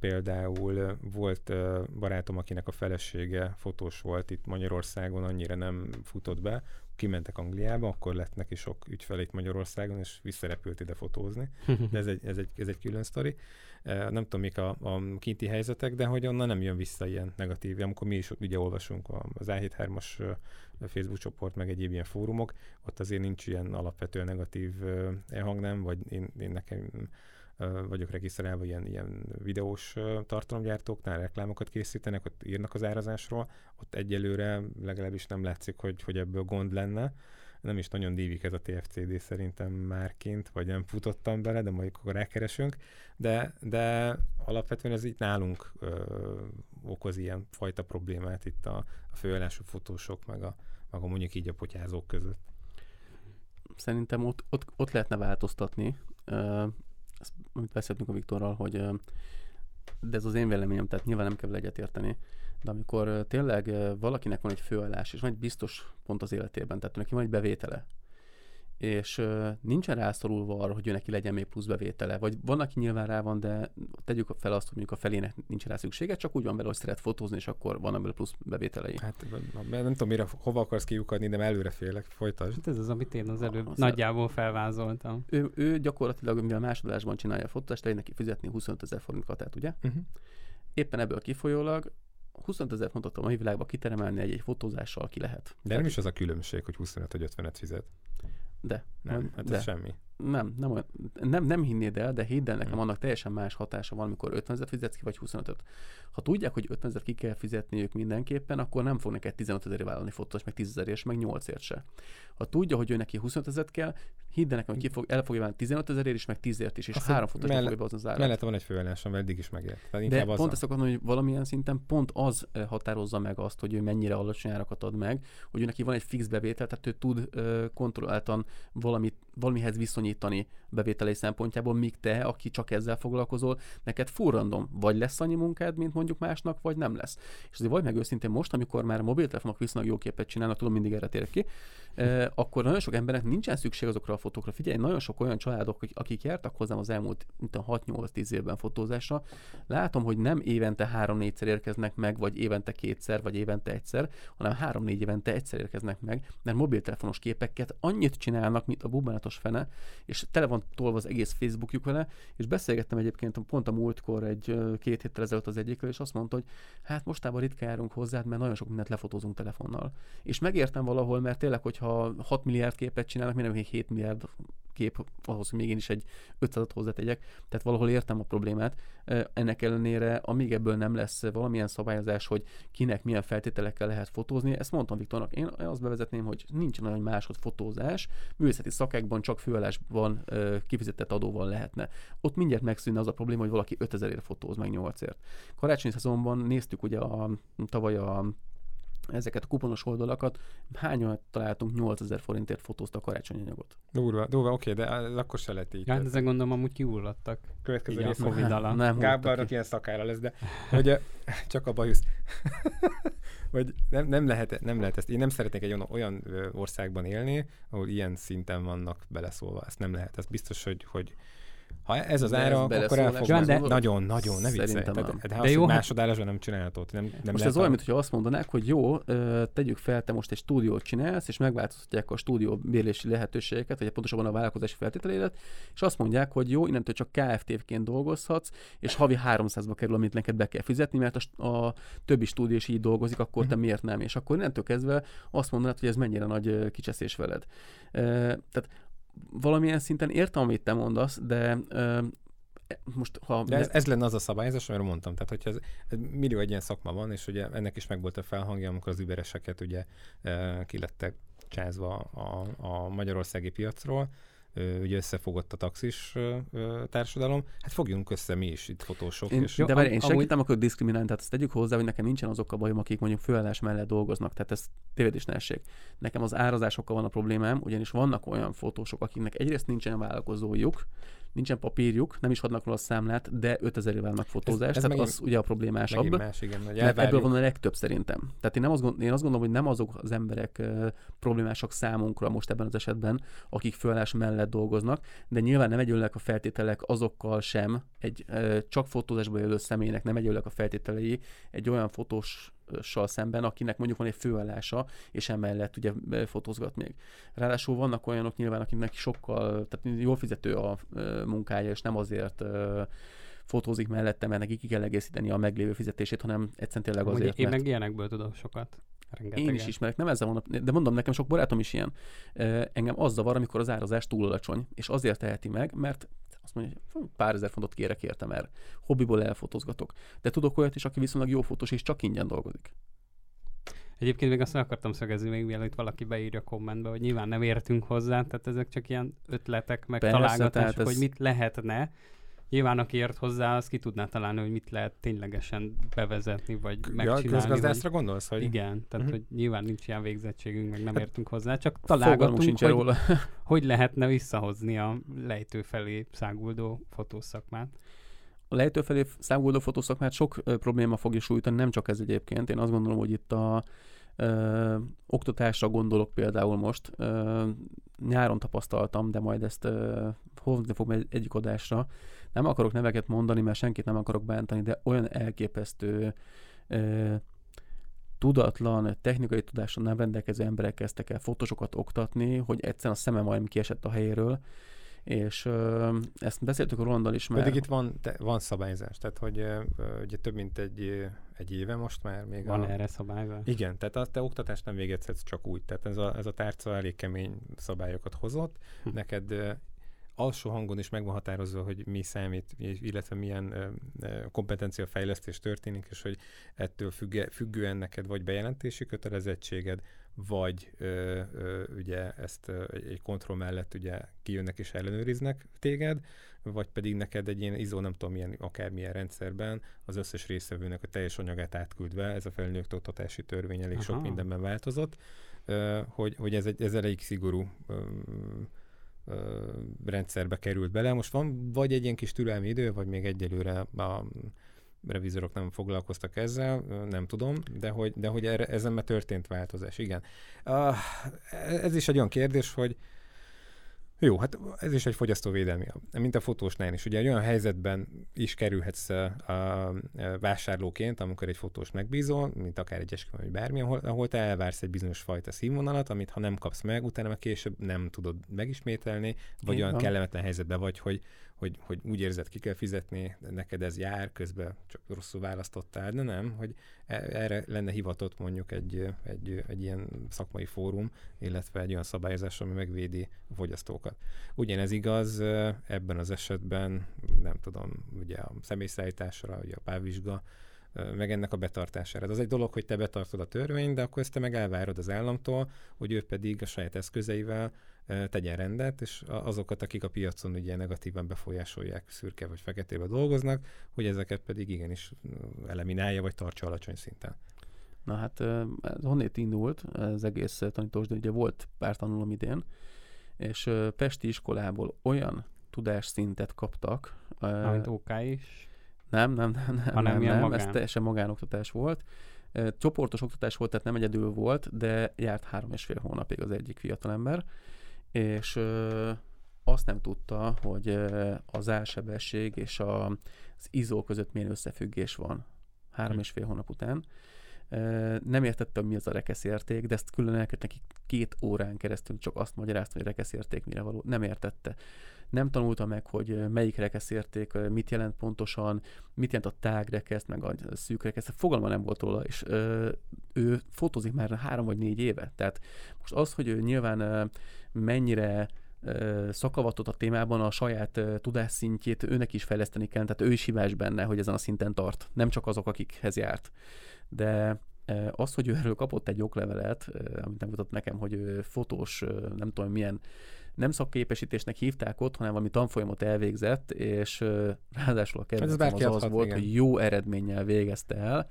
Például volt barátom, akinek a felesége fotós volt itt Magyarországon, annyira nem futott be, kimentek Angliába, akkor lett neki sok ügyfel itt Magyarországon, és visszarepült ide fotózni de ez egy, ez egy, ez egy külön sztori. Nem tudom, mik a, a kinti helyzetek, de hogy onnan nem jön vissza ilyen negatív. Amikor mi is ugye olvasunk az A73-as ö, Facebook csoport, meg egyéb ilyen fórumok, ott azért nincs ilyen alapvetően negatív ö, elhangnám, vagy én, én nekem vagyok regisztrálva ilyen, ilyen videós tartalomgyártóknál, reklámokat készítenek, ott írnak az árazásról, ott egyelőre legalábbis nem látszik, hogy, hogy ebből gond lenne. nem is nagyon dívik ez a TFCD szerintem márként, vagy nem futottam bele, de majd akkor rákeresünk, de, de alapvetően ez itt nálunk ö, okoz ilyen fajta problémát itt a, a főállású fotósok, meg a, meg a mondjuk így a potyázók között. Szerintem ott, ott, ott lehetne változtatni. Ezt, amit beszéltünk a Viktorral, hogy de ez az én véleményem, tehát nyilván nem kell egyetérteni, de amikor tényleg valakinek van egy főállás, és van egy biztos pont az életében, tehát neki van egy bevétele, és uh, nincsen rászorulva arra, hogy ő neki legyen még plusz bevétele, vagy van, aki nyilván rá van, de tegyük fel azt, hogy mondjuk a felének nincs rá szüksége, csak úgy van vele, hogy szeret fotózni, és akkor van ebből plusz bevételei. Hát nem tudom, mire, hova akarsz kiukadni, de előre félek, folytasd. Hát ez az, amit én az előbb az nagyjából felvázoltam. Ő, ő gyakorlatilag, mivel másodásban csinálja a fotózást, lehet neki fizetni 25 ezer forint katát, ugye? Uh-huh. Éppen ebből kifolyólag 25 ezer forintot a mai világban kiteremelni egy-egy fotózással ki lehet. De nem is az a különbség, hogy 25 vagy 50 fizet. De. Nem, hát de. ez semmi. Nem, nem, olyan, nem, nem hinnéd el, de hidd el nekem, hmm. annak teljesen más hatása van, amikor 50 ezer fizetsz ki, vagy 25-öt. Ha tudják, hogy 50 ezer ki kell fizetni ők mindenképpen, akkor nem fog neked 15 ezerért vállalni fotós, meg 10 ezerért, meg 8 ért se. Ha tudja, hogy ő neki 25 ezeret kell, hidd nekem, hogy ki fog, el fogja válni 15 ezerért is, meg 10 ért is, és Azt három fotós melle- fogja behozni az árat. Mellette van egy főállásom, eddig is megért. Tehát De pont a... ezt akarom, hogy valamilyen szinten pont az határozza meg azt, hogy ő mennyire alacsony árakat ad meg, hogy ő neki van egy fix bevétel, tehát ő tud kontrolláltan valamit, valamihez viszonyítani bevételei szempontjából, míg te, aki csak ezzel foglalkozol, neked furrandom, vagy lesz annyi munkád, mint mondjuk másnak, vagy nem lesz. És azért vagy meg őszintén most, amikor már a mobiltelefonok viszonylag jó képet csinálnak, tudom, mindig erre térek ki, eh, akkor nagyon sok embernek nincsen szükség azokra a fotókra. Figyelj, nagyon sok olyan családok, akik jártak hozzám az elmúlt 6-8-10 évben fotózásra, látom, hogy nem évente 3-4-szer érkeznek meg, vagy évente kétszer, vagy évente egyszer, hanem 3-4 évente egyszer érkeznek meg, mert mobiltelefonos képeket annyit csinálnak, mint a bubánatos fene, és tele van tolva az egész Facebookjuk vele, és beszélgettem egyébként pont a múltkor egy két héttel ezelőtt az egyikkel, és azt mondta, hogy hát mostában ritkán járunk hozzád, mert nagyon sok mindent lefotózunk telefonnal. És megértem valahol, mert tényleg, hogyha 6 milliárd képet csinálnak, miért nem 7 milliárd kép ahhoz, hogy még én is egy 500-at hozzátegyek. Tehát valahol értem a problémát. Ennek ellenére, amíg ebből nem lesz valamilyen szabályozás, hogy kinek milyen feltételekkel lehet fotózni, ezt mondtam Viktornak. Én azt bevezetném, hogy nincs olyan másod fotózás, művészeti szakákban csak főállásban kifizetett adóval lehetne. Ott mindjárt megszűnne az a probléma, hogy valaki 5000 ért fotóz, meg 8-ért. Karácsonyi szezonban néztük ugye a, tavaly a ezeket a kuponos oldalakat, hányan találtunk 8000 forintért fotózta a karácsonyanyagot? Durva, durva, oké, de akkor se lett így. Ja, hát ezen gondolom amúgy kiulladtak. Következő rész a Covid alatt. Nem, Gábornak ilyen szakára lesz, de hogy csak a bajusz. vagy nem, nem, lehet, nem lehet ezt. Én nem szeretnék egy olyan, olyan országban élni, ahol ilyen szinten vannak beleszólva. Ezt nem lehet. Ez biztos, hogy, hogy ha ez az ára, akkor el fog de... Nagyon, nagyon, ne viccelj. De, de jó, hát- másodállásban nem csinálhatod. Nem, nem most ez olyan, mintha azt mondanák, hogy jó, tegyük fel, te most egy stúdiót csinálsz, és megváltoztatják a stúdió bérlési lehetőségeket, vagy pontosabban a vállalkozási feltételélet, és azt mondják, hogy jó, innentől csak KFT-ként dolgozhatsz, és havi 300-ba kerül, amit neked be kell fizetni, mert a, a többi stúdió is így dolgozik, akkor te mhm. miért nem? És akkor innentől kezdve azt mondanád, hogy ez mennyire nagy kicseszés veled. Tehát valamilyen szinten értem, amit te mondasz, de ö, most ha... De ez, ez lenne az a szabályozás, amiről mondtam. Tehát, hogyha ez, ez millió egy ilyen szakma van, és ugye ennek is megvolt a felhangja, amikor az übereseket ugye kilettek csázva a, a magyarországi piacról, ugye összefogott a taxis társadalom, hát fogjunk össze mi is itt fotósok. Én, és de várj, én senkit nem akarok diszkriminálni, tehát ezt tegyük hozzá, hogy nekem nincsen azok a bajom, akik mondjuk főállás mellett dolgoznak, tehát ez tévedés ne essék. Nekem az árazásokkal van a problémám, ugyanis vannak olyan fotósok, akiknek egyrészt nincsen vállalkozójuk, nincsen papírjuk, nem is adnak róla a számlát, de 5000 válnak fotózást, ez, ez tehát az ugye a problémásabb. Más, igen, hogy mert ebből van a legtöbb szerintem. Tehát én, nem azt, gondolom, én azt gondolom, hogy nem azok az emberek uh, problémásak számunkra most ebben az esetben, akik főállás mellett dolgoznak, de nyilván nem együlnek a feltételek azokkal sem, egy csak fotózásból élő személynek nem együlnek a feltételei egy olyan fotós szemben, akinek mondjuk van egy főállása, és emellett ugye fotózgat még. Ráadásul vannak olyanok nyilván, akiknek sokkal, tehát jól fizető a munkája, és nem azért fotózik mellette, mert neki ki kell egészíteni a meglévő fizetését, hanem egyszerűen tényleg azért, Mondjuk Én mert... meg ilyenekből tudok sokat. Rengetegen. Én is ismerek, nem ezzel van, de mondom, nekem sok barátom is ilyen. Engem az zavar, amikor az árazás túl alacsony, és azért teheti meg, mert azt mondja, hogy pár ezer fontot kérek értem el. Hobbiból elfotózgatok. De tudok olyat is, aki viszonylag jó fotós és csak ingyen dolgozik. Egyébként még azt akartam szögezni még mielőtt valaki beírja a kommentbe, hogy nyilván nem értünk hozzá, tehát ezek csak ilyen ötletek, meg Persze, találgatások, ez- hogy mit lehetne. Nyilván aki ért hozzá, az ki tudná találni, hogy mit lehet ténylegesen bevezetni, vagy Ja, megcsinálni. vagy... közgazdászra gondolsz, hogy... Igen, tehát Mhm. hogy nyilván nincs ilyen végzettségünk, meg nem Hát, értünk hozzá, csak találgatunk, sincs hogy, róla. hogy lehetne visszahozni a lejtő felé száguldó fotószakmát. A lejtő felé száguldó fotószakmát sok ö, probléma fogja sújtani, nem csak ez egyébként. Én azt gondolom, hogy itt a ö, oktatásra gondolok például most. Ö, nyáron tapasztaltam, de majd ezt ö, hozni fogom egy, egyik adásra. Nem akarok neveket mondani, mert senkit nem akarok bántani, de olyan elképesztő ö, tudatlan, technikai tudásra nem rendelkező emberek kezdtek el fotósokat oktatni, hogy egyszerűen a szemem majdnem kiesett a helyéről, és ö, ezt beszéltük a Rolandal is, mert Pedig itt van, te, van szabályzás, tehát hogy ö, ugye több mint egy, egy éve most már még Van a... erre szabályzás? Igen, tehát a, te oktatást nem végezhetsz csak úgy, tehát ez a, ez a tárca elég kemény szabályokat hozott, Hm. neked ö, alsó hangon is meg van határozva, hogy mi számít, illetve milyen kompetenciafejlesztés történik, és hogy ettől függe, függően neked vagy bejelentési kötelezettséged, vagy ö, ö, ugye ezt ö, egy, kontroll mellett ugye kijönnek és ellenőriznek téged, vagy pedig neked egy ilyen izó, nem tudom milyen, akármilyen rendszerben az összes részvevőnek a teljes anyagát átküldve, ez a felnőtt oktatási törvény elég sok Aha. mindenben változott, ö, hogy, hogy ez, egy, ez elég szigorú ö, rendszerbe került bele. Most van vagy egy ilyen kis türelmi idő, vagy még egyelőre a revizorok nem foglalkoztak ezzel, nem tudom, de hogy, de hogy erre, ezen már történt változás, igen. Uh, ez is egy olyan kérdés, hogy jó, hát ez is egy fogyasztóvédelmi, mint a fotósnál is. Ugye egy olyan helyzetben is kerülhetsz uh, uh, vásárlóként, amikor egy fotós megbízol, mint akár egy esküvőn, vagy bármi, ahol, ahol te elvársz egy bizonyos fajta színvonalat, amit ha nem kapsz meg, utána meg később nem tudod megismételni, vagy Így olyan van. kellemetlen helyzetben vagy, hogy, hogy, hogy úgy érzed, ki kell fizetni, de neked ez jár, közben csak rosszul választottál, de nem, hogy e- erre lenne hivatott mondjuk egy, egy, egy ilyen szakmai fórum, illetve egy olyan szabályozás, ami megvédi a fogyasztókat. Ugyanez igaz ebben az esetben, nem tudom, ugye a személyszállításra, ugye a pávvizsga, meg ennek a betartására. Ez az egy dolog, hogy te betartod a törvényt, de akkor ezt te meg elvárod az államtól, hogy ő pedig a saját eszközeivel tegyen rendet, és azokat, akik a piacon ugye negatívan befolyásolják, szürke vagy feketébe dolgoznak, hogy ezeket pedig igenis eliminálja, vagy tartsa alacsony szinten. Na hát ez honnét indult az egész tanítós, de ugye volt pár tanulom idén, és Pesti iskolából olyan tudásszintet kaptak, Amit OK is. Nem, nem, nem, nem, Hanem nem, nem ez magán. teljesen magánoktatás volt. Csoportos oktatás volt, tehát nem egyedül volt, de járt három és fél hónapig az egyik fiatalember, és azt nem tudta, hogy az ásebesség és az izó között milyen összefüggés van három Hm. és fél hónap után. Nem értette, hogy mi az a rekeszérték, de ezt külön el kellett neki két órán keresztül csak azt magyarázta, hogy rekeszérték mire való. Nem értette. Nem tanulta meg, hogy melyik rekeszérték mit jelent pontosan, mit jelent a tág rekeszt, meg a szűk rekeszt. Fogalma nem volt róla, és ö, ő fotózik már három vagy négy éve. Tehát most az, hogy ő nyilván mennyire szakavatott a témában, a saját tudásszintjét őnek is fejleszteni kell, tehát ő is hibás benne, hogy ezen a szinten tart. Nem csak azok, akikhez járt. De az, hogy ő erről kapott egy oklevelet, amit nem mutatott nekem, hogy fotós, nem tudom milyen, nem szakképesítésnek hívták ott, hanem valami tanfolyamot elvégzett, és ráadásul a kedvencem bárki az az volt, igen. hogy jó eredménnyel végezte el,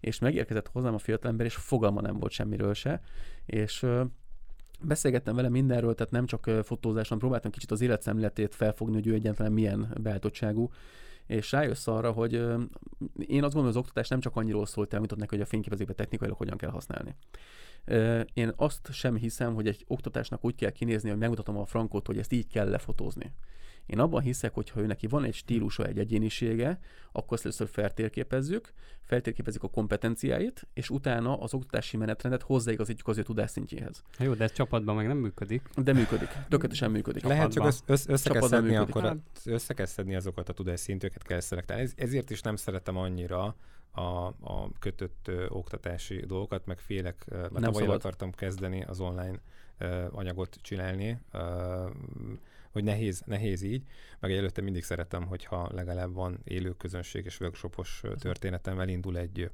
és megérkezett hozzám a fiatalember, és fogalma nem volt semmiről se, és beszélgettem vele mindenről, tehát nem csak fotózáson, próbáltam kicsit az életszemletét felfogni, hogy ő egyáltalán milyen beállítottságú, és rájössz arra, hogy én azt gondolom, az oktatás nem csak annyiról szólt, elmutatott neki, hogy a fényképezőbe technikailag hogyan kell használni. Én azt sem hiszem, hogy egy oktatásnak úgy kell kinézni, hogy megmutatom a frankot, hogy ezt így kell lefotózni. Én abban hiszek, hogy ha ő neki van egy stílusa, egy egyénisége, akkor azt először feltérképezzük, feltérképezzük a kompetenciáit, és utána az oktatási menetrendet hozzáigazítjuk az ő tudásszintjéhez. Hát Jó, de ez csapatban meg nem működik. De működik, tökéletesen működik. Lehet csak Csapatban. össze, kell szedni, működik. akkor a, össze kell szedni azokat a tudásszintőket kell szelektálni. Ez, ezért is nem szeretem annyira a, a kötött ö, oktatási dolgokat, meg félek, mert Nem tavaly akartam kezdeni az online ö, anyagot csinálni, ö, hogy nehéz, nehéz így, meg előtte mindig szeretem, hogyha legalább van élő közönség és workshopos ö, történetem, elindul egy,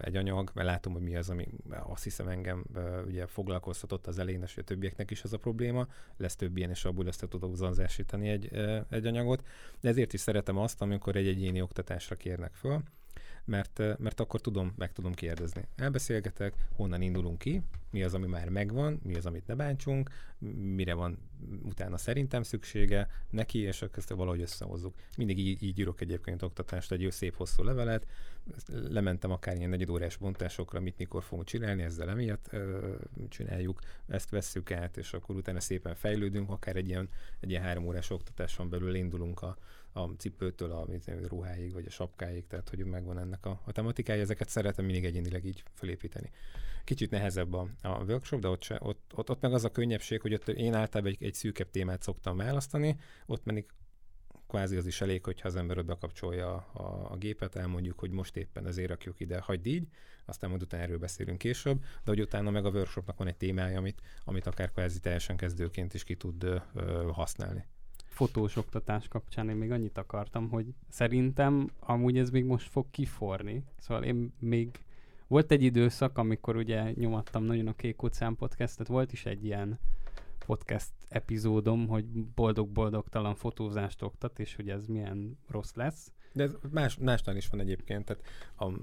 egy anyag, mert látom, hogy mi az, ami azt hiszem engem ugye foglalkoztatott az elején, és a többieknek is ez a probléma, lesz több ilyen, és abból össze tudok zanzásítani egy, egy anyagot, de ezért is szeretem azt, amikor egy egyéni oktatásra kérnek föl, mert, ö, mert akkor tudom, meg tudom kérdezni. Elbeszélgetek, honnan indulunk ki, mi az, ami már megvan, mi az, amit ne bántsunk, mire van utána szerintem szüksége neki, és akkor ezt valahogy összehozzuk. Mindig így, így írok egyébként oktatást, egy jó szép hosszú levelet, lementem akár ilyen negyedórás bontásokra, mit mikor fogunk csinálni, ezzel emiatt ö, csináljuk, ezt vesszük át, és akkor utána szépen fejlődünk, akár egy ilyen, egy ilyen három órás oktatáson belül indulunk a, a cipőtől a, tudom, ruháig, vagy a sapkáig, tehát hogy megvan ennek a, a tematikája, ezeket szeretem mindig egyénileg így felépíteni. Kicsit nehezebb a, a workshop, de ott, se, ott, ott, ott meg az a könnyebbség, hogy ott én általában egy, egy szűkebb témát szoktam választani, ott pedig kvázi az is elég, hogyha az ember bekapcsolja a, a gépet, elmondjuk, hogy most éppen ezért rakjuk ide, hagyd így, aztán majd utána erről beszélünk később, de hogy utána meg a workshopnak van egy témája, amit, amit akár kvázi teljesen kezdőként is ki tud ö, használni. Fotós oktatás kapcsán én még annyit akartam, hogy szerintem amúgy ez még most fog kiforni. Szóval én még volt egy időszak, amikor ugye nyomattam nagyon a Kék Óceán podcastet, volt is egy ilyen podcast epizódom, hogy boldog-boldogtalan fotózást oktat, és hogy ez milyen rossz lesz. De ez más, másnál is van egyébként, tehát a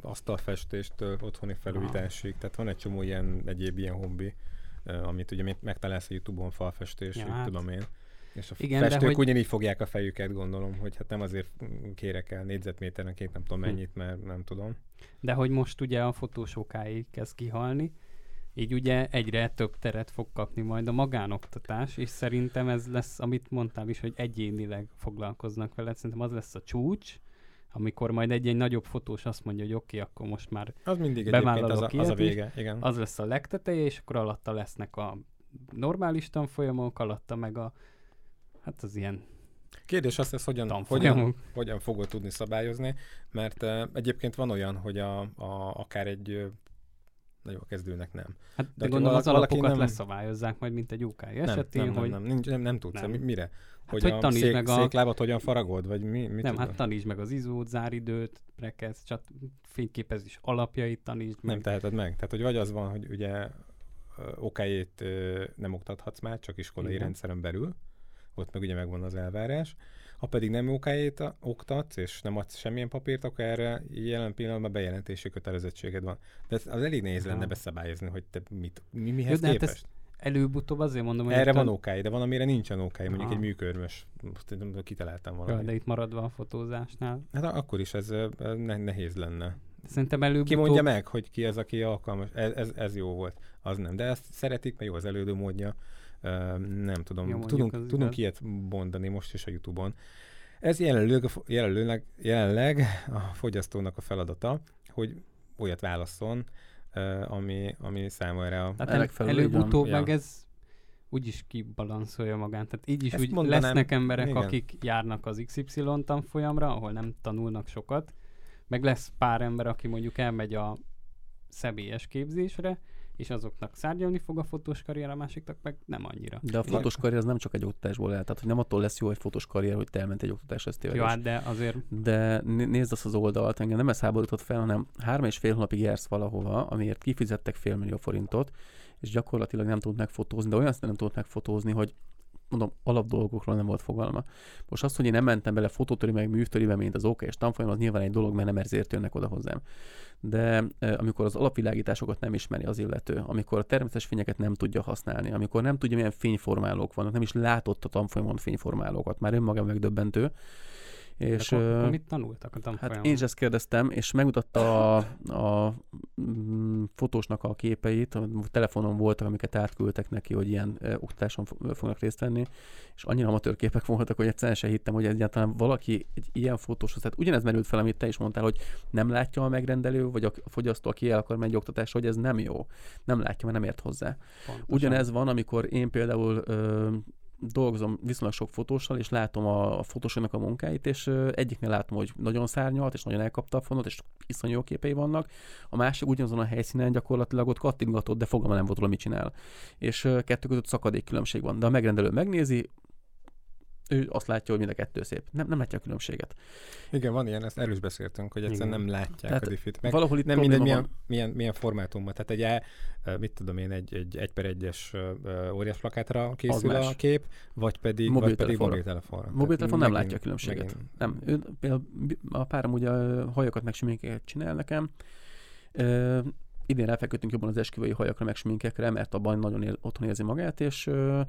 asztalfestéstől otthoni felújításig, tehát van egy csomó ilyen egyéb ilyen hobbi, amit ugye megtalálsz a Youtube-on falfestés, ja, hát. tudom én. És a Igen, Igen, de festők hogy- ugyanígy fogják a fejüket, gondolom, hogy hát nem azért kérek el négyzetméterenként nem tudom Hm. mennyit, mert nem tudom. De hogy most ugye a fotós okáig kezd kihalni, így ugye egyre több teret fog kapni majd a magánoktatás, és szerintem ez lesz, amit mondtál is, hogy egyénileg foglalkoznak vele, szerintem az lesz a csúcs, amikor majd egy-egy nagyobb fotós azt mondja, hogy oké, okay, akkor most már Az mindig egyébként az Bevállalok a, az a vége, igen. az lesz a legteteje, és akkor alatta lesznek a normális tanfolyamok, alatta meg a hát az ilyen Kérdés az lesz, hogyan, hogyan, hogyan fogod tudni szabályozni, mert uh, egyébként van olyan, hogy a, a, akár egy uh, nagyon a kezdőnek nem. Hát de, De gondolom az alapokat nem- leszabályozzák majd, mint egy Nem, esetén, nem, nem, hogy nem, nincs, nem, nem tudsz. Nem. Nem. Mire? hogy a tanítsd szék, meg a- széklábat hogyan faragod? Vagy mi, mit nem, tudom? hát tanítsd meg az izót, záridőt, rekesz, csak fényképezés alapjait tanítsd meg. Nem teheted meg. Tehát, hogy vagy az van, hogy ugye okájét nem oktathatsz már, csak iskolai Igen. rendszeren belül, ott meg ugye megvan az elvárás. Ha pedig nem okájét oktatsz, és nem adsz semmilyen papírt, akkor erre jelen pillanatban bejelentési kötelezettséged van. De ez az elég nehéz lenne beszabályozni, hogy te mit, mi, mihez de hát képest. ezt Előbb-utóbb azért mondom, hogy Erre itt van okáj, de van, amire nincsen okáj, mondjuk Aha. egy műkörmös. Most kitaláltam Ja, valamit. de itt maradva a fotózásnál. Hát akkor is ez ne, nehéz lenne. Szerintem előbb Ki mondja meg, hogy ki az, aki alkalmas? Ez, ez, ez jó volt. Az nem. De ezt szeretik, mert jó az elődő módja. Nem tudom. Jó, tudunk, tudunk igaz. ilyet mondani most is a Youtube-on. Ez jelenleg, jelenleg, jelenleg a fogyasztónak a feladata, hogy olyat válasszon, ö, ami, ami számára a... Tehát el, van. előbb-utóbb Ja. meg ez úgyis kibalanszolja magát. Tehát így is Ezt úgy mondanám, lesznek emberek, igen. akik járnak az XY tanfolyamra, ahol nem tanulnak sokat, meg lesz pár ember, aki mondjuk elmegy a személyes képzésre, és azoknak szárnyalni fog a fotós karrier, a másiknak meg nem annyira. De a fotós karrier az nem csak egy oktatásból áll, tehát hogy nem attól lesz jó egy fotós karrier, hogy te elment egy oktatásra, ez Jó, tévedés. hát de azért De né- nézd azt az oldalt, engem nem ez háborított fel, hanem három és fél hónapig jársz valahova, amiért kifizettek fél millió forintot, és gyakorlatilag nem tudod megfotózni, de olyan szinten nem tudod megfotózni, hogy mondom, alapdolgokról nem volt fogalma. Most azt, hogy én nem mentem bele fotótöri meg műtöribe, mint az OK és tanfolyam, az nyilván egy dolog, mert nem ezért jönnek oda hozzám. De eh, amikor az alapvilágításokat nem ismeri az illető, amikor a természetes fényeket nem tudja használni, amikor nem tudja, milyen fényformálók vannak, nem is látott a tanfolyamon fényformálókat, már önmagában megdöbbentő, és, akkor, akkor mit tanultak a tanfolyamon? Hát én is ezt kérdeztem, és megmutatta a, a mm, fotósnak a képeit, a telefonon voltak, amiket átküldtek neki, hogy ilyen e, oktatáson fo- fognak részt venni, és annyira amatőr képek voltak, hogy egyszerűen sem hittem, hogy egyáltalán valaki egy ilyen fotóshoz, tehát ugyanez merült fel, amit te is mondtál, hogy nem látja a megrendelő, vagy a fogyasztó, aki el akar menni oktatásra, hogy ez nem jó. Nem látja, mert nem ért hozzá. Pontosan. Ugyanez van, amikor én például ö, dolgozom viszonylag sok fotóssal, és látom a, a fotósoknak a munkáit, és egyiknél látom, hogy nagyon szárnyalt, és nagyon elkapta a fonot, és iszonyú jó képei vannak. A másik ugyanazon a helyszínen gyakorlatilag ott kattintgatott, de fogalma nem volt róla, mit csinál. És kettő között szakadék különbség van. De a megrendelő megnézi, ő azt látja, hogy mind a kettő szép. Nem, nem látja a különbséget. Igen, van ilyen, ezt erről is beszéltünk, hogy egyszerűen nem látják Tehát a diffit. Meg Valahol itt nem mindegy, milyen, milyen, milyen formátumban. Tehát egy, e- mit tudom én, egy, egy 1 per 1-es óriás plakátra készül a kép, vagy pedig, vagy pedig Mobiltelefonra. mobiltelefonra. Mobiltelefon nem megint- látja a különbséget. megint- Nem, ő, például a párom ugye hajakat meg csinál nekem. Ö, idén ráfeküdtünk jobban az esküvői hajakra meg sminkekre, mert abban nagyon él, otthon érzi magát, és ö,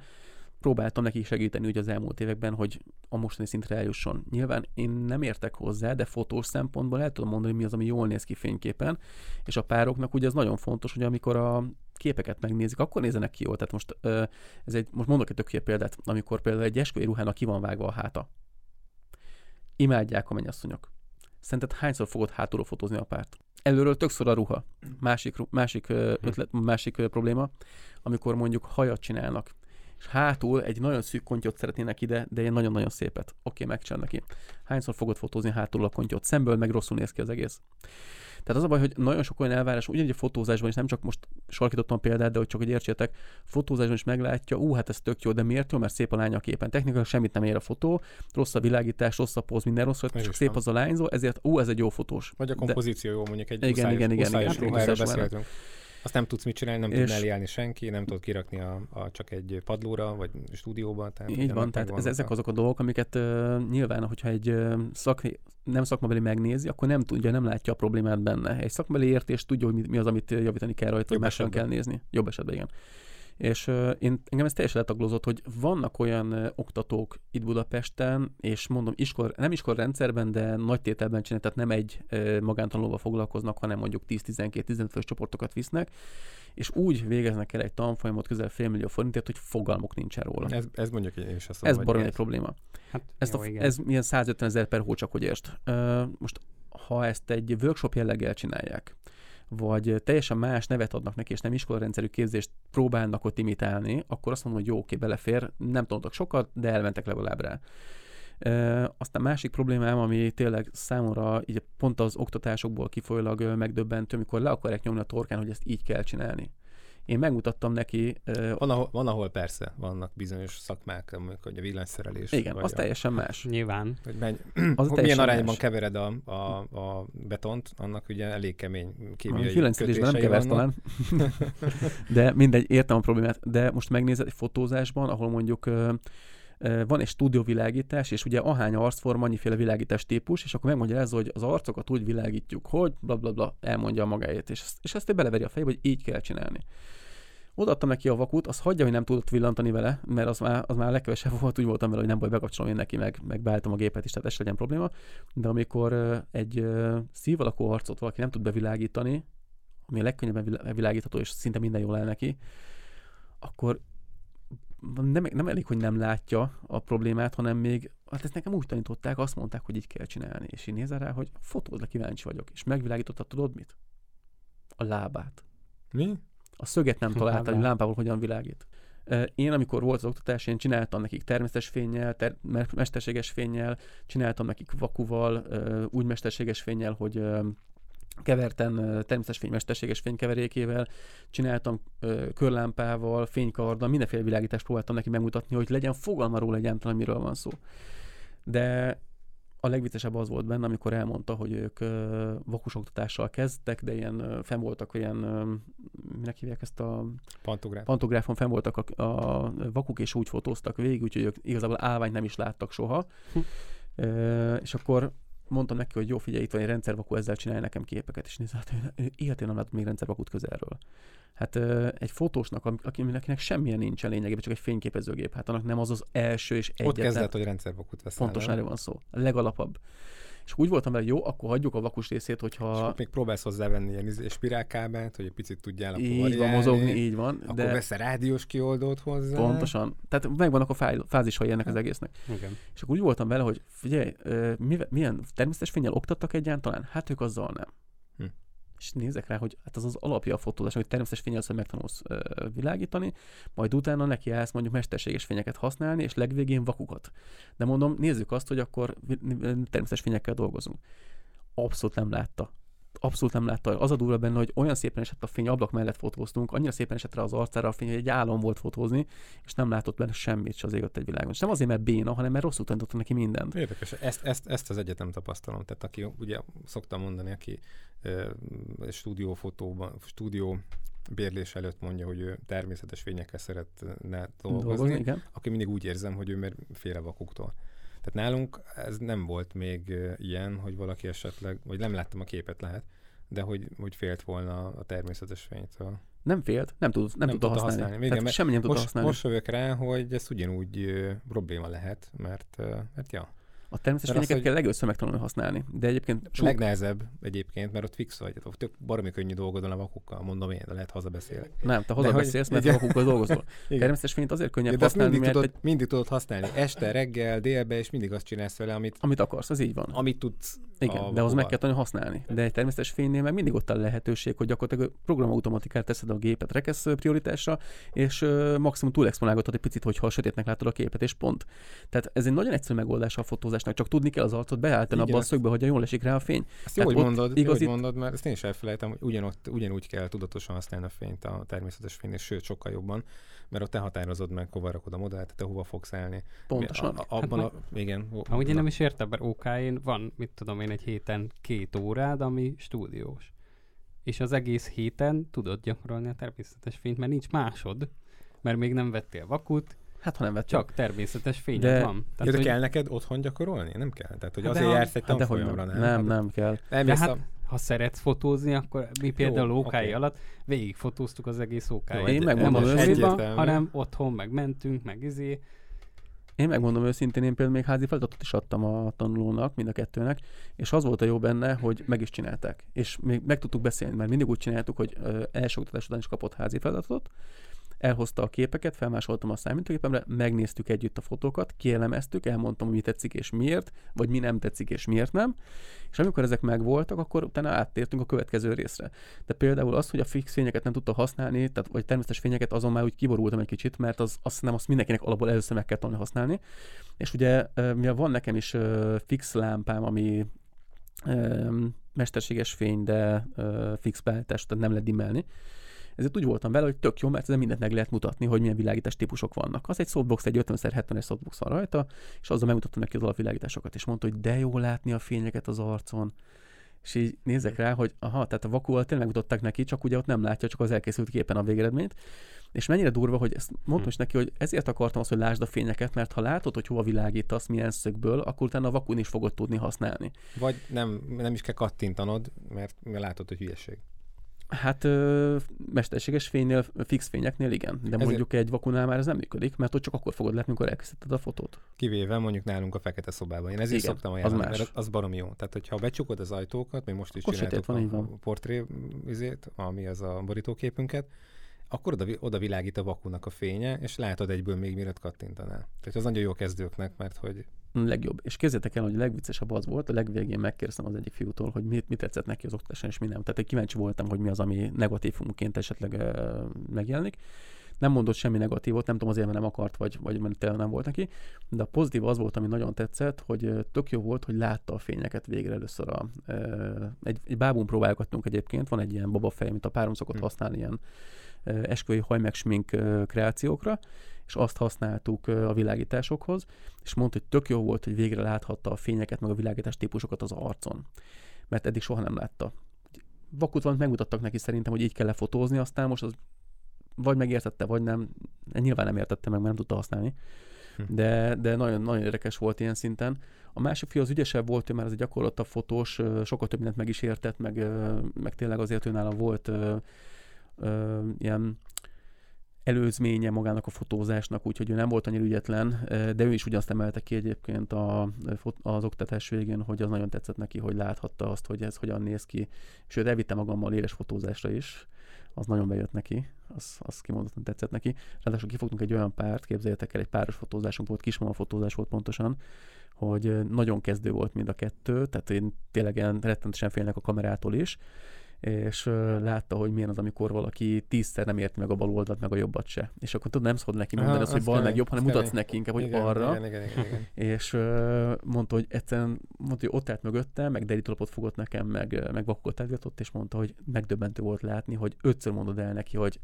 próbáltam neki segíteni ugye az elmúlt években, hogy a mostani szintre eljusson. Nyilván én nem értek hozzá, de fotós szempontból el tudom mondani, mi az, ami jól néz ki fényképen, és a pároknak ugye ez nagyon fontos, hogy amikor a képeket megnézik, akkor nézenek ki jól. Tehát most ez egy, most mondok egy tök példát, amikor például egy esküvői ruhának ki van vágva a háta. Imádják a mennyasszonyok. Szerinted hányszor fogod hátulról fotózni a párt? Előről többször a ruha. Másik, másik, ö, ötlet, másik probléma, amikor mondjuk hajat csinálnak, és hátul egy nagyon szűk kontyot szeretnének ide, de egy nagyon-nagyon szépet. Oké, megcsinál neki. Hányszor fogod fotózni hátul a kontyot? Szemből meg rosszul néz ki az egész. Tehát az a baj, hogy nagyon sok olyan elvárás, ugyanígy a fotózásban is nem csak most sarkítottam példát, de hogy csak hogy értsétek, fotózásban is meglátja, ú, hát ez tök jó, de miért jó? Mert szép a lány a képen. Technikailag semmit nem ér a fotó, rossz a világítás, rossz a póz, minden rossz, csak szép az a lányzó, ezért ú, ez egy jó fotós. Vagy a De- kompozíció jó, mondjuk egy Igen, uszályos, igen, igen, uszályos igen, ruha, erről beszéltünk. Azt nem tudsz mit csinálni, nem És- tudna eljárni senki, nem tudod kirakni a, a, csak egy padlóra, vagy stúdióba. Tehát Így van, tehát ez, ezek azok a dolgok, amiket uh, nyilván, hogyha egy uh, szak, nem szakmabeli megnézi, akkor nem tudja, nem látja a problémát benne. Egy szakmabeli értés tudja, hogy mi, mi az, amit javítani kell rajta, hogy máshol kell nézni. Jobb esetben, igen. És uh, én, engem ez teljesen letaglózott, hogy vannak olyan uh, oktatók itt Budapesten, és mondom, iskol, nem iskolrendszerben, de nagy tételben csinálják, tehát nem egy uh, magántanulóval foglalkoznak, hanem mondjuk 10-12-15 fős csoportokat visznek, és úgy végeznek el egy tanfolyamot közel félmillió forintért, hogy fogalmuk nincsen róla. Ez, ez mondjuk én is azt Ez baromi egy probléma. Hát, Ezt jó, a, igen. ez milyen 150 ezer per hó csak, hogy értsd. Ö, most, ha ezt egy workshop jelleggel csinálják, vagy teljesen más nevet adnak neki, és nem iskolarendszerű képzést próbálnak ott imitálni, akkor azt mondom, hogy jó, oké, belefér, nem tanultak sokat, de elmentek legalább rá. E, aztán másik problémám, ami tényleg számomra így pont az oktatásokból kifolyólag megdöbbentő, amikor le akarják nyomni a torkán, hogy ezt így kell csinálni. Én megmutattam neki, Van ahol, van, ahol persze vannak bizonyos szakmák, amikor hogy a villanyszerelés. igen, vagy az a, teljesen más. Nyilván. hogy menj, Az hogy milyen arányban más. kevered a, a, a betont, annak ugye elég kemény A kémiai Villanyszerelésben nem keversz talán. De mindegy, értem a problémát. De most megnézed egy fotózásban, ahol mondjuk ö, van egy stúdióvilágítás, és ugye ahány arcforma, annyiféle világítás típus, és akkor megmagyarázza, hogy az arcokat úgy világítjuk, hogy bla bla bla, elmondja magáét, és, ezt- és ezt beleveri a fejébe, hogy így kell csinálni. Odaadtam neki a vakut, az hagyja, hogy nem tudott villantani vele, mert az már, az már a legkevesebb volt, úgy voltam vele, hogy nem baj, bekapcsolom én neki, meg, meg beálltam a gépet is, tehát ez legyen probléma. De amikor egy szív alakú arcot valaki nem tud bevilágítani, ami a legkönnyebben vilá- világítható, és szinte minden jól áll neki, akkor nem, nem elég, hogy nem látja a problémát, hanem még, hát ezt nekem úgy tanították, azt mondták, hogy így kell csinálni. És én nézel rá, hogy fotódra kíváncsi vagyok. És megvilágítottad, tudod mit? A lábát. Mi? A szöget nem találta, hogy lámpával hogyan világít. Én, amikor volt az oktatás, én csináltam nekik természetes fényjel, ter- me- mesterséges fényjel, csináltam nekik vakuval, úgy mesterséges fényjel, hogy keverten természetes fény mesterséges fénykeverékével, csináltam ö, körlámpával, fénykarddal, mindenféle világítást próbáltam neki megmutatni, hogy legyen fogalma róla egyáltalán, miről van szó. De a legviccesebb az volt benne, amikor elmondta, hogy ők ö, vakus oktatással kezdtek, de ilyen fenn voltak olyan, ö, minek hívják ezt a Pantográf. pantográfon fenn voltak a, a vakuk, és úgy fotóztak végig, úgyhogy ők igazából állványt nem is láttak soha. Hm. Ö, és akkor mondtam neki, hogy jó, figyelj, itt van egy rendszervakú, ezzel csinálj nekem képeket, és nézd, hát ő- életén nem látott még rendszervakút közelről. Hát egy fotósnak, aki- akinek semmilyen nincsen lényegében, csak egy fényképezőgép, hát annak nem az az első és Ott egyetlen. kezdett, hogy rendszervakut veszel. Pontosan erről van szó. A legalapabb. És úgy voltam vele, jó, akkor hagyjuk a vakus részét, És hogyha ott még próbálsz hozzávenni ilyen izé- spirálkábelt, hogy egy picit tudjál akkor így van mozogni, így van. Akkor de veszel rádiós kioldót hozzá. pontosan. Tehát megvannak a fáj- fázisai ennek az egésznek. Igen. És akkor úgy voltam vele, hogy figyelj, milyen természetes fényel oktattak egyáltalán? Hát ők azzal nem. És nézek rá, hogy hát az az alapja a fotózásnak, hogy természetes fényel megtanulsz ö, világítani, majd utána neki állsz mondjuk mesterséges fényeket használni, és legvégén vakukat. De mondom, nézzük azt, hogy akkor természetes fényekkel dolgozunk. Abszolút nem látta abszolút nem látta. Az a durva benne, hogy olyan szépen esett a fény, ablak mellett fotóztunk, annyira szépen esett rá az arcára a fény, hogy egy álom volt fotózni, és nem látott benne semmit se az égött egy világon. És nem azért, mert béna, hanem mert rosszul tanítottam neki mindent. Érdekes, ezt, ezt, ezt az egyetem tapasztalom. Tehát aki, ugye szoktam mondani, aki e, stúdiófotóban, stúdió bérlés előtt mondja, hogy ő természetes fényekkel szeretne dolgozni, igen. aki mindig úgy érzem, hogy ő mert fél a vakuktól. Tehát nálunk ez nem volt még ilyen, hogy valaki esetleg, vagy nem láttam a képet lehet, de hogy, hogy félt volna a természetes fénytől. Nem félt, nem, tud, nem, nem tudta használni. használni. Igen, semmi nem tudta most, használni. Most jövök rá, hogy ez ugyanúgy uh, probléma lehet, mert, uh, mert ja, a természetes fényeket az, kell legőször megtanulni használni. De egyébként sok... Legnehezebb egyébként, mert ott fix vagy. Ott tök baromi könnyű dolgod a vakukkal, mondom én, de lehet hazabeszélek. Nem, te hazabeszélsz, mert a vakukkal dolgozol. Természetes fényt azért könnyebb ja, használni, mindig mert tudod, egy... mindig tudod használni. Este, reggel, délbe, és mindig azt csinálsz vele, amit... Amit akarsz, az így van. Amit tudsz igen, de ahhoz meg kell tanulni használni. De egy természetes fénynél meg mindig ott a lehetőség, hogy gyakorlatilag programautomatikát teszed a gépet rekesz prioritásra, és uh, maximum túlexponálgatod egy picit, hogyha a sötétnek látod a képet, és pont. Tehát ez egy nagyon egyszerű megoldás a fotózásnak, csak tudni kell az arcot beállítani abban a szögbe, hogy jól esik rá a fény. Ezt jó, hogy mondod, igazi... mondod, mert ezt én is elfelejtem, hogy ugyanott, ugyanúgy kell tudatosan használni a fényt, a természetes fényt, és sőt, sokkal jobban, mert ott te határozod meg, hova rakod a modellt, te hova fogsz állni. Pontosan. A, a, abban hát a, igen. Ahogy én nem is értem, mert ok van, mit tudom én, egy héten két órád, ami stúdiós. És az egész héten tudod gyakorolni a természetes fényt, mert nincs másod, mert még nem vettél vakut, Hát, ha nem vettem. Csak természetes fényed de... van. Tehát, de hogy... kell neked otthon gyakorolni? Nem kell? Tehát, hogy hát azért jársz egy hát tanfolyamra, nem? Nem, nem kell. Nem, de hát, a... ha szeretsz fotózni, akkor mi például Jó, OK okay. alatt végig fotóztuk az egész OK. Én megmondom őszintén. hanem otthon meg mentünk, meg izé. Én megmondom őszintén, én például még házi feladatot is adtam a tanulónak, mind a kettőnek, és az volt a jó benne, hogy meg is csinálták. És még meg tudtuk beszélni, mert mindig úgy csináltuk, hogy első oktatás után is kapott házi feladatot, elhozta a képeket, felmásoltam a számítógépemre, megnéztük együtt a fotókat, kielemeztük, elmondtam, hogy mi tetszik és miért, vagy mi nem tetszik és miért nem, és amikor ezek megvoltak, akkor utána áttértünk a következő részre. De például az, hogy a fix fényeket nem tudta használni, tehát, vagy természetes fényeket, azon már úgy kiborultam egy kicsit, mert az, azt nem azt mindenkinek alapból először meg kell tanulni használni. És ugye, mivel van nekem is fix lámpám, ami mesterséges fény, de fix beállítás, tehát nem lehet dimmelni, ezért úgy voltam vele, hogy tök jó, mert ezzel mindent meg lehet mutatni, hogy milyen világítás típusok vannak. Az egy softbox, egy 50x70-es softbox van rajta, és azzal megmutattam neki az alapvilágításokat, és mondta, hogy de jó látni a fényeket az arcon. És így nézek rá, hogy aha, tehát a vakúval tényleg mutatták neki, csak ugye ott nem látja, csak az elkészült képen a végeredményt. És mennyire durva, hogy ezt mondtam is neki, hogy ezért akartam azt, hogy lásd a fényeket, mert ha látod, hogy hova világítasz, milyen szögből, akkor utána a vakun is fogod tudni használni. Vagy nem, nem is kell kattintanod, mert látod, hogy hülyeség. Hát ö, mesterséges fénynél, fix fényeknél igen, de Ezért... mondjuk egy vakunál már ez nem működik, mert ott csak akkor fogod látni, amikor elkészíted a fotót. Kivéve mondjuk nálunk a fekete szobában. Én ezért igen, szoktam ajánlani, az más. mert az barom jó. Tehát, hogyha becsukod az ajtókat, még most is akkor csináltuk van, a, a portré izét, ami az a borítóképünket, akkor oda, oda világít a vakunak a fénye, és látod egyből még mielőtt kattintanál. Tehát az nagyon jó kezdőknek, mert hogy legjobb. És kezdjetek el, hogy a legviccesebb az volt, a legvégén megkérdeztem az egyik fiútól, hogy mit, mit tetszett neki az oktatáson, és mi nem. Tehát egy kíváncsi voltam, hogy mi az, ami negatívumként esetleg megjelenik. Nem mondott semmi negatívot, nem tudom azért, mert nem akart, vagy, vagy mert nem volt neki, de a pozitív az volt, ami nagyon tetszett, hogy tök jó volt, hogy látta a fényeket végre először. A, egy, egy bábún próbálgattunk egyébként, van egy ilyen babafej, amit a párom szokott hmm. használni, ilyen esküvői hajmegsmink kreációkra, és azt használtuk a világításokhoz, és mondta, hogy tök jó volt, hogy végre láthatta a fényeket, meg a világítás típusokat az arcon, mert eddig soha nem látta. Vakut van, megmutattak neki szerintem, hogy így kell lefotózni, aztán most az vagy megértette, vagy nem, nyilván nem értette meg, mert nem tudta használni, hm. de, de nagyon, nagyon érdekes volt ilyen szinten. A másik fiú az ügyesebb volt, ő már az egy gyakorlatabb fotós, sokkal több mindent meg is értett, meg, meg tényleg azért őnála volt ö, ö, ilyen előzménye magának a fotózásnak, úgyhogy ő nem volt annyira ügyetlen, de ő is ugyanazt emelte ki egyébként a, az oktatás végén, hogy az nagyon tetszett neki, hogy láthatta azt, hogy ez hogyan néz ki, sőt elvitte magammal éles fotózásra is, az nagyon bejött neki, az, az kimondottan tetszett neki. Ráadásul kifogtunk egy olyan párt, képzeljétek el, egy páros fotózásunk volt, kismama fotózás volt pontosan, hogy nagyon kezdő volt mind a kettő, tehát én tényleg rettentesen félnek a kamerától is, és látta, hogy milyen az, amikor valaki tízszer nem érti meg a bal oldalt, meg a jobbat se. És akkor tudod, nem szabad neki mondani Aha, azt, hogy bal meg jobb, hanem mutatsz kemény. neki inkább, hogy igen, arra. Igen, igen, igen, igen. És mondta, hogy egyszerűen mondta, hogy ott állt mögöttem, meg derítőlapot fogott nekem, meg, meg vakokat és mondta, hogy megdöbbentő volt látni, hogy ötször mondod el neki, hogy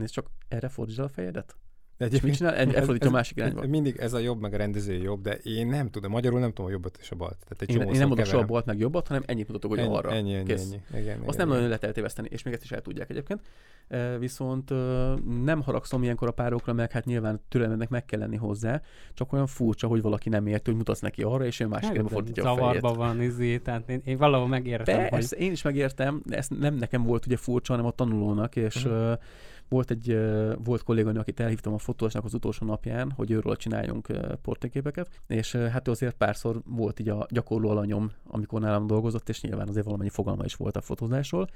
nézd csak, erre fordítsd a fejedet. De És mit csinál? El- Elfordítja a másik irányba. Mindig ez a jobb, meg a rendező jobb, de én nem tudom, magyarul nem tudom a jobbat és a balt. Tehát egy Én, én nem mondok soha keverem. balt meg jobbat, hanem ennyit mutatok, hogy ennyi, arra. Ennyi, ennyi, Kész. ennyi. Igen, Azt igen, nem nagyon igen. lehet eltéveszteni, és még ezt is el tudják egyébként. E, Viszont ö, nem haragszom ilyenkor a párokra, meg hát nyilván türelmednek meg kell lenni hozzá, csak olyan furcsa, hogy valaki nem ért, hogy mutatsz neki arra, és ő másik irányba fordítja a fejét. Van, izé, tehát én, én valahol megértem, hogy Persze, én is megértem, ez nem nekem volt ugye furcsa, hanem a tanulónak, és uh-huh. Volt egy volt kolléganő, akit elhívtam a fotósnak az utolsó napján, hogy őről csináljunk portréképeket, és hát ő azért párszor volt így a gyakorló alanyom, amikor nálam dolgozott, és nyilván azért valamennyi fogalma is volt a fotózásról,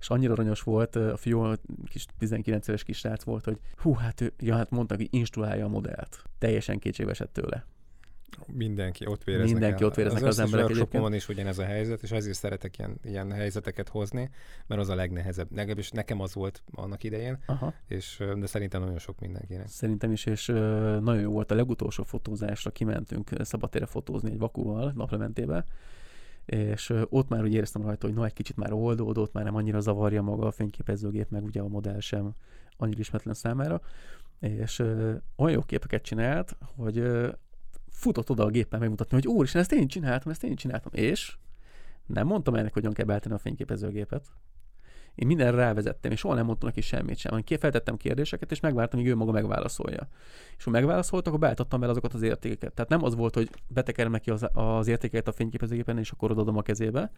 és annyira aranyos volt, a fiú kis 19 éves kis srác volt, hogy hú, hát ő, ja, hát mondta, hogy instruálja a modellt. Teljesen kétségbe esett tőle. Mindenki ott véreznek Mindenki el. ott véreznek az összes emberek workshopon is ugyanez a helyzet, és ezért szeretek ilyen, ilyen helyzeteket hozni, mert az a legnehezebb. Legalábbis nekem az volt annak idején, Aha. és de szerintem nagyon sok mindenkinek. Szerintem is, és nagyon jó volt a legutolsó fotózásra, kimentünk szabadtére fotózni egy vakuval, naplementébe, és ott már úgy éreztem rajta, hogy no, egy kicsit már oldódott, már nem annyira zavarja maga a fényképezőgép, meg ugye a modell sem annyira ismeretlen számára, és ö, olyan jó képeket csinált, hogy ö, futott oda a géppel megmutatni, hogy úristen, ezt én csináltam, ezt én csináltam, és nem mondtam ennek, hogyan kell beállítani a fényképezőgépet. Én mindenre rávezettem, és soha nem mondtam neki semmit sem. hanem Feltettem kérdéseket, és megvártam, míg ő maga megválaszolja. És ha megválaszolt, akkor beállítottam vele azokat az értékeket. Tehát nem az volt, hogy betekerem neki az, az értékeket a fényképezőgépen, és akkor odaadom a kezébe,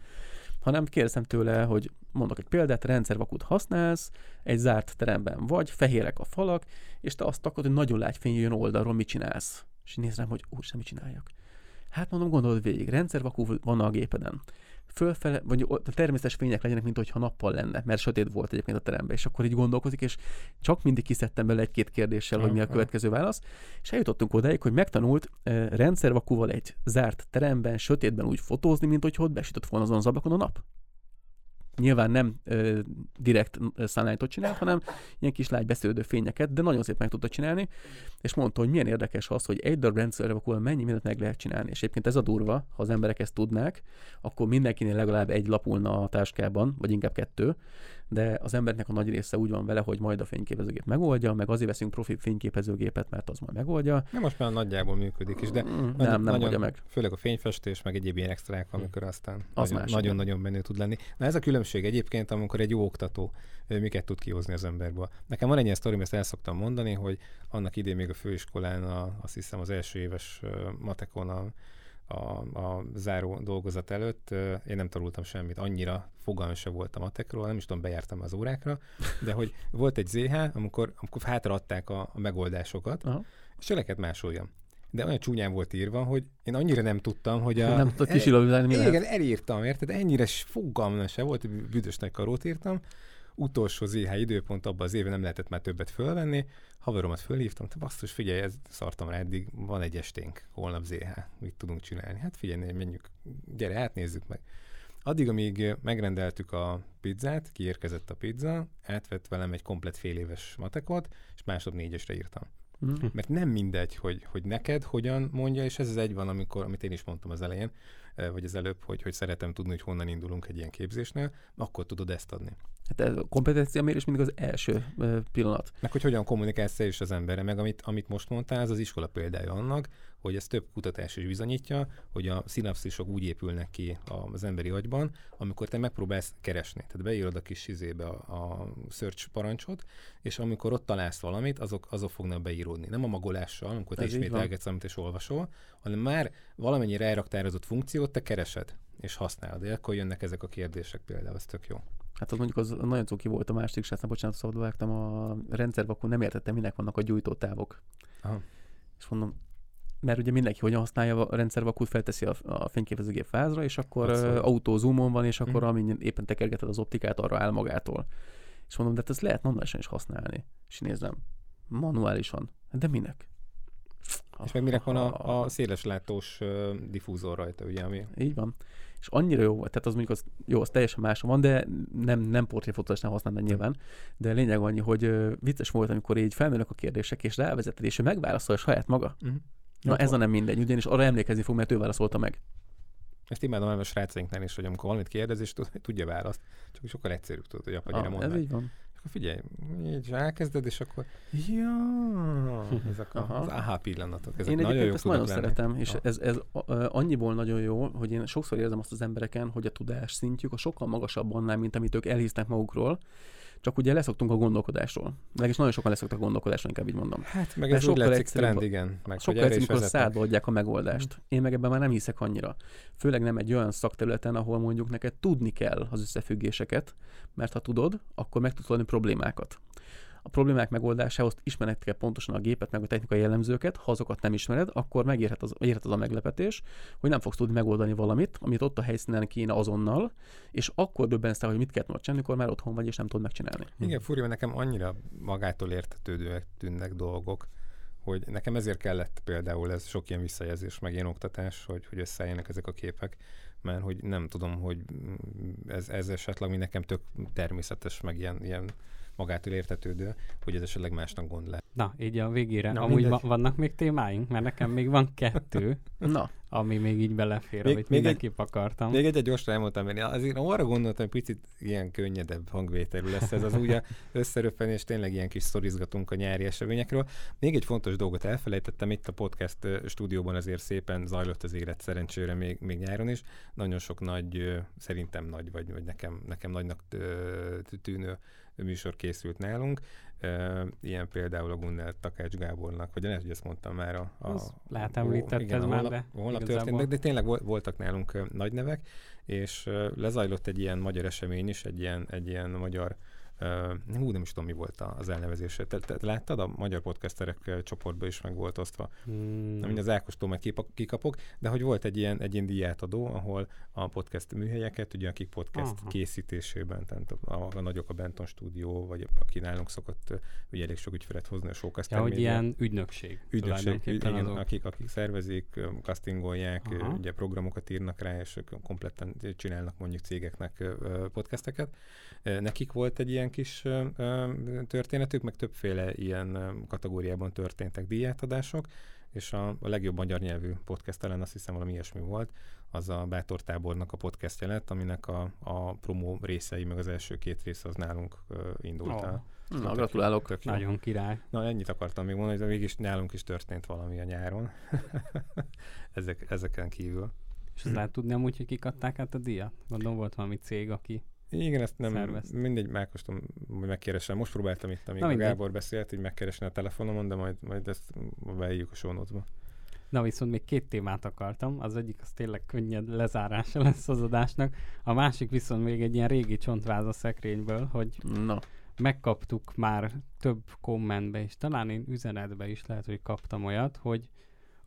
hanem kérdeztem tőle, hogy mondok egy példát, rendszervakut használsz, egy zárt teremben vagy, fehérek a falak, és te azt akarod, hogy nagyon lágy fény jön oldalról, mit csinálsz? És nézem, hogy úristen, mit csináljak? Hát mondom, gondolod végig, rendszervakú van a gépeden. Fölfele, vagy a természetes fények legyenek, mint hogyha nappal lenne, mert sötét volt egyébként a teremben, és akkor így gondolkozik, és csak mindig kiszedtem bele egy-két kérdéssel, hogy mi a következő válasz, és eljutottunk odáig, hogy megtanult eh, rendszervakúval egy zárt teremben, sötétben úgy fotózni, mint hogy ott besütött volna azon az ablakon a nap. Nyilván nem ö, direkt sunlightot csinált, hanem ilyen kis lágy beszélődő fényeket, de nagyon szép meg tudta csinálni, és mondta, hogy milyen érdekes az, hogy egy darab rendszervakúval mennyi mindent meg lehet csinálni. És egyébként ez a durva, ha az emberek ezt tudnák, akkor mindenkinél legalább egy lapulna a táskában, vagy inkább kettő, de az embernek a nagy része úgy van vele, hogy majd a fényképezőgép megoldja, meg azért veszünk profi fényképezőgépet, mert az majd megoldja. Nem most már nagyjából működik is, de Mm, nagyon- nem, nem nagyon- oldja meg. Főleg a fényfestés, meg egyéb ilyen extrák, amikor aztán Az nagyon- nagyon-nagyon menő tud lenni. Na ez a különbség egyébként, amikor egy jó oktató miket tud kihozni az emberből. Nekem van egy ilyen sztorim, ezt el szoktam mondani, hogy annak idén még a főiskolán, a, azt hiszem az első éves matekon a, a, a záró dolgozat előtt én nem tanultam semmit, annyira fogalmam se volt a matekról, nem is tudom, bejártam az órákra, de hogy volt egy ZH, amikor, amikor hátraadták a, a megoldásokat, Aha. és eleket másoljam. De olyan csúnyán volt írva, hogy én annyira nem tudtam, hogy a... Nem tudod kisilabizálni, mi Igen, elírtam, érted? Ennyire fogalmam se volt, büdös nagy karót írtam. Utolsó ZH időpont abban az évben nem lehetett már többet fölvenni. Haveromat fölhívtam, te basszus, figyelj, ez szartam rá, eddig van egy esténk, holnap ZH, mit tudunk csinálni? Hát figyelj, menjünk, gyere, átnézzük meg. Addig, amíg megrendeltük a pizzát, kiérkezett a pizza, átvett velem egy komplet fél éves matekot, és másnap négyesre írtam. Mhm. Mert nem mindegy, hogy, hogy neked hogyan mondja, és ez az egy van, amikor, amit én is mondtam az elején, eh, vagy az előbb, hogy, hogy szeretem tudni, hogy honnan indulunk egy ilyen képzésnél, akkor tudod ezt adni. Hát ez a kompetencia mérés mindig az első ö, pillanat. Meg hogy hogyan kommunikálsz te is az emberre, meg amit, amit most mondtál, ez az iskola példája annak, hogy ez több kutatás is bizonyítja, hogy a szinapszisok úgy épülnek ki az emberi agyban, amikor te megpróbálsz keresni. Tehát beírod a kis izébe a, a search parancsot, és amikor ott találsz valamit, azok, azok fognak beíródni. Nem a magolással, amikor te ismételgetsz, amit és olvasol, hanem már valamennyire elraktározott funkciót te keresed és használod. De akkor jönnek ezek a kérdések például, ez tök jó. Hát az mondjuk az nagyon cuki volt a másik srácnak, bocsánat, szabadba vágtam a rendszerbe, akkor nem értettem, minek vannak a gyújtótávok. Aha. És mondom, mert ugye mindenki hogyan használja a rendszervakút, felteszi a, a fényképezőgép fázra, és akkor autó zoomon van, és akkor Mhm. amint éppen tekergeted az optikát, arra áll magától. És mondom, de hát ezt lehet manuálisan is használni. És nézem, manuálisan. De minek? És meg minek van a, a széles látós diffúzor rajta, ugye, ami Így van. és annyira jó volt, tehát az mondjuk az, jó, az teljesen más van, de nem, nem portréfotós nem használna nyilván, de lényeg annyi, hogy vicces volt, amikor így felmerülnek a kérdések, és rávezeted, és ő megválaszolja saját maga. Uh-huh. Na ez a nem mindegy, ugyanis arra emlékezni fog, mert ő válaszolta meg. Ezt imádom a srácainknál is, hogy amikor valamit kérdez, és tud- tudja választ, csak sokkal egyszerűbb tudod, hogy apa, gyere, Ah, mondd ez így van. Akkor figyelj, így elkezded, és akkor ja, ezek a, az aha pillanatok, ezek Én nagyon jók ezt nagyon lenni. szeretem, és Ja. ez, ez annyiból nagyon jó, hogy én sokszor érzem azt az embereken, hogy a tudás szintjük a sokkal magasabb annál, mint amit ők elhisznek magukról, csak ugye leszoktunk a gondolkodásról. Legalábbis nagyon sokan leszoktak a gondolkodásról, inkább így mondom. Hát meg Mert ez úgy sokkal egyszerűbb trend, igen. Meg, Sokkal is egyszerűbb, amikor a szádba adják a megoldást. Én meg ebben már nem hiszek annyira. Főleg nem egy olyan szakterületen, ahol mondjuk neked tudni kell az összefüggéseket, mert ha tudod, akkor meg tudod problémákat. A problémák megoldásához ismered kell pontosan a gépet, meg a technikai jellemzőket, ha azokat nem ismered, akkor megérhet az, érhet az a meglepetés, hogy nem fogsz tudni megoldani valamit, amit ott a helyszínen kéne azonnal, és akkor döbbensz hogy mit kell volna csinálni, amikor már otthon vagy, és nem tudod megcsinálni. Igen, mert nekem annyira magától értetődőek tűnnek dolgok, hogy nekem ezért kellett például ez sok ilyen visszajelzés, meg ilyen oktatás, hogy, hogy összeálljanak ezek a képek, mert hogy nem tudom, hogy ez, ez esetleg mi nekem tök természetes, meg ilyen, ilyen magától értetődő, hogy ez esetleg másnak gond lehet. Na, így a végére. Na, Amúgy mindegy. va- vannak még témáink? Mert nekem még van kettő, Na, ami még így belefér, Még- amit még egy- mindenképp akartam. Még egy gyorsan elmondtam, mert azért arra gondoltam, hogy picit ilyen könnyedebb hangvételű lesz ez az ugye összeröppenés, tényleg ilyen kis szorizgatunk a nyári eseményekről. Még egy fontos dolgot elfelejtettem, itt a podcast stúdióban azért szépen zajlott az élet szerencsére még, még nyáron is. Nagyon sok nagy, szerintem nagy, vagy, vagy nekem, nekem nagynak tűnő műsor készült nálunk. Ilyen például a Gunnar Takács Gábornak, vagy lehet, hogy ezt mondtam már a... a Az lehet említetted már, de igazából- történtek, de tényleg vol- voltak nálunk nagy nevek, és lezajlott egy ilyen magyar esemény is, egy ilyen, egy ilyen magyar Uh, hú, nem is tudom, mi volt az elnevezése. Te, te láttad? A magyar podcasterek csoportba is meg volt osztva. Hmm. Mm. Az Ákostól meg kikapok, de hogy volt egy ilyen, egy ilyen díjátadó, ahol a podcast műhelyeket, ugye akik podcast Aha. készítésében, tehát a, a, a nagyok a Benton stúdió, vagy aki nálunk szokott ugye elég sok ügyfelet hozni a Showcaster Ja, hogy ilyen ügynökség. ügynökség, igen, azok. akik, akik szervezik, castingolják, Aha. ugye programokat írnak rá, és kompletten csinálnak mondjuk cégeknek podcasteket. Nekik volt egy ilyen kis történetük, meg többféle ilyen kategóriában történtek díjátadások, és a, a legjobb magyar nyelvű podcast talán azt hiszem valami ilyesmi volt, az a Bátor Tábornak a podcastja lett, aminek a, a promó részei, meg az első két része az nálunk indult Ó, el. na gratulálok. Tök jó. Nagyon király. Na, ennyit akartam még mondani, de mégis nálunk is történt valami a nyáron. Ezek, ezeken kívül. És azt lehet tudni amúgy, hogy kik adták át a díjat? Gondolom volt valami cég, aki... Igen, ezt nem, Szervezt. mindegy, megkóstolom, hogy megkeresem. Most próbáltam itt, amíg Na, a. Gábor beszélt, így megkeresni a telefonomon, de majd, majd ezt beírjuk a notes-ba. Na viszont még két témát akartam. Az egyik az tényleg könnyed lezárása lesz az adásnak. A másik viszont még egy ilyen régi csontváz a szekrényből, hogy Na, megkaptuk már több kommentbe, és talán én üzenetbe is lehet, hogy kaptam olyat, hogy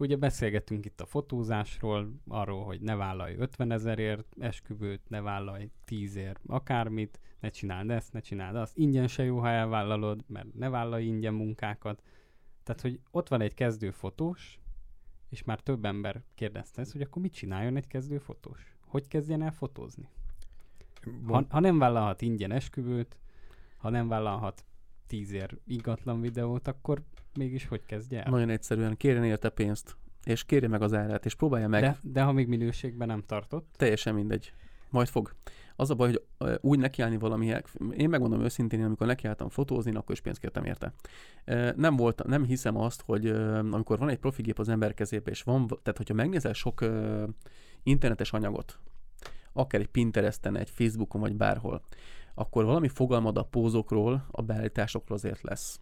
ugye beszélgettünk itt a fotózásról, arról, hogy ne vállalj 50 ezerért esküvőt, ne vállalj 10 ért akármit, ne csináld ezt, ne csináld azt. Ingyen se jó, ha elvállalod, mert ne vállalj ingyen munkákat. Tehát, hogy ott van egy kezdő fotós, és már több ember kérdezte ezt, hogy akkor mit csináljon egy kezdő fotós? Hogy kezdjen el fotózni? Ha, ha nem vállalhat ingyen esküvőt, ha nem vállalhat tízér ingatlan videót, akkor mégis hogy kezdje el? nagyon egyszerűen kérjen érte pénzt, és kérje meg az árát, és próbálja meg. De, de ha még minőségben nem tartott, Teljesen mindegy. Majd fog. Az a baj, hogy úgy nekiállni valamihez, én megmondom őszintén, én amikor nekiálltam fotózni, akkor is pénzt kértem érte. Nem volt, nem hiszem azt, hogy amikor van egy profi gép az ember kezébe, és van, tehát hogyha megnézel sok internetes anyagot, akár egy Pinteresten, egy Facebookon, vagy bárhol, akkor valami fogalmad a pózokról, a beállításokról azért lesz.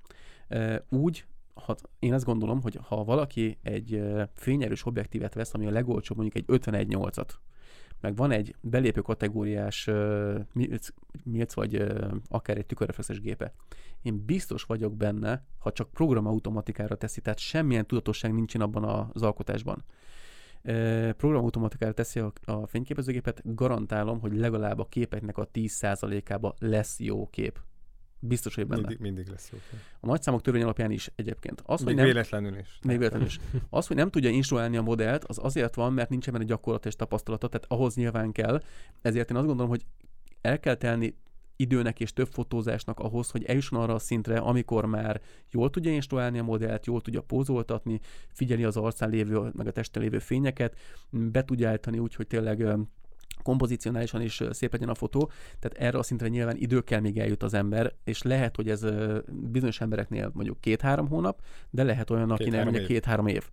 Úgy, ha, én azt gondolom, hogy ha valaki egy fényerős objektívet vesz, ami a legolcsóbb, mondjuk egy 51.8-at, meg van egy belépő kategóriás uh, milc, vagy akár egy tükörreflexes gépe. Én biztos vagyok benne, ha csak programautomatikára teszi, tehát semmilyen tudatosság nincsen abban az alkotásban. Uh, programautomatikára teszi a, a fényképezőgépet, garantálom, hogy legalább a képeknek a 10%-ába lesz jó kép. Biztos, hogy benne. Mindig, mindig lesz jó. A nagyszámok törvény alapján is egyébként. Az, Még hogy nem, véletlenül is. még véletlenül is. Az, hogy nem tudja instruálni a modellt, az azért van, mert nincs benne gyakorlat és tapasztalata, tehát ahhoz nyilván kell. Ezért én azt gondolom, hogy el kell telni időnek és több fotózásnak ahhoz, hogy eljusson arra a szintre, amikor már jól tudja instruálni a modellt, jól tudja pózoltatni, figyeli az arcán lévő, meg a testen lévő fényeket, be tudja állítani úgy, hogy tényleg kompozicionálisan is szép legyen a fotó, tehát erre a szintre nyilván idő kell, még eljut az ember, és lehet, hogy ez bizonyos embereknél mondjuk két-három hónap, de lehet olyan, akinek mondjuk két-három év.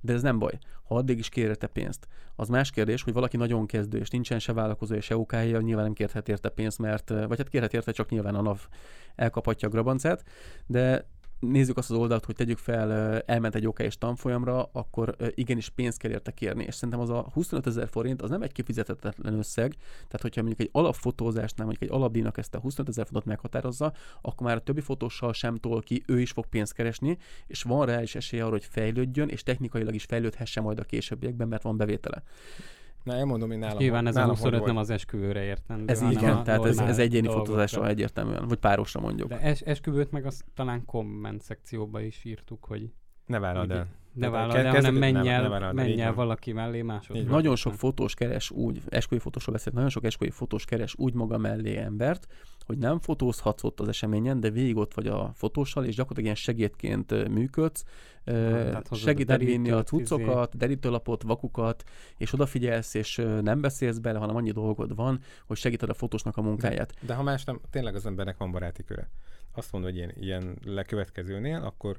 De ez nem baj. Ha addig is kér érte pénzt. Az más kérdés, hogy valaki nagyon kezdő, és nincsen se vállalkozó, se ok nyilván nem kérhet érte pénzt, mert, vagy hát kérhet érte, csak nyilván a NAV elkaphatja a grabancát, de nézzük azt az oldalt, hogy tegyük fel, elment egy OK-s tanfolyamra, akkor igenis pénzt kell érte kérni. És szerintem az a 25 ezer forint az nem egy kifizetetlen összeg, tehát hogyha mondjuk egy alapfotózásnál, mondjuk egy alapdíjnak ezt a 25 ezer forintot meghatározza, akkor már a többi fotóssal sem tol ki, ő is fog pénzt keresni, és van reális esélye arra, hogy fejlődjön, és technikailag is fejlődhessen majd a későbbiekben, mert van bevétele. Na, elmondom, én nálam. Nyilván ez a nálam 25 hogy nem volt. az esküvőre értendő. Ez így a van, tehát ez, ez egyéni fotózásra egyértelműen, vagy párosra mondjuk. De es, esküvőt meg azt talán komment szekcióba is írtuk, hogy Ne vállald el. ne vállald el, hanem menj el, menj el valaki mellé másod. Így van. Nagyon sok fotós keres úgy, esküvői fotósról beszélt, nagyon sok esküvői fotós keres úgy maga mellé embert, hogy nem fotózhatsz ott az eseményen, de végig ott vagy a fotóssal, és gyakorlatilag ilyen segédként működsz, a segíted vinni a cuccokat, derítőlapot, vakukat, és odafigyelsz, és nem beszélsz bele, hanem annyi dolgod van, hogy segíted a fotósnak a munkáját. De ha más nem, tényleg az embernek van baráti köre. Azt mondod, hogy ilyen, ilyen lekövetkezőnél, akkor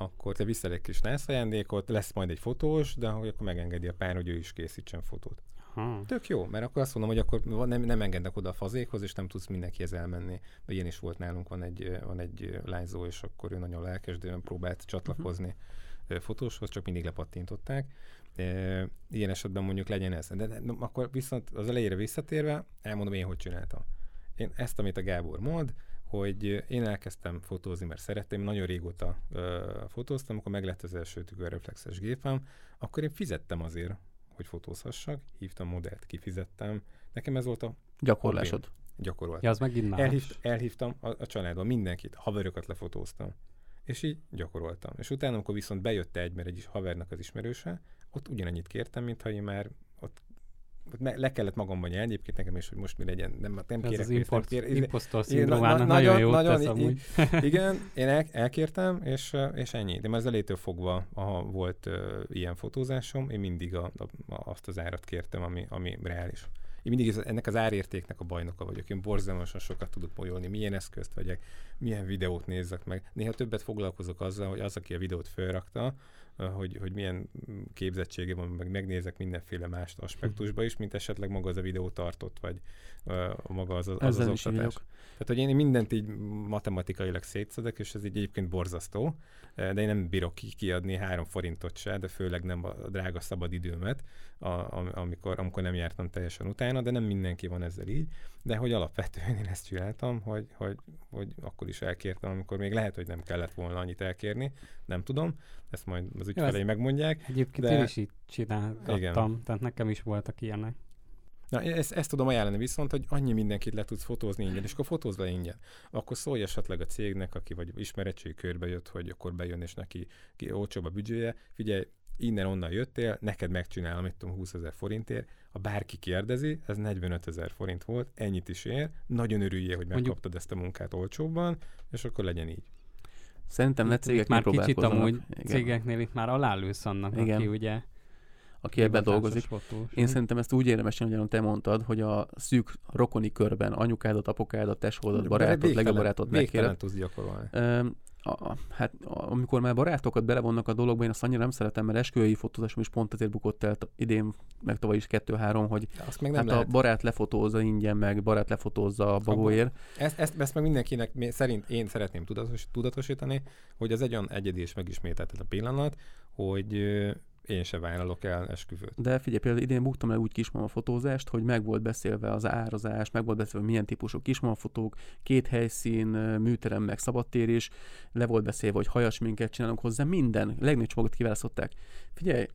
akkor te viszel egy kis NASZ ajándékot, lesz majd egy fotós, de hogy akkor megengedi a pár, hogy ő is készítsen fotót. Aha. Tök jó, mert akkor azt mondom, hogy akkor nem, nem engednek oda a fazékhoz, és nem tudsz mindenkihez elmenni. De ilyen is volt nálunk, van egy, van egy lányzó, és akkor ő nagyon lelkes, de próbált csatlakozni uh-huh. fotóshoz, csak mindig lepattintották. E, ilyen esetben mondjuk legyen ez. De, de, de akkor viszont az elejére visszatérve, elmondom én, hogy csináltam. Én ezt, amit a Gábor mond, hogy én elkezdtem fotózni, mert szerettem, nagyon régóta ö, fotóztam, amikor meglett az első tükörreflexes gépem, akkor én fizettem azért, hogy fotózhassak, hívtam modellt, kifizettem. Nekem ez volt a Gyakorlásod. gyakorlat. Ja, az megint más. Elhív, elhívtam a, a családban mindenkit, haverokat lefotóztam. És így gyakoroltam. És utána, amikor viszont bejött egy, mert egy is havernak az ismerőse, ott ugyanannyit kértem, mintha én már le kellett magamban nyelni, egyébként nekem is, hogy most mi legyen, nem, nem Ez kérek az pénzt, nem import, kér, impostor szindrómának na- nagyon, nagyon- jót nagyon tesz amúgy. igen, én el, elkértem, és, ö, és ennyi. De már az elétől fogva, ha volt uh, ilyen fotózásom, én mindig a, a, azt az árat kértem, ami, ami reális. Én mindig ez, ennek az árértéknek a bajnoka vagyok. Én borzalmasan sokat tudok molyolni, milyen eszközt vegyek, milyen videót nézzek meg. Néha többet foglalkozok azzal, hogy az, aki a videót felrakta, hogy, hogy milyen képzettsége van, meg megnézek mindenféle más aspektusba is, mint esetleg maga az a videó tartott, vagy maga az az, az, az Ezzel oktatás. Tehát, hogy én mindent így matematikailag szétszedek, és ez így egyébként borzasztó, eh, de én nem bírok ki, kiadni három forintot se, de főleg nem a drága szabad időmet, a, am- amikor, amikor nem jártam teljesen utána, de nem mindenki van ezzel így, de hogy alapvetően én ezt csináltam, hogy, hogy, hogy akkor is elkértem, amikor még lehet, hogy nem kellett volna annyit elkérni, nem tudom, ezt majd az ügyfelei megmondják. Egyébként De- én is így csinálgattam, Igen. tehát nekem is voltak ilyenek. Na, ezt, ezt tudom ajánlani viszont, hogy annyi mindenkit le tudsz fotózni ingyen, és akkor fotózz le ingyen. Akkor szólj esetleg a cégnek, aki vagy ismerettség körbe jött, hogy akkor bejön, és neki ki, olcsóbb a büdzséje. Figyelj, innen-onnan jöttél, neked megcsinálom, mit tudom, 20 ezer forintért. Ha bárki kérdezi, ez 45 ezer forint volt, ennyit is ér. Nagyon örüljél, hogy Mondjuk- megkaptad ezt a munkát olcsóbban, és akkor legyen így. Szerintem itt cégek már kicsit amúgy Igen. cégeknél itt már alálősz annak, Igen. aki ugye Aki ebben dolgozik. fotós. Én szerintem ezt úgy érdemes csinálni, ahogyan te mondtad, hogy a szűk rokoni körben anyukádat, apukádat, tesódat, Végtelen- legjobb barátod megkéred. tudsz gyakorolni. Öm, a, hát a- amikor már barátokat belevonnak a dologba, én azt annyira nem szeretem, mert esküvői fotózásom is pont azért bukott el idén, meg tavaly is kettő-három, hogy azt meg nem hát lehet. a barát lefotózza ingyen, meg barát lefotózza a bagóért. Ezt, ezt, ezt meg mindenkinek mi- szerint én szeretném tudatos, tudatosítani, hogy az egy olyan egyedi és megismételtetlen pillanat, hogy én se vállalok el esküvőt. De figyelj, például idén buktam el úgy kismama fotózást, hogy meg volt beszélve az árazás, meg volt beszélve milyen típusú kismama fotók, két helyszín, műterem, meg szabadtér is, le volt beszélve, hogy hajasminket csinálunk hozzá, minden, legnagyobb csomagot kiválasztották. Figyelj,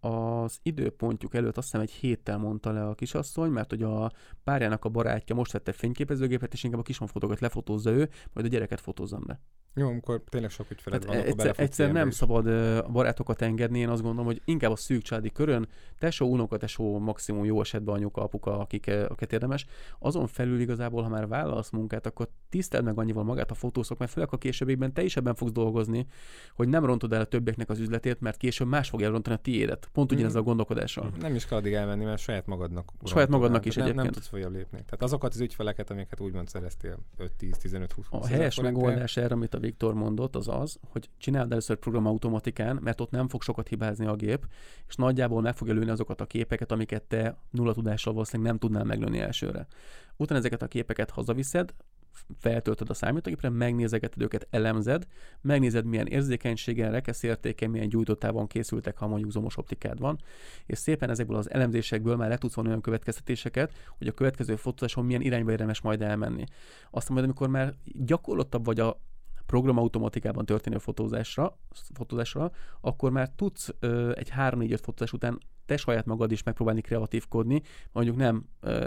az időpontjuk előtt azt hiszem egy héttel mondta le a kisasszony, mert hogy a párjának a barátja most vette fényképezőgépet, és inkább a kisonfotókat lefotózza ő, majd a gyereket fotózzam be. Jó, amikor tényleg sok ügyfeled Tehát van, akkor egyszer, nem is. szabad a barátokat engedni, én azt gondolom, hogy inkább a szűk családi körön, tesó, unoka, tesó, maximum jó esetben anyuka, apuka, akik, akiket érdemes. Azon felül igazából, ha már vállalsz munkát, akkor tiszteld meg annyival magát a fotószok, mert főleg a későbbiekben te is ebben fogsz dolgozni, hogy nem rontod el a többieknek az üzletét, mert később más fogja elrontani a tiédet. Pont ugyanez Mhm. a gondolkodással. Nem is kell addig elmenni, mert saját magadnak. Saját magadnak el. is nem, Nem egyébként. tudsz följebb lépni. Tehát azokat az ügyfeleket, amiket úgymond szereztél 5, 10, 15, 20, 20 A helyes megoldás erre, amit a Viktor mondott, az az, hogy csináld először programautomatikán, mert ott nem fog sokat hibázni a gép, és nagyjából meg fogja lőni azokat a képeket, amiket te nulla tudással valószínűleg nem tudnál meglőni elsőre. Utána ezeket a képeket hazaviszed, feltöltöd a számítógépre, megnézegeted őket, elemzed, megnézed milyen érzékenységen, rekeszértéken, milyen gyújtottávon készültek, ha mondjuk zoomos optikád van, és szépen ezekből az elemzésekből már le tudsz vonni olyan következtetéseket, hogy a következő fotózáson milyen irányba érdemes majd elmenni. Aztán majd, amikor már gyakorlottabb vagy a programautomatikában történő fotózásra, fotózásra, akkor már tudsz ö, egy 3-4-5 fotózás után te saját magad is megpróbálni kreatívkodni, mondjuk nem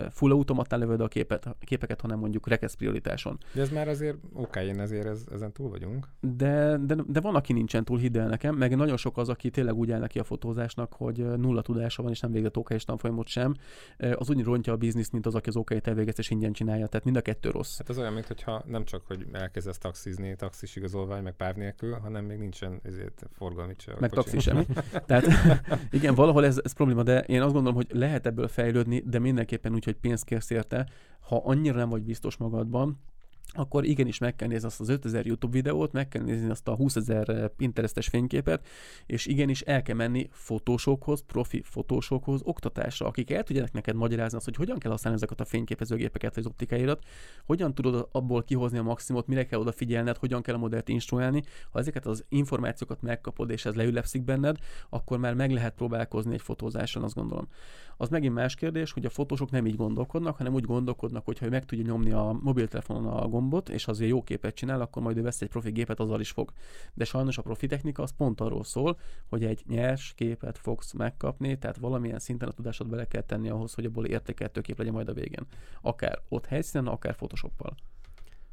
full automatán lövöd a képet, a képeket, hanem mondjuk rekesz prioritáson. De ez már azért oké, én ezért ez, ezen túl vagyunk. De, de, de van, aki nincsen túl, hidd el nekem, meg nagyon sok az, aki tényleg úgy áll neki a fotózásnak, hogy nulla tudása van, és nem végzett OK és tanfolyamot sem. Az úgy rontja a bizniszt, mint az, aki az OK-t elvégezte, és ingyen csinálja. Tehát mind a kettő rossz. Hát az olyan, mintha nem csak, hogy elkezdesz taxizni, taxis igazolvány, meg páv nélkül, hanem még nincsen ezért forgalmi meg taxi semmi. Tehát igen, valahol ez, ez probléma, de én azt gondolom, hogy lehet ebből fejlődni, de mindenképpen úgy, hogy pénzt kérsz érte. Ha annyira nem vagy biztos magadban, akkor igenis meg kell nézni azt az 5000 YouTube videót, meg kell nézni azt a 20 ezer Pinterestes fényképet, és igenis el kell menni fotósokhoz, profi fotósokhoz, oktatásra, akik el tudják neked magyarázni azt, hogy hogyan kell használni ezeket a fényképezőgépeket, vagy az optikáirat, hogyan tudod abból kihozni a maximumot, mire kell odafigyelned, hogyan kell a modellt instruálni. Ha ezeket az információkat megkapod, és ez leülepszik benned, akkor már meg lehet próbálkozni egy fotózáson, azt gondolom. Az megint más kérdés, hogy a fotósok nem így gondolkodnak, hanem úgy gondolkodnak, hogy ha meg tudja nyomni a mobiltelefonon a gombot, és azért jó képet csinál, akkor majd ő vesz egy profi gépet, azzal is fog. De sajnos a profi technika az pont arról szól, hogy egy nyers képet fogsz megkapni, tehát valamilyen szinten a tudásod bele kell tenni ahhoz, hogy abból értékelhető kép legyen majd a végén. Akár ott helyszínen, akár Photoshoppal.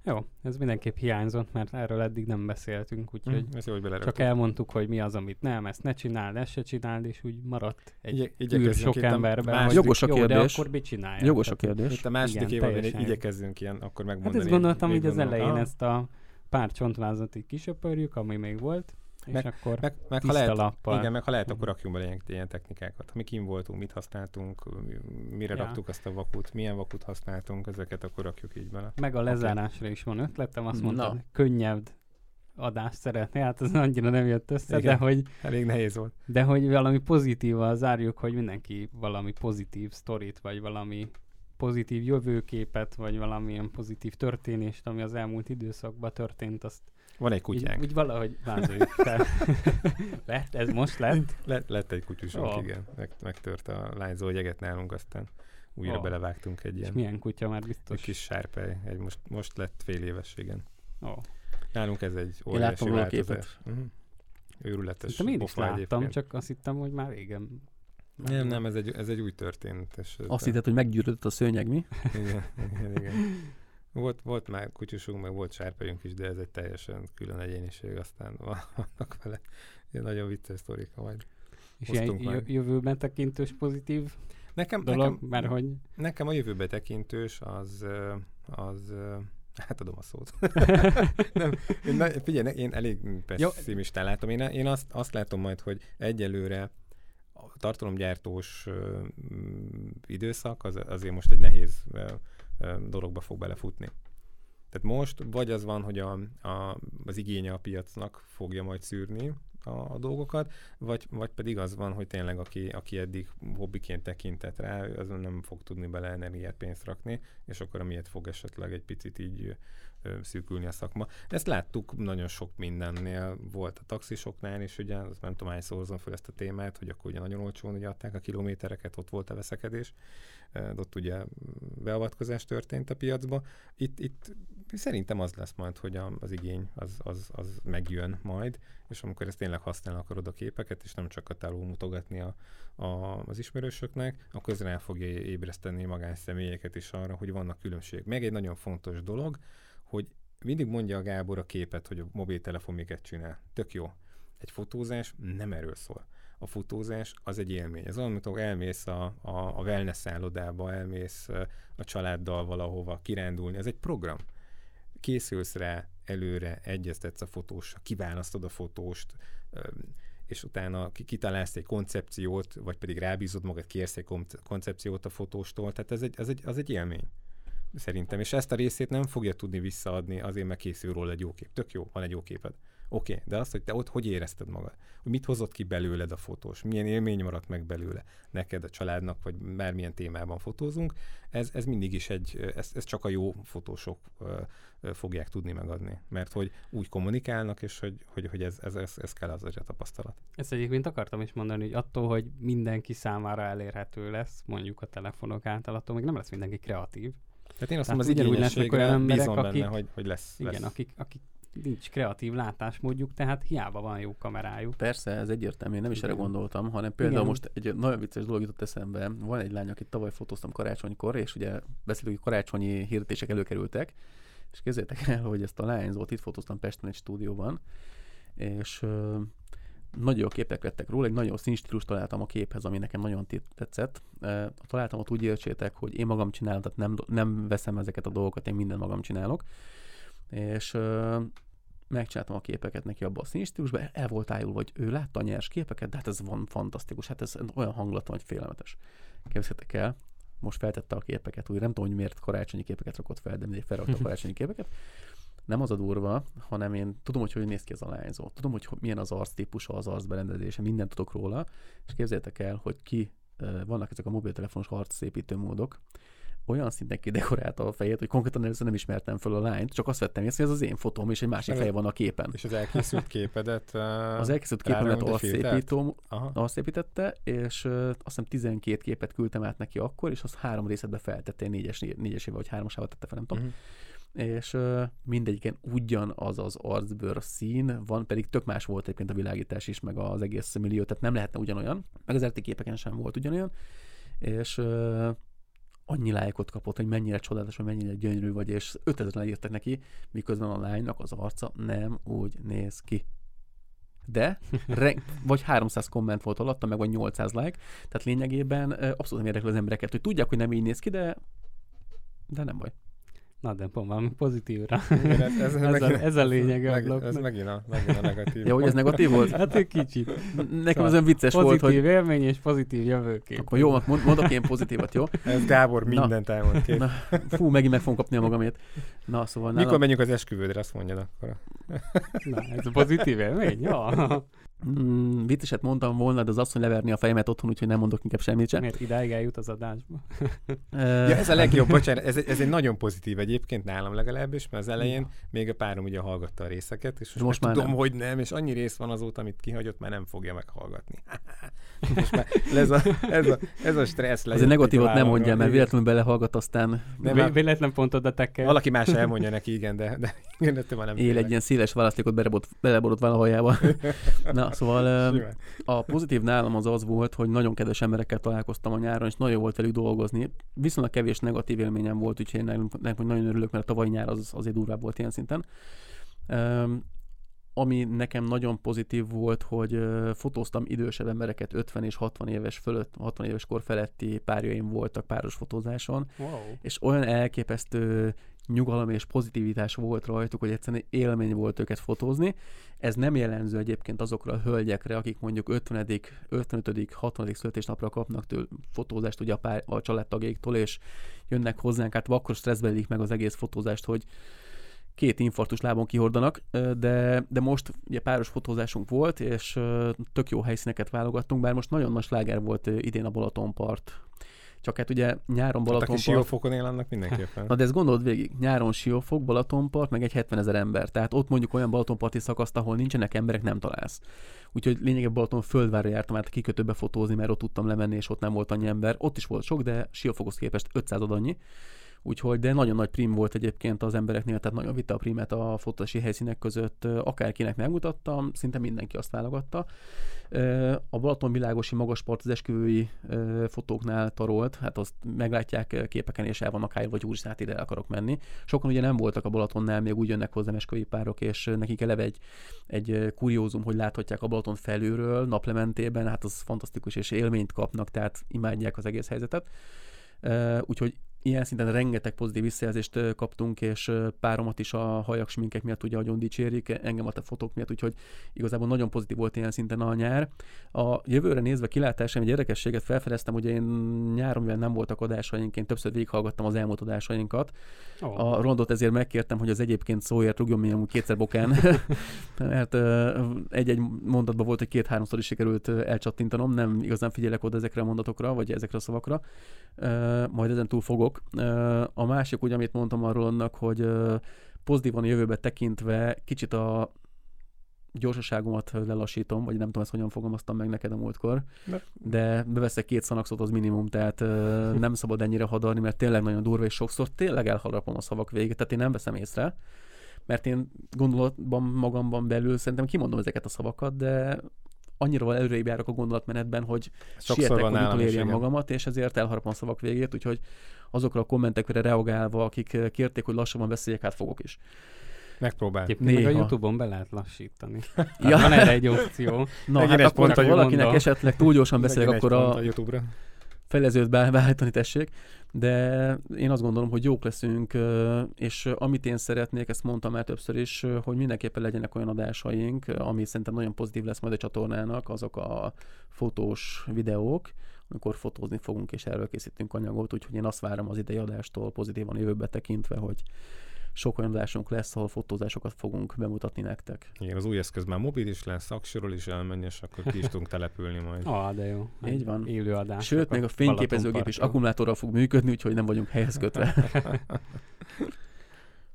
Jó, ez mindenképp hiányzott, mert erről eddig nem beszéltünk, úgyhogy Hm, ezt jó, hogy csak elmondtuk, hogy mi az, amit nem, ezt ne csináld, ezt se csináld, és úgy maradt egy Igye- űr sok emberben, második- Jogos a jó, de kérdés. akkor mit csinálják? Jogos a kérdés. Itt a második Igen, évadban igyekezzünk ilyen, akkor Hát megmondani. ezt gondoltam, hogy az elején ezt a pár csontvázat így kisöpörjük, ami még volt, és Meg- akkor Meg, meg ha lehet, lappal. igen, meg ha lehet, akkor rakjunk bele ilyen, ilyen technikákat. Mi kim voltunk, mit használtunk, mire Ja. raktuk azt a vakut, milyen vakut használtunk, ezeket akkor rakjuk így bele. Meg a lezárásra is van ötletem, azt Na. mondtad, könnyebb adást szeretné, hát az annyira nem jött össze, Igen. de hogy, Elég nehéz volt. de hogy valami pozitívval zárjuk, hogy mindenki valami pozitív sztorit, vagy valami pozitív jövőképet, vagy valamilyen pozitív történést, ami az elmúlt időszakban történt, azt Van egy kutyánk. úgy valahogy vázoljuk fel. lett, ez most lett? Lett, lett egy kutyusunk, Ó. igen. Meg, megtört a lányzó jeget nálunk, aztán újra Ó. belevágtunk egy És ilyen milyen kutya már egy biztos. kis sárpely. Egy most, most lett fél éves, igen. Ó. Nálunk ez egy óriási változás. Uh-huh. Őrületes Szerintem én is láttam, egyébként. csak azt hittem, hogy már régen. Nem, nem, ez egy, ez egy új történet. Azt hitted, hogy meggyűrődött a szőnyeg, mi? Igen, igen, igen. Volt, volt már kutyusunk, meg volt sárpajunk is, de ez egy teljesen külön egyéniség, aztán vannak vele ilyen nagyon vicces sztorika majd. És ilyen Hoztunk jö- meg. jövőben tekintős pozitív Nekem, dolog, nekem, mert hogy nekem a jövőbe tekintős az, az hát adom a szót. nem, én, figyelj, én elég pessimistán látom. Én, én azt, azt látom majd, hogy egyelőre a tartalomgyártós ö, időszak az, azért most egy nehéz ö, dologba fog belefutni. Tehát most vagy az van, hogy a, a, az igénye a piacnak fogja majd szűrni a, a dolgokat, vagy, vagy pedig az van, hogy tényleg aki, aki eddig hobbiként tekintett rá, az nem fog tudni bele energiát, pénzt rakni, és akkor amiért fog esetleg egy picit így szűkülni a szakma. Ezt láttuk nagyon sok mindennél, volt a taxisoknál is, ugye, azt nem tudom, hányszor hozom fel ezt a témát, hogy akkor ugye nagyon olcsón ugye adták a kilométereket, ott volt a veszekedés, de ott ugye beavatkozás történt a piacba. Itt, itt Szerintem az lesz majd, hogy a, az igény az, az, az megjön majd, és amikor ezt tényleg használni akarod a képeket, és nem csak katáló mutogatni a, a, az ismerősöknek, akkor ez rá fogja ébreszteni magánszemélyeket is arra, hogy vannak különbség. Meg egy nagyon fontos dolog, hogy mindig mondja a Gábor a képet, hogy a mobiltelefon miket csinál. Tök jó. Egy fotózás nem erről szól. A fotózás az egy élmény. Ez olyan, mint elmész a, a, a wellness szállodába, elmész a családdal valahova kirándulni. Ez egy program. Készülsz rá előre, egyeztetsz a fotóssal, kiválasztod a fotóst, és utána kitalálsz egy koncepciót, vagy pedig rábízod magad, kérsz egy koncepciót a fotóstól. Tehát ez egy, ez egy, az egy élmény szerintem. És ezt a részét nem fogja tudni visszaadni, azért meg készül róla egy jó kép. Tök jó, van egy jó képed. Oké, okay, de azt, hogy te ott hogy érezted magad? Hogy mit hozott ki belőled a fotós? Milyen élmény maradt meg belőle? Neked, a családnak, vagy bármilyen témában fotózunk. Ez, ez mindig is egy, ez, ez csak a jó fotósok ö, ö, fogják tudni megadni. Mert hogy úgy kommunikálnak, és hogy, hogy, hogy ez, ez, ez, ez kell az a tapasztalat. Ezt egyébként akartam is mondani, hogy attól, hogy mindenki számára elérhető lesz, mondjuk a telefonok által, attól még nem lesz mindenki kreatív. Tehát én azt mondom, az igényességre bízom benne, akik, hogy, hogy lesz. Igen, lesz. Akik, akik nincs kreatív látásmódjuk, tehát hiába van jó kamerájuk. Persze, ez egyértelmű, én nem is erre gondoltam, hanem például Igen. most egy nagyon vicces dolog jutott eszembe. Van egy lány, akit tavaly fotóztam karácsonykor, és ugye beszéltük, hogy karácsonyi hirdetések előkerültek, és képzeljétek el, hogy ezt a lányzót itt fotóztam Pesten egy stúdióban, és nagyon jó képek lettek róla, egy nagyon színstílus találtam a képhez, ami nekem nagyon tetszett. E, találtam ott úgy értsétek, hogy én magam csinálom, tehát nem, nem veszem ezeket a dolgokat, én minden magam csinálok. És megcsináltam a képeket neki abban a színstílusban, el volt ájulva, hogy ő látta a nyers képeket, de hát ez van fantasztikus, hát ez olyan hangulaton, hogy félelmetes. Képzeljétek el, most feltette a képeket, úgy nem tudom, hogy miért karácsonyi képeket rakott fel, de mindig felrakta a karácsonyi képeket. Nem az a durva, hanem én tudom, hogy hogy néz ki ez a lányzó. Tudom, hogy milyen az arctípusa, az arcberendezése, mindent tudok róla, és képzeljétek el, hogy ki vannak ezek a mobiltelefonos arcszépítő módok, olyan szinten kidekorálta a fejét, hogy konkrétan először nem ismertem föl a lányt, csak azt vettem észre, hogy ez az én fotóm, és egy másik feje van a képen. És az elkészült képedet uh, Az elkészült képemet azt szépítette, és uh, azt hiszem 12 képet küldtem át neki akkor, és az három részletbe feltette, négyes, négyesével vagy hármasával tette fel, nem tudom. Uh-huh és uh, mindegyiken ugyanaz az arcbőr szín van, pedig tök más volt egyébként a világítás is, meg az egész millió, tehát nem lehetne ugyanolyan, meg az RT képeken sem volt ugyanolyan, és annyi lájkot kapott, hogy mennyire csodálatos, hogy mennyire gyönyörű vagy, és 5000 írtak neki, miközben a lánynak az arca nem úgy néz ki. De, re- vagy 300 komment volt alatta, meg vagy 800 like, tehát lényegében abszolút nem érdekli az embereket, hogy tudják, hogy nem így néz ki, de, de nem baj. Na, de pont valami pozitívra. Igen, ez, ez, ez, a, ez a lényeg meg, a Ez megint a, megint a negatív. ja, hogy ez negatív volt? Hát egy kicsit. Nekem szóval az olyan vicces pozitív volt, hogy... Pozitív élmény és pozitív jövőkép. Akkor jó, mond, mondok én pozitívat, jó? Ez Gábor mindent elmond ki. Na, fú, megint meg fogom kapni a magamét. Na, szóval nálam... Mikor menjünk az esküvődre, azt mondjad akkor. Na, ez a pozitív élmény? Ja. Mm, vicceset mondtam volna, de az asszony leverni a fejemet otthon, úgyhogy nem mondok inkább semmit sem. Miért idáig eljut az adásba? ja, ez a legjobb, bocsánat, ez, ez egy nagyon pozitív egyébként nálam legalábbis, mert az elején ja. még a párom ugye hallgatta a részeket, és most, most már tudom, nem. hogy nem, és annyi rész van azóta, amit kihagyott, már nem fogja meghallgatni. most már ez a, ez a, ez a stressz Ez a negatívot nem mondja, mert véletlenül belehallgat, aztán... Nem, véletlen pont oda tekel. Valaki más elmondja neki, igen, de, de, igen, de már nem Él egy ilyen széles választékot belebodott valahajába. Na, szóval a pozitív nálam az az volt, hogy nagyon kedves emberekkel találkoztam a nyáron, és nagyon volt velük dolgozni. Viszonylag kevés negatív élményem volt, úgyhogy én nagyon örülök, mert a tavalyi nyár az azért durvább volt ilyen szinten. Ami nekem nagyon pozitív volt, hogy fotóztam idősebb embereket, 50 és 60 éves fölött, 60 éves kor feletti párjaim voltak páros fotózáson, wow. és olyan elképesztő nyugalom és pozitivitás volt rajtuk, hogy egyszerűen élmény volt őket fotózni. Ez nem jellemző egyébként azokra a hölgyekre, akik mondjuk 50., 55., 60. születésnapra kapnak től fotózást ugye a, pár, a családtagjaiktól, és jönnek hozzánk, hát akkor stresszbelik meg az egész fotózást, hogy két infarktus lábon kihordanak, de, de most ugye páros fotózásunk volt, és tök jó helyszíneket válogattunk, bár most nagyon nagy sláger volt idén a Balatonpart csak hát ugye nyáron Balatonpart... Hát, Siófokon él annak mindenképpen. Na de ezt gondold végig, nyáron Siófok, Balatonpart, meg egy 70 ezer ember. Tehát ott mondjuk olyan Balatonparti szakaszt, ahol nincsenek emberek, nem találsz. Úgyhogy lényegében Balaton földvárra jártam át kikötőbe fotózni, mert ott tudtam lemenni, és ott nem volt annyi ember. Ott is volt sok, de Siófokhoz képest 500 annyi. Úgyhogy, de nagyon nagy prim volt egyébként az embereknél, tehát nagyon vitte a primet a fotósi helyszínek között, akárkinek megmutattam, szinte mindenki azt válogatta. A Balaton világosi magaspart az esküvői fotóknál tarolt, hát azt meglátják képeken, és el vannak állva, hogy úristen, hát ide el akarok menni. Sokan ugye nem voltak a Balatonnál, még úgy jönnek hozzám esküvői párok, és nekik eleve egy, egy kuriózum, hogy láthatják a Balaton felülről, naplementében, hát az fantasztikus, és élményt kapnak, tehát imádják az egész helyzetet. Úgyhogy ilyen szinten rengeteg pozitív visszajelzést kaptunk, és páromat is a hajak sminkek miatt ugye nagyon dicsérik, engem a fotók miatt, úgyhogy igazából nagyon pozitív volt ilyen szinten a nyár. A jövőre nézve kilátásám egy érdekességet felfedeztem, ugye én nyáron, mivel nem voltak adásaink, én többször végighallgattam az elmúlt adásainkat. Oh. A rondot ezért megkértem, hogy az egyébként szóért rúgjon minimum kétszer bokán, mert egy-egy mondatban volt, hogy két-háromszor is sikerült elcsattintanom, nem igazán figyelek oda ezekre a mondatokra, vagy ezekre a szavakra. Majd ezen túl fogok, a másik, ugye, amit mondtam arról annak, hogy pozitívan a jövőbe tekintve kicsit a gyorsaságomat lelassítom, vagy nem tudom, ezt hogyan fogalmaztam meg neked a múltkor, de, de beveszek két szanaxot, az minimum, tehát nem szabad ennyire hadarni, mert tényleg nagyon durva, és sokszor tényleg elharapom a szavak végét, tehát én nem veszem észre, mert én gondolatban magamban belül szerintem kimondom ezeket a szavakat, de annyira előrébb járok a gondolatmenetben, hogy Sokszor sietek, hogy érjem magamat, és ezért elharapom a szavak végét, úgyhogy azokra a kommentekre reagálva, akik kérték, hogy lassabban beszéljek, hát fogok is. Megpróbál. Néha. meg a Youtube-on be lehet lassítani. ja. Van erre egy opció. Na, hát akkor, ha valakinek mondom. esetleg túl gyorsan beszélek, akkor a, a YouTube-ra felezőt beállítani tessék, de én azt gondolom, hogy jók leszünk, és amit én szeretnék, ezt mondtam már többször is, hogy mindenképpen legyenek olyan adásaink, ami szerintem nagyon pozitív lesz majd a csatornának, azok a fotós videók, amikor fotózni fogunk, és erről készítünk anyagot, úgyhogy én azt várom az idei adástól pozitívan jövőbe tekintve, hogy sok olyan adásunk lesz, ahol fotózásokat fogunk bemutatni nektek. Igen, az új eszköz már mobil is lesz, aksiról is elmenni, és akkor ki is tudunk települni majd. Ah, de jó. Így van. Élő adás. Sőt, még a fényképezőgép is akkumulátorral fog működni, úgyhogy nem vagyunk helyhez kötve.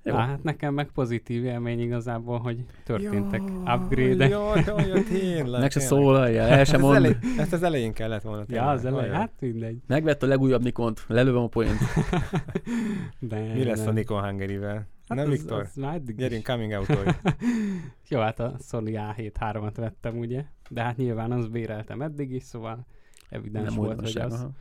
Jó. Á, hát nekem meg pozitív élmény igazából, hogy történtek upgrade-ek. Jó, jó, jó, tényleg. Meg se szólalja, el sem mond. Elej, ezt az elején kellett volna. Tényleg. Ja, az elején, hát mindegy. Megvett a legújabb Nikont, lelövöm a poént. De, Mi lesz nem. a Nikon Hungary-vel? Hát nem, az, Viktor? Az már eddig Gyerünk, coming out Jó, hát a Sony A7 3-at vettem, ugye? De hát nyilván az béreltem eddig is, szóval evidens nem volt, hogy az... Aha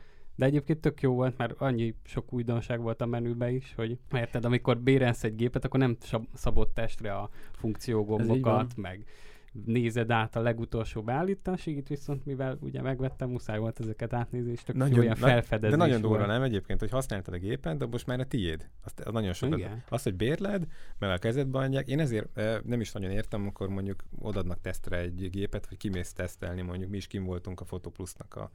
de egyébként tök jó volt, mert annyi sok újdonság volt a menübe is, hogy érted, amikor bérelsz egy gépet, akkor nem szabott testre a funkciógombokat, meg nézed át a legutolsó beállításig, itt viszont mivel ugye megvettem, muszáj volt ezeket átnézni, és tök nagyon, olyan felfedezés De nagyon durva, nem egyébként, hogy használtad a gépet, de most már a tiéd. Azt, az nagyon sokat. Igen. Azt, hogy bérled, meg a kezedbe adják. Én ezért eh, nem is nagyon értem, amikor mondjuk odadnak tesztre egy gépet, vagy kimész tesztelni, mondjuk mi is kim voltunk a Photoplusnak a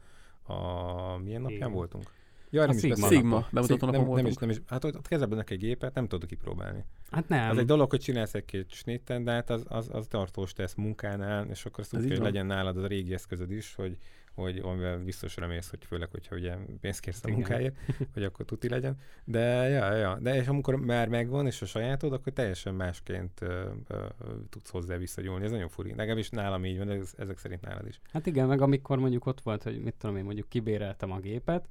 a milyen napján Igen. voltunk? Ja, nem a is Sigma, Sigma. bemutató nem, nem, is, nem is, hát ott kezedben egy gépet, nem tudod kipróbálni. Hát nem. Az egy dolog, hogy csinálsz egy két snitten, de hát az, az, az tartós tesz munkánál, és akkor azt úgy, hogy legyen nálad az a régi eszközöd is, hogy hogy amivel biztos remész, hogy főleg, hogyha ugye pénzt kérsz a munkáért, hogy akkor tuti legyen. De ja, ja, de és amikor már megvan, és a sajátod, akkor teljesen másként ö, ö, tudsz hozzá visszagyúlni. Ez nagyon furi. Legalábbis nálam így van, ez, ezek szerint nálad is. Hát igen, meg amikor mondjuk ott volt, hogy mit tudom én, mondjuk kibéreltem a gépet,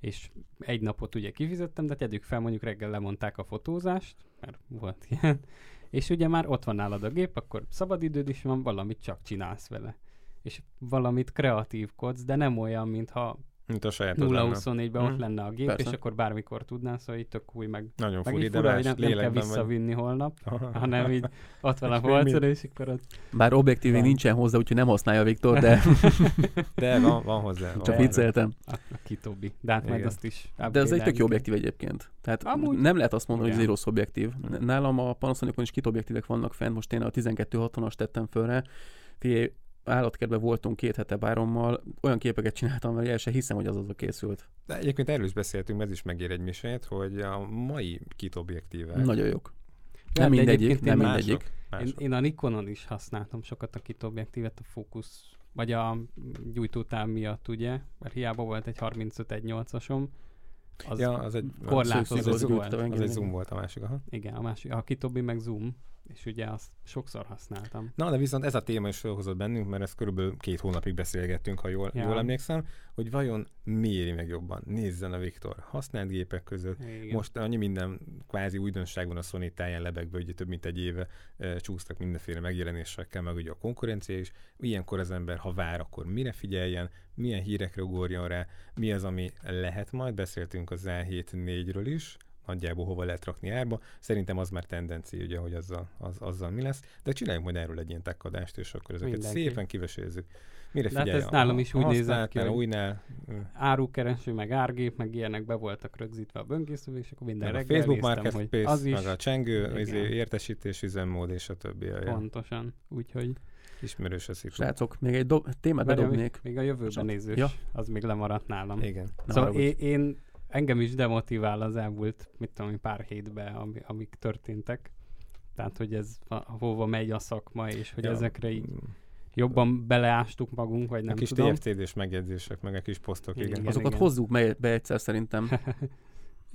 és egy napot ugye kifizettem, de tegyük fel, mondjuk reggel lemondták a fotózást, mert volt ilyen, és ugye már ott van nálad a gép, akkor szabadidőd is van, valamit csak csinálsz vele és valamit kreatívkodsz, de nem olyan, mintha mint a saját 0-24-ben hmm. ott lenne a gép, Persze. és akkor bármikor tudnál, szóval így tök új, meg, Nagyon meg furi, fura, hogy nem, nem kell visszavinni vagy. holnap, hanem így ott van a polcon, és akkor ott... Bár objektív nincsen hozzá, úgyhogy nem használja Viktor, de... de van, van hozzá. Csak vicceltem. A, a kitobi. De hát majd azt is De ez egy tök jó objektív egyébként. Tehát Amúgy... nem lehet azt mondani, hogy ez egy rossz objektív. Nálam a Panasonicon is kitobjektívek vannak fent, most én a 12-60-as tettem fölre állatkertben voltunk két hete bárommal, olyan képeket csináltam, hogy el se hiszem, hogy az az a készült. De egyébként erről is beszéltünk, ez is megér egy misét, hogy a mai kit objektívek. Nagyon jók. Nem ja, mindegyik, nem én mindegyik. Mások, mások. Én, én, a Nikonon is használtam sokat a kit objektívet, a fókusz, vagy a gyújtótám miatt, ugye, mert hiába volt egy 35-1.8-asom, az, ja, az egy korlátozott az, az, volt. Az egy zoom volt a másik, aha. Igen, a másik, a kitobi meg zoom, és ugye azt sokszor használtam. Na, de viszont ez a téma is felhozott bennünk, mert ezt körülbelül két hónapig beszélgettünk, ha jól, Ja. jól emlékszem, hogy vajon mi éri meg jobban? Nézzen a Viktor használt gépek között. Igen. Most annyi minden kvázi újdonság van a Sony táján lebegve, ugye több mint egy éve e, csúsztak mindenféle megjelenésekkel, meg ugye a konkurencia is. Ilyenkor az ember, ha vár, akkor mire figyeljen, milyen hírekre ugorjon rá, mi az, ami lehet majd. Beszéltünk az A7-4-ről is, nagyjából hova lehet rakni árba. Szerintem az már tendencia, ugye, hogy azzal, az, azzal mi lesz. De csináljunk majd erről egy ilyen tekkadást, és akkor ezeket Mindenki. szépen kivesézzük. Mire De hát figyelj? ez nálam is úgy nézett ki, a hogy- újnál, Árukereső, meg árgép, meg ilyenek be voltak rögzítve a böngészőbe, és akkor minden meg a reggel Facebook néztem, hogy Marketplace, az is meg a csengő, izé, értesítés, üzemmód és a többi. A pontosan. Úgyhogy ismerős a szitu. Srácok, még egy do- témát várjál, bedobnék. még, a jövőben nézős, Ja. az még lemaradt nálam. Igen. Ne szóval én, én, engem is demotivál az elmúlt, mit tudom, én, pár hétben, ami, amik történtek. Tehát, hogy ez a, hova megy a szakma, és hogy Ja. ezekre így jobban beleástuk magunk, vagy a nem kis tudom. TFCD-s megjegyzések, meg a kis posztok, igen. Igen. Azokat hozzuk be, be egyszer szerintem.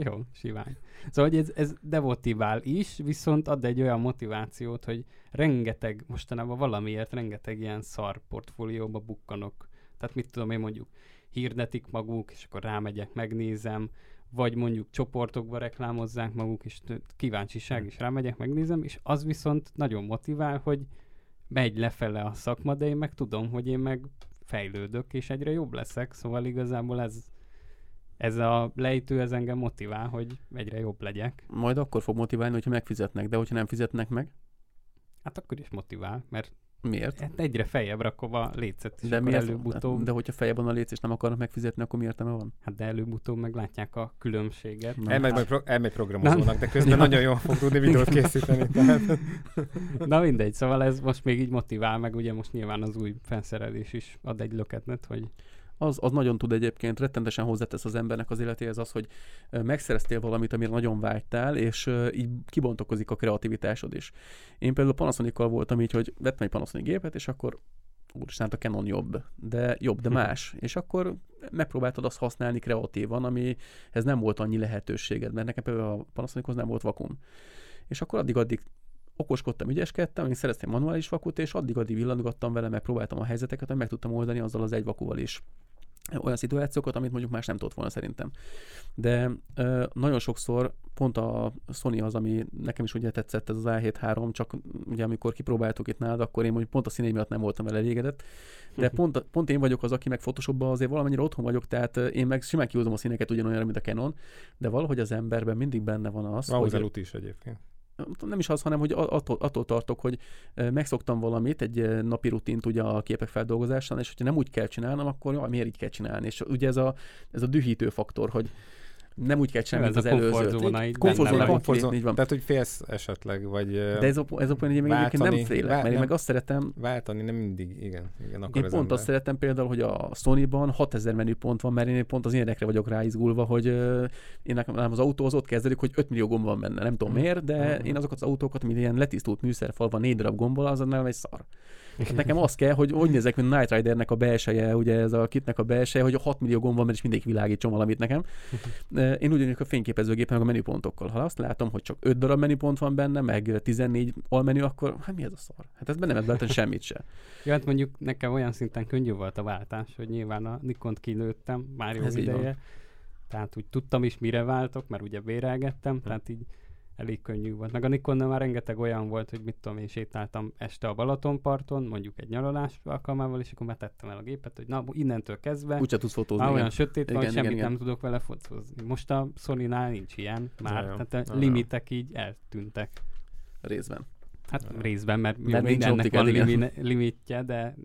Jó, sivány. Szóval, hogy ez, ez demotivál is, viszont ad egy olyan motivációt, hogy rengeteg, mostanában valamiért rengeteg ilyen szar portfólióba bukkanok. Tehát mit tudom én mondjuk, hirdetik maguk, és akkor rámegyek, megnézem, vagy mondjuk csoportokba reklámozzák maguk, és kíváncsiság, és rámegyek, megnézem, és az viszont nagyon motivál, hogy megy lefele a szakma, de én meg tudom, hogy én meg fejlődök, és egyre jobb leszek, szóval igazából ez, ez a lejtő, ez engem motivál, hogy egyre jobb legyek. Majd akkor fog motiválni, hogyha megfizetnek, de hogyha nem fizetnek meg, Hát akkor is motivál, mert miért? hát egyre feljebb rakom a lécet, és De, akkor előbb-utóbb, de hogyha fejebb van a léc és nem akarnak megfizetni, akkor mi értelme van? hát de előbb-utóbb meglátják a különbséget. Na. Elmegy, majd pro- elmegy programozónak, de közben Ja. nagyon jól fog tudni videót készíteni. Tehát. Na mindegy, szóval ez most még így motivál, meg ugye most nyilván az új felszerelés is ad egy löketnet, hogy Az, az nagyon tud egyébként, rettentesen hozzátesz az embernek az életéhez az, hogy megszereztél valamit, amire nagyon vágytál, és így kibontakozik a kreativitásod is. Én például Panasonic-kal voltam így, hogy vettem egy Panasonic gépet, és akkor úristen, hát a Canon jobb, de jobb, de Hm. más. És akkor megpróbáltad azt használni kreatívan, amihez nem volt annyi lehetőséged, mert nekem például a Panasonichoz nem volt vakum. És akkor addig-addig okoskodtam, ügyeskedtem, én szerettem manuális vakut, és addig-addig villangattam vele, megpróbáltam a helyzeteket, hogy meg tudtam oldani azzal az egy vakuval is olyan szituációkat, amit mondjuk más nem tudott volna szerintem. De ö, nagyon sokszor pont a Sony az, ami nekem is ugye tetszett, ez az A7 csak ugye amikor kipróbáltuk itt nálad, akkor én mondjuk pont a színei miatt nem voltam vele elégedett, de pont, pont én vagyok az, aki meg Photoshopban azért valamennyire otthon vagyok, tehát én meg simán kihúzom a színeket ugyanolyan, mint a Canon, de valahogy az emberben mindig benne van az, Ahhoz hogy is egyébként. Nem is az, hanem hogy attól, attól tartok, hogy megszoktam valamit, egy napi rutint ugye a képek feldolgozásán, és hogyha nem úgy kell csinálnom, akkor jaj, miért így kell csinálni? És ugye ez a, ez a dühítő faktor, hogy nem úgy kell mint az a előző. komfortzóna így Komfortzóna, van. így van. Tehát, hogy félsz esetleg, vagy De ez a, ez a pont, hogy én még egyébként nem félek, vá- mert én meg azt szeretem, váltani nem mindig, igen, igen akar én az pont ember. azt szeretem például, hogy a Sony-ban 6000 menüpont van, mert én pont az ilyenekre vagyok ráizgulva, hogy ö, én nekem az autó az ott kezdődik, hogy 5 millió gomb van benne. Nem tudom Mhm. miért, de Mhm. én azokat az autókat, mint ilyen letisztult műszerfalva négy darab gombbal, az nem egy szar. Hát nekem az kell, hogy úgy nézek, mint Night Ridernek a belseje, ugye ez a kitnek a belseje, hogy a 6 millió gomb van, mert is mindig világítson valamit nekem. Ö, Én ugyanígy a fényképezőgépen, a menüpontokkkal. Ha azt látom, hogy csak 5 darab menüpont van benne, meg 14 almenü, akkor hát mi ez a szar? Hát ez benne nem semmit se. Ja, hát mondjuk nekem olyan szinten könnyű volt a váltás, hogy nyilván a Nikont kilőttem már jó Ez ideje. Tehát úgy tudtam is, mire váltok, mert ugye bérelgettem, tehát így elég könnyű volt. Meg a Nikonnál már rengeteg olyan volt, hogy mit tudom, én sétáltam este a Balatonparton, mondjuk egy nyaralás alkalmával, és akkor már tettem el a gépet, hogy na, innentől kezdve Úgyse tudsz fotózni. már olyan sötét van, Igen, semmit igen, nem tudok vele fotózni. Most a Sony-nál nincs ilyen már, jó, tehát a jó. limitek így eltűntek. Részben. Hát Ja. részben, mert, nincs mindennek van limi- limitje, de,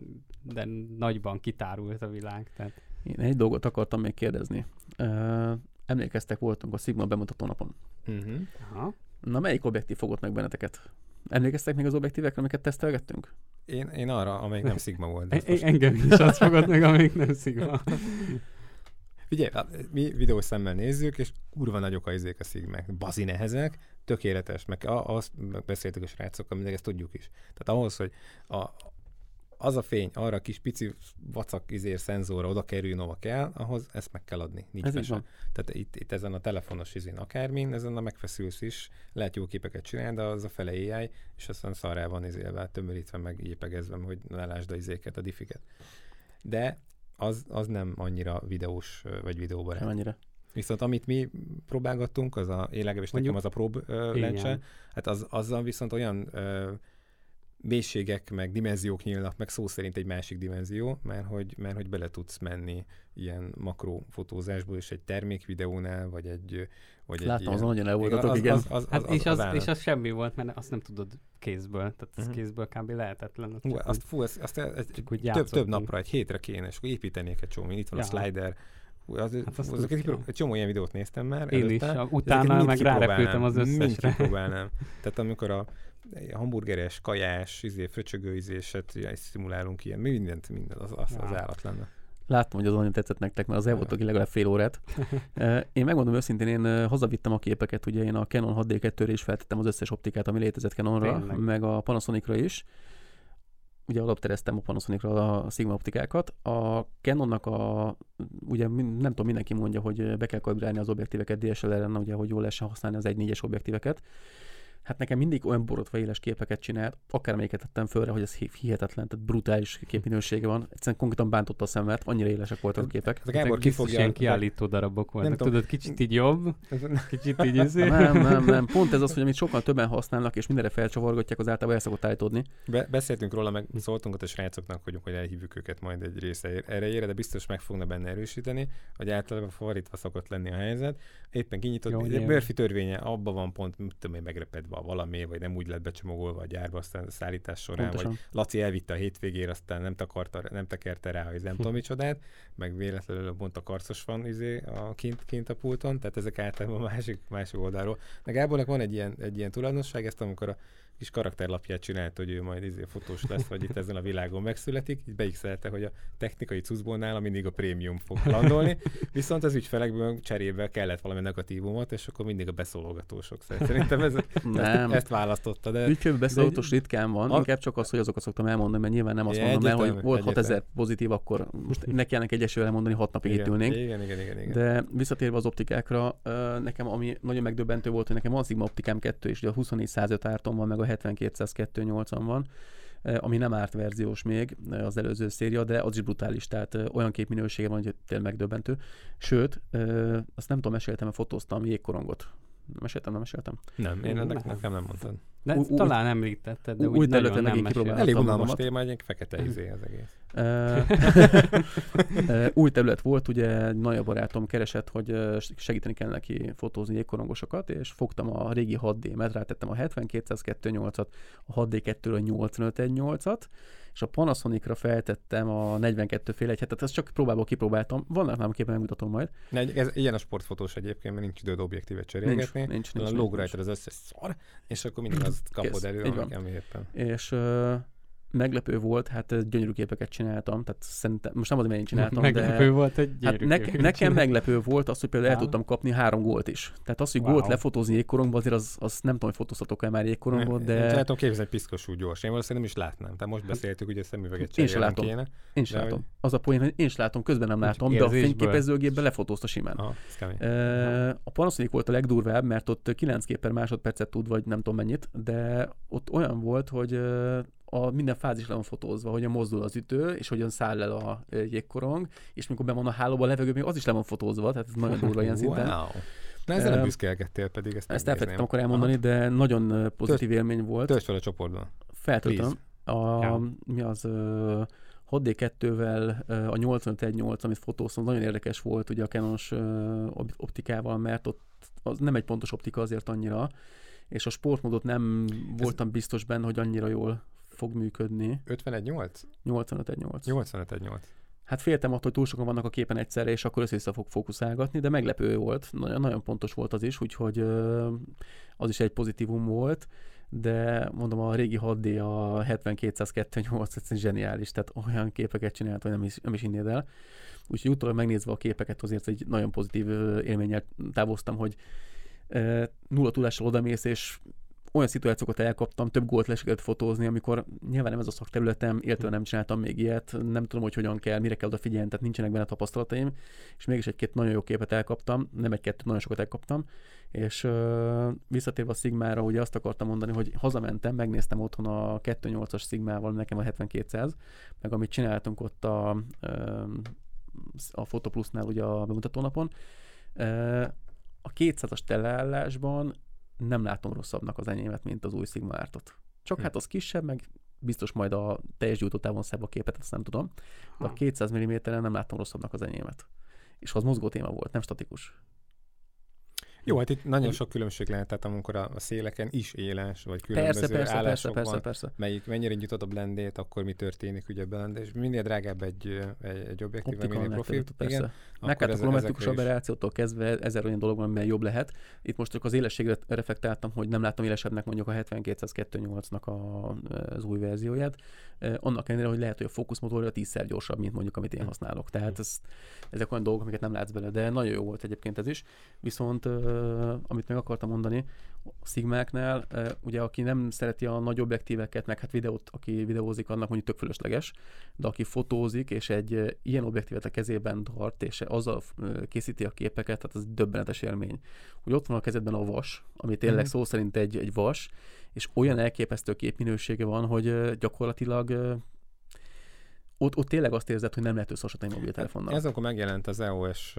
de nagyban kitárult a világ. Tehát Én egy dolgot akartam még kérdezni. Uh, emlékeztek, voltunk a Sigma bemutató napon. Uh-huh. Aha. Na, melyik objektív fogott meg benneteket? Emlékeztek még az objektívekre, amiket tesztelgettünk? Én, én arra, amelyik nem Sigma volt. de E- engem is azt fogod meg, amelyik nem szigma. Figyelj, hát mi videós szemmel nézzük, és kurva nagyok a izék a szigmek. Bazi nehezek, tökéletes, meg azt beszéltük a srácokkal, mindegy, ezt tudjuk is. Tehát ahhoz, hogy a, az a fény arra a kis pici vacak izér szenzorra oda kerüljön, ahova kell, ahhoz ezt meg kell adni. Nincs Ez mese. Tehát itt, itt ezen a telefonos izén akármin, ezen a megfeszülsz is, lehet jó képeket csinálni, de az a fele AI, és aztán szarrá van izélve, tömörítve, meg épegezve, hogy ne lásd a izéket, a diffiket. De az, az nem annyira videós vagy videóbarát. Nem annyira. Viszont amit mi próbálgattunk, az a, én legalábbis nekem az a prób lencse, hát az, azzal viszont olyan ö, mélységek, meg dimenziók nyílnak, meg szó szerint egy másik dimenzió, mert hogy, mert hogy bele tudsz menni ilyen makrofotózásból, és egy termékvideónál, vagy egy vagy egy Láttam, ilyen, azon nagyon el voltatok, az, igen. Az, az, az, Hát és, az, és az semmi volt, mert azt nem tudod kézből, tehát az Mhm. kézből kb. lehetetlen. Hú, csak azt, fú, azt, azt, azt csak úgy több, több napra, egy hétre kéne, és akkor építenék egy csomó. Itt van a Ja. slider. Hú, az, Hát az, tudsz, egy, egy csomó ilyen videót néztem már. Én is, előtte. a- Ezeket utána meg rárepültem az kipróbálnám, Mind összesre. kipróbálnám. Tehát amikor a hamburgeres, kajás, izé, fröcsögő ízéset ja, szimulálunk ilyen, mindent, minden, az, az, az állat lenne. Láttam, hogy az nagyon tetszett nektek, mert az el voltak legalább fél órát. Én megmondom őszintén, én hazavittem a képeket, ugye én a Canon 6D2-re is feltettem az összes optikát, ami létezett Canonra, Tényleg? meg a Panasonicra is. Ugye alaptereztem a Panasonicra a Sigma optikákat. A Canonnak a, ugye nem tudom, mindenki mondja, hogy be kell kalibrálni az objektíveket DSLR-en, ugye, hogy jól lehessen használni az 1.4-es objektíveket. Hát nekem mindig olyan borotva éles képeket csinált, akármelyiket tettem fölre, hogy ez hi- hihetetlen, tehát brutális képminősége van. Egyszerűen konkrétan bántotta a szemet, annyira élesek voltak a képek. Ez Gábor biztos kifogja... ilyen kiállító darabok voltak. tudom. Tudod, kicsit így jobb, kicsit így izé. Nem, nem, nem. Pont ez az, hogy amit sokkal többen használnak, és mindenre felcsavargatják, az általában el szokott állítódni. Be, beszéltünk róla, meg szóltunk ott a srácoknak, hogy, hogy elhívjuk őket majd egy része erejére, de biztos meg fogna benne erősíteni, hogy általában fordítva szokott lenni a helyzet. Éppen kinyitott, Jó. Murphy törvénye abban van pont, mit tudom én, megrepedve a valami, vagy nem úgy lett becsomagolva a gyárba, aztán a szállítás során, vagy Pontosan. Laci elvitte a hétvégére, aztán nem, takarta, nem tekerte rá, hogy nem tudom micsodát, meg véletlenül pont a karcos van izé, a kint, kint a pulton, tehát ezek általában a másik, másik oldalról. De Gábornak van egy ilyen, egy ilyen tulajdonság, ezt amikor a kis karakterlapját csinált, hogy ő majd izé fotós lesz, vagy itt ezen a világon megszületik, így beixelte, hogy a technikai cuccból nála mindig a prémium fog landolni, viszont az ügyfelekből cserébe kellett valami negatívumot, és akkor mindig a beszólogatósok. Szerintem ez, Nem. ezt, ezt választotta, de Ügyfélbe beszélőtos ritkán van, A- inkább csak az, hogy azokat szoktam elmondani, mert nyilván nem azt Ja, mondom el, hogy volt egyértelmű. 6000 pozitív, akkor most ne kellene egyesével mondani, hat napig itt igen, ülnénk. igen, igen, igen, igen. De visszatérve az optikákra, nekem ami nagyon megdöbbentő volt, hogy nekem van Sigma optikám 2, és ugye a 24-105 árton van, meg a 72-280 van, ö, ami nem árt verziós még ö, az előző széria, de az is brutális, tehát ö, olyan képminősége van, hogy tényleg megdöbbentő. Sőt, azt nem tudom, meséltem, mert fotóztam jégkorongot. Meséltem, nem meséltem. Nem, én Ú, ennek, nekem nem mondtad. De Új- új- talán említetted, de úgy nagyon területen nem kipróbáltam. Elég unalmas téma, egy ilyen fekete izé az egész. Új terület volt, ugye egy nagyon barátom keresett, hogy segíteni kell neki fotózni jégkorongosokat, és fogtam a régi 6D-met, rátettem a 72-208-at, a 6D2-ről 85-1-8-at, és a Panasonicra feltettem a 42 fél egy hetet, ezt csak próbálból kipróbáltam, vannak nálam képen megmutatom majd. Ne, ez, ilyen a sportfotós egyébként, mert nincs időd objektívet cserélgetni. nincs, a nincs, nincs, rajta az összes szar, és akkor mindig azt kapod Kész, elő, így van. ami, ami éppen. És ö, meglepő volt, hát gyönyörű képeket csináltam, tehát szerintem, most nem az, mert én csináltam, Meglepő de... volt, hogy Hát gyönyörű ne, képeket nekem meglepő volt az, hogy például el tudtam kapni három gólt is. Tehát az, hogy Wow. gólt lefotózni jégkorongban, azért az, az nem tudom, hogy fotózhatok el már jégkorongban, Én de látom képzelni piszkos úgy gyors. Én valószínűleg nem is látnám. Tehát most beszéltük, hogy a szemüveget Én se cserélnem látom. kéne. én de látom. hogy- Az a poén, hogy én is látom, közben nem látom, de a fényképezőgépben lefotózta simán. Aha, A Panasonic volt a legdurvább, mert ott 9 kép per másodpercet tud, vagy nem tudom mennyit, de ott olyan volt, hogy a minden fázis le van fotózva, hogyan mozdul az ütő, és hogyan száll el a jégkorong, és mikor be van a hálóba a levegő, még az is le van fotózva, tehát ez nagyon durva ilyen szinten. Wow. Na ezzel nem Ö, büszkélgettél pedig, ezt Ezt elfelejtettem akkor elmondani, de nagyon pozitív élmény volt. Töltsd fel a csoportban. Feltöltöm. A, Ja. mi az ö, 6D2-vel ö, a 8518, amit fotóztam, nagyon érdekes volt ugye a Canon-os optikával, mert ott az nem egy pontos optika azért annyira, és a sportmódot nem voltam biztos benne, hogy annyira jól fog működni. 51-8? 8518. 85-8. Hát féltem attól, hogy túl sokan vannak a képen egyszerre, és akkor össze fog fókuszálgatni, de meglepő volt, nagyon, nagyon pontos volt az is, úgyhogy az is egy pozitívum volt, de mondom, a régi 6D, a 72-208 egyszerűen zseniális, tehát olyan képeket csinált, hogy nem is, nem is hinnéd el. Úgyhogy utólag megnézve a képeket azért egy nagyon pozitív élménnyel távoztam, hogy nulla tudással odamész, és olyan szituációkat elkaptam, több gólt le fotózni, amikor nyilván nem ez a szakterületem, illetve nem csináltam még ilyet, nem tudom, hogy hogyan kell, mire kell odafigyelni, tehát nincsenek benne tapasztalataim, és mégis egy-két nagyon jó képet elkaptam, nem egy-kettőt, nagyon sokat elkaptam, és uh, visszatérve a Sigmára, ugye azt akartam mondani, hogy hazamentem, megnéztem otthon a 2.8-as Sigmával, nekem a 7200, meg amit csináltunk ott a, a Photoplusnál ugye a bemutatónapon, a 200-as teleállásban nem látom rosszabbnak az enyémet, mint az új Sigma Artot. Csak hm. hát az kisebb, meg biztos majd a teljes gyújtótávon szebb a képet, ezt nem tudom. De a 200 mm-en nem látom rosszabbnak az enyémet. És az mozgó téma volt, nem statikus. Jó, hát itt nagyon sok különbség lehet, tehát amikor a, a széleken is éles, vagy különböző persze, persze, állásokban, persze, persze, persze. melyik mennyire nyitott a blendét, akkor mi történik ugye blend, és minél drágább egy, egy, egy objektív, minél profi. Persze. Meg hát a kilometrikus aberrációtól kezdve ezer olyan dolog van, amely jobb lehet. Itt most csak az élességre reflektáltam, hogy nem látom élesebbnek mondjuk a 7228-nak az új verzióját. Annak ellenére, hogy lehet, hogy a fókuszmotorja tízszer gyorsabb, mint mondjuk amit én hm. használok. Tehát ez, ezek olyan dolgok, amiket nem látsz bele, de nagyon jó volt egyébként ez is. Viszont amit meg akartam mondani, a Sigmáknál, ugye aki nem szereti a nagy objektíveket, meg hát videót, aki videózik, annak mondjuk tök fölösleges, de aki fotózik, és egy ilyen objektívet a kezében tart, és azzal készíti a képeket, tehát az döbbenetes élmény. Hogy ott van a kezedben a vas, ami tényleg mm-hmm. szó szerint egy, egy vas, és olyan elképesztő képminősége van, hogy gyakorlatilag ott, ott tényleg azt érzed, hogy nem lehet összehasonlítani mobiltelefonnal. Ez akkor megjelent az EOS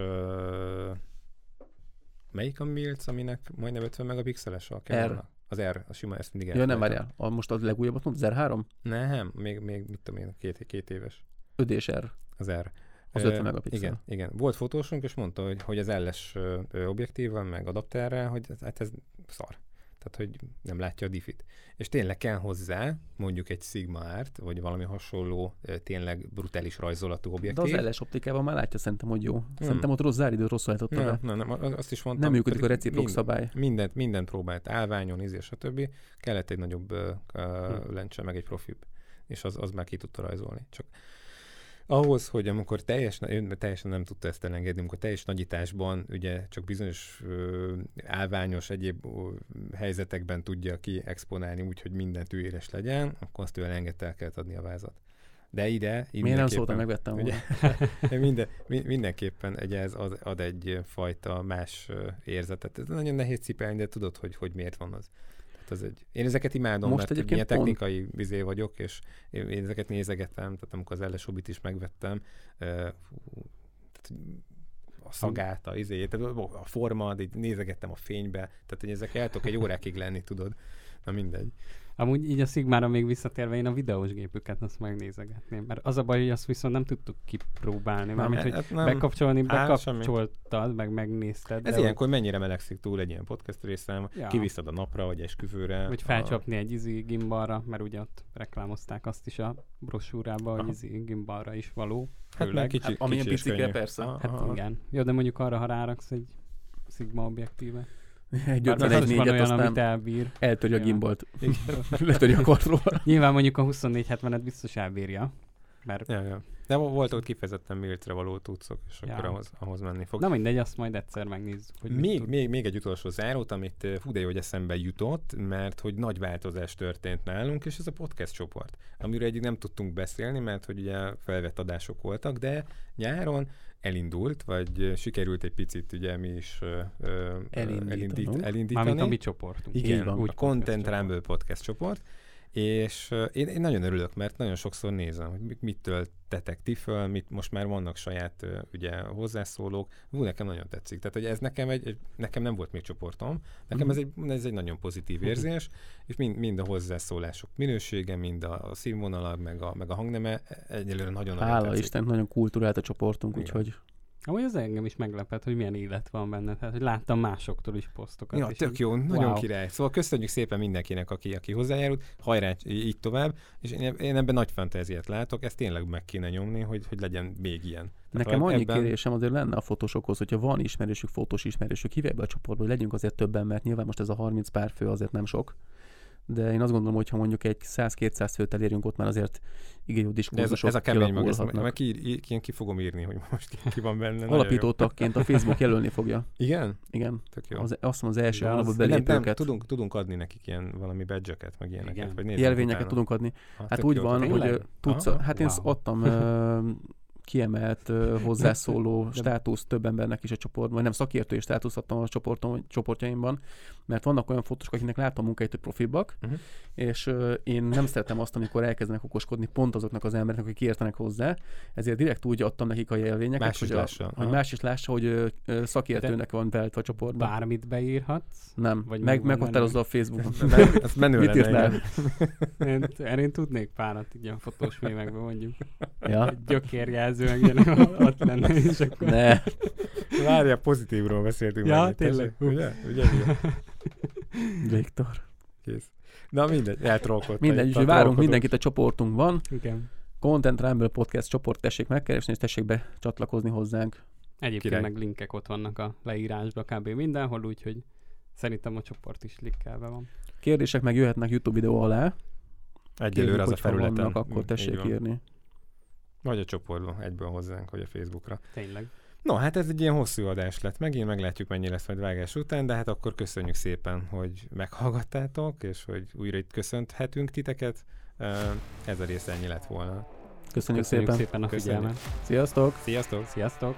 Melyik a Milc, aminek majdnem 50 megapixeles a R. Az R, a sima, ezt mindig Ja, nem várjál. A, most a legújabbat mondod, az R3? Nem, még, még mit tudom én, két, két éves. 5 és R. Az R. Az 50 megapixel. Igen, igen. Volt fotósunk, és mondta, hogy, hogy az LS objektívval, meg adapterrel, hogy hát ez szar tehát hogy nem látja a diffit. És tényleg kell hozzá mondjuk egy Sigma Art, vagy valami hasonló, tényleg brutális rajzolatú objektív. De az LS optikában már látja szerintem, hogy jó. Nem. Szerintem ott rossz záridő rosszul állította nem, nem, nem, azt is mondtam. Nem működik a reciprok mind, szabály. Mindent, mindent próbált, állványon, izé, stb. Kellett egy nagyobb uh, uh, lencse, meg egy profibb. És az, az már ki tudta rajzolni. Csak ahhoz, hogy amikor teljes, ön teljesen nem tudta ezt elengedni, amikor teljes nagyításban ugye csak bizonyos ö, állványos egyéb ö, helyzetekben tudja ki exponálni úgy, hogy mindent ő éles legyen, akkor azt ő elengedte, el kellett adni a vázat. De ide... Miért nem szóltam, megvettem ugye, minden, mindenképpen egy, ez ad, ad egy fajta más érzetet. Ez nagyon nehéz cipelni, de tudod, hogy, hogy miért van az. Hát az egy, én ezeket imádom, Most mert ilyen technikai pont... vizé vagyok, és én, én ezeket nézegetem, tehát amikor az LS is megvettem, uh, a szagát, a, izé, a forma, így nézegettem a fénybe, tehát hogy ezek el tudok egy órákig lenni, tudod. Na mindegy. Amúgy így a Sigmára még visszatérve, én a videós gépüket azt megnézegetném. Mert az a baj, hogy azt viszont nem tudtuk kipróbálni. Mármint, hogy hát nem, bekapcsolni, bekapcsoltad, meg megnézted. Ez ilyenkor mennyire melegszik túl egy ilyen podcast részem, ja. kiviszed a napra, vagy esküvőre. Vagy felcsapni a... egy izi gimbalra, mert ugye ott reklámozták azt is a brosúrába, hogy izi gimbalra is való. Hát meg kicsi, hát, amilyen picike, persze. Hát aha. igen. Jó, de mondjuk arra, ha ráraksz egy Sigma objektíve. Egy 51 négyet, olyan, aztán amit elbír. eltörje ja. a gimbolt. Letörje a kartról. Nyilván mondjuk a 2470-et biztos elbírja. Mert... Ja, ja. De volt ott kifejezetten miltre való tudszok, és ja. akkor ahhoz, ahhoz menni fog. Na mindegy, azt majd egyszer megnézzük. Hogy még, még, még egy utolsó zárót, amit fú de jó, hogy eszembe jutott, mert hogy nagy változás történt nálunk, és ez a podcast csoport, amiről egyik nem tudtunk beszélni, mert hogy ugye felvett adások voltak, de nyáron elindult, vagy sikerült egy picit ugye mi is elindít, elindítani. Mármint a mi csoportunk. Igen, úgy a Content Rumble podcast csoport, és én, én nagyon örülök, mert nagyon sokszor nézem, hogy mit töltetek ti föl, mit, most már vannak saját ugye, hozzászólók. Hú, nekem nagyon tetszik. Tehát, hogy ez nekem, egy, nekem nem volt még csoportom, nekem ez, egy, ez egy nagyon pozitív érzés, és mind, mind a hozzászólások minősége, mind a, a színvonala, meg a, meg a hangneme egyelőre nagyon Hála tetszik. Isten, nagyon kultúrált a csoportunk, Igen. úgyhogy Amúgy az engem is meglepett, hogy milyen élet van benne. Tehát, hogy láttam másoktól is posztokat. Ja, tök jó, így, nagyon wow. király. Szóval köszönjük szépen mindenkinek, aki, aki hozzájárult. Hajrá, így tovább. És én, én ebben nagy fantáziát látok, ezt tényleg meg kéne nyomni, hogy, hogy legyen még ilyen. Tehát Nekem annyi ebben... kérésem azért lenne a fotósokhoz, hogyha van ismerősük, fotós ismerősük, hívják be a csoportba, hogy legyünk azért többen, mert nyilván most ez a 30 pár fő azért nem sok de én azt gondolom, hogy ha mondjuk egy 100-200 főt elérünk, ott már azért igen jó De ez, diskurzusok ez a kemény mag, ezt meg ki, ki, ki fogom írni, hogy most ki, van benne. Alapító tagként a Facebook jelölni fogja. Igen? Igen. Tök jó. Az, azt mondom, az első hónapban nem, nem, belépőket. tudunk, tudunk adni nekik ilyen valami badge-öket, meg ilyeneket. Igen. Vagy Jelvényeket utána. tudunk adni. Ah, Hát úgy jó, van, hogy. Tényleg? ö, tudsz, Aha, hát én wow. adtam kiemelt ö, hozzászóló státusz több embernek is a csoportban, vagy nem szakértői státuszt adtam a csoportom, csoportjaimban, mert vannak olyan fotósok, akiknek látom a munkáit, hogy profibbak, Mhm. és ö, én nem szeretem azt, amikor elkezdenek okoskodni pont azoknak az embereknek, akik értenek hozzá, ezért direkt úgy adtam nekik a jelvényeket, Más is hogy, a, lássa. hogy Aha. más is lássa, hogy ö, ö, szakértőnek van beállítva a csoportban. Bármit beírhatsz. Nem, Vagy meg meghatározza a Facebookon. Ez menő Mit írtál? Én, én tudnék párat ilyen fotós mémekben mondjuk. ja. Gyökérjelző, meg ilyen ott lenne, és akkor... Ne. Várjál, pozitívról beszéltünk. Ja, már, tényleg. Ugye? Ugye? Ugye? Viktor. Kész. Na mindegy, eltrolkodtam. Mindegy, úgyhogy várunk mindenkit a csoportunkban. Igen. Content Rumble Podcast csoport tessék megkeresni, és tessék becsatlakozni hozzánk. Egyébként Király. meg linkek ott vannak a leírásban kb. mindenhol, úgyhogy szerintem a csoport is likkelve van. Kérdések meg jöhetnek YouTube videó alá. Egyelőre az a felületen. vannak, akkor tessék írni. Vagy a csoportban, egyből hozzánk, vagy a Facebookra. Tényleg. No, hát ez egy ilyen hosszú adás lett. Megint meglátjuk, mennyi lesz majd vágás után, de hát akkor köszönjük szépen, hogy meghallgattátok, és hogy újra itt köszönthetünk titeket. Ez a része ennyi lett volna. Köszönjük, Köszönjük szépen. szépen a Köszönjük. figyelmet. Sziasztok! Sziasztok! Sziasztok!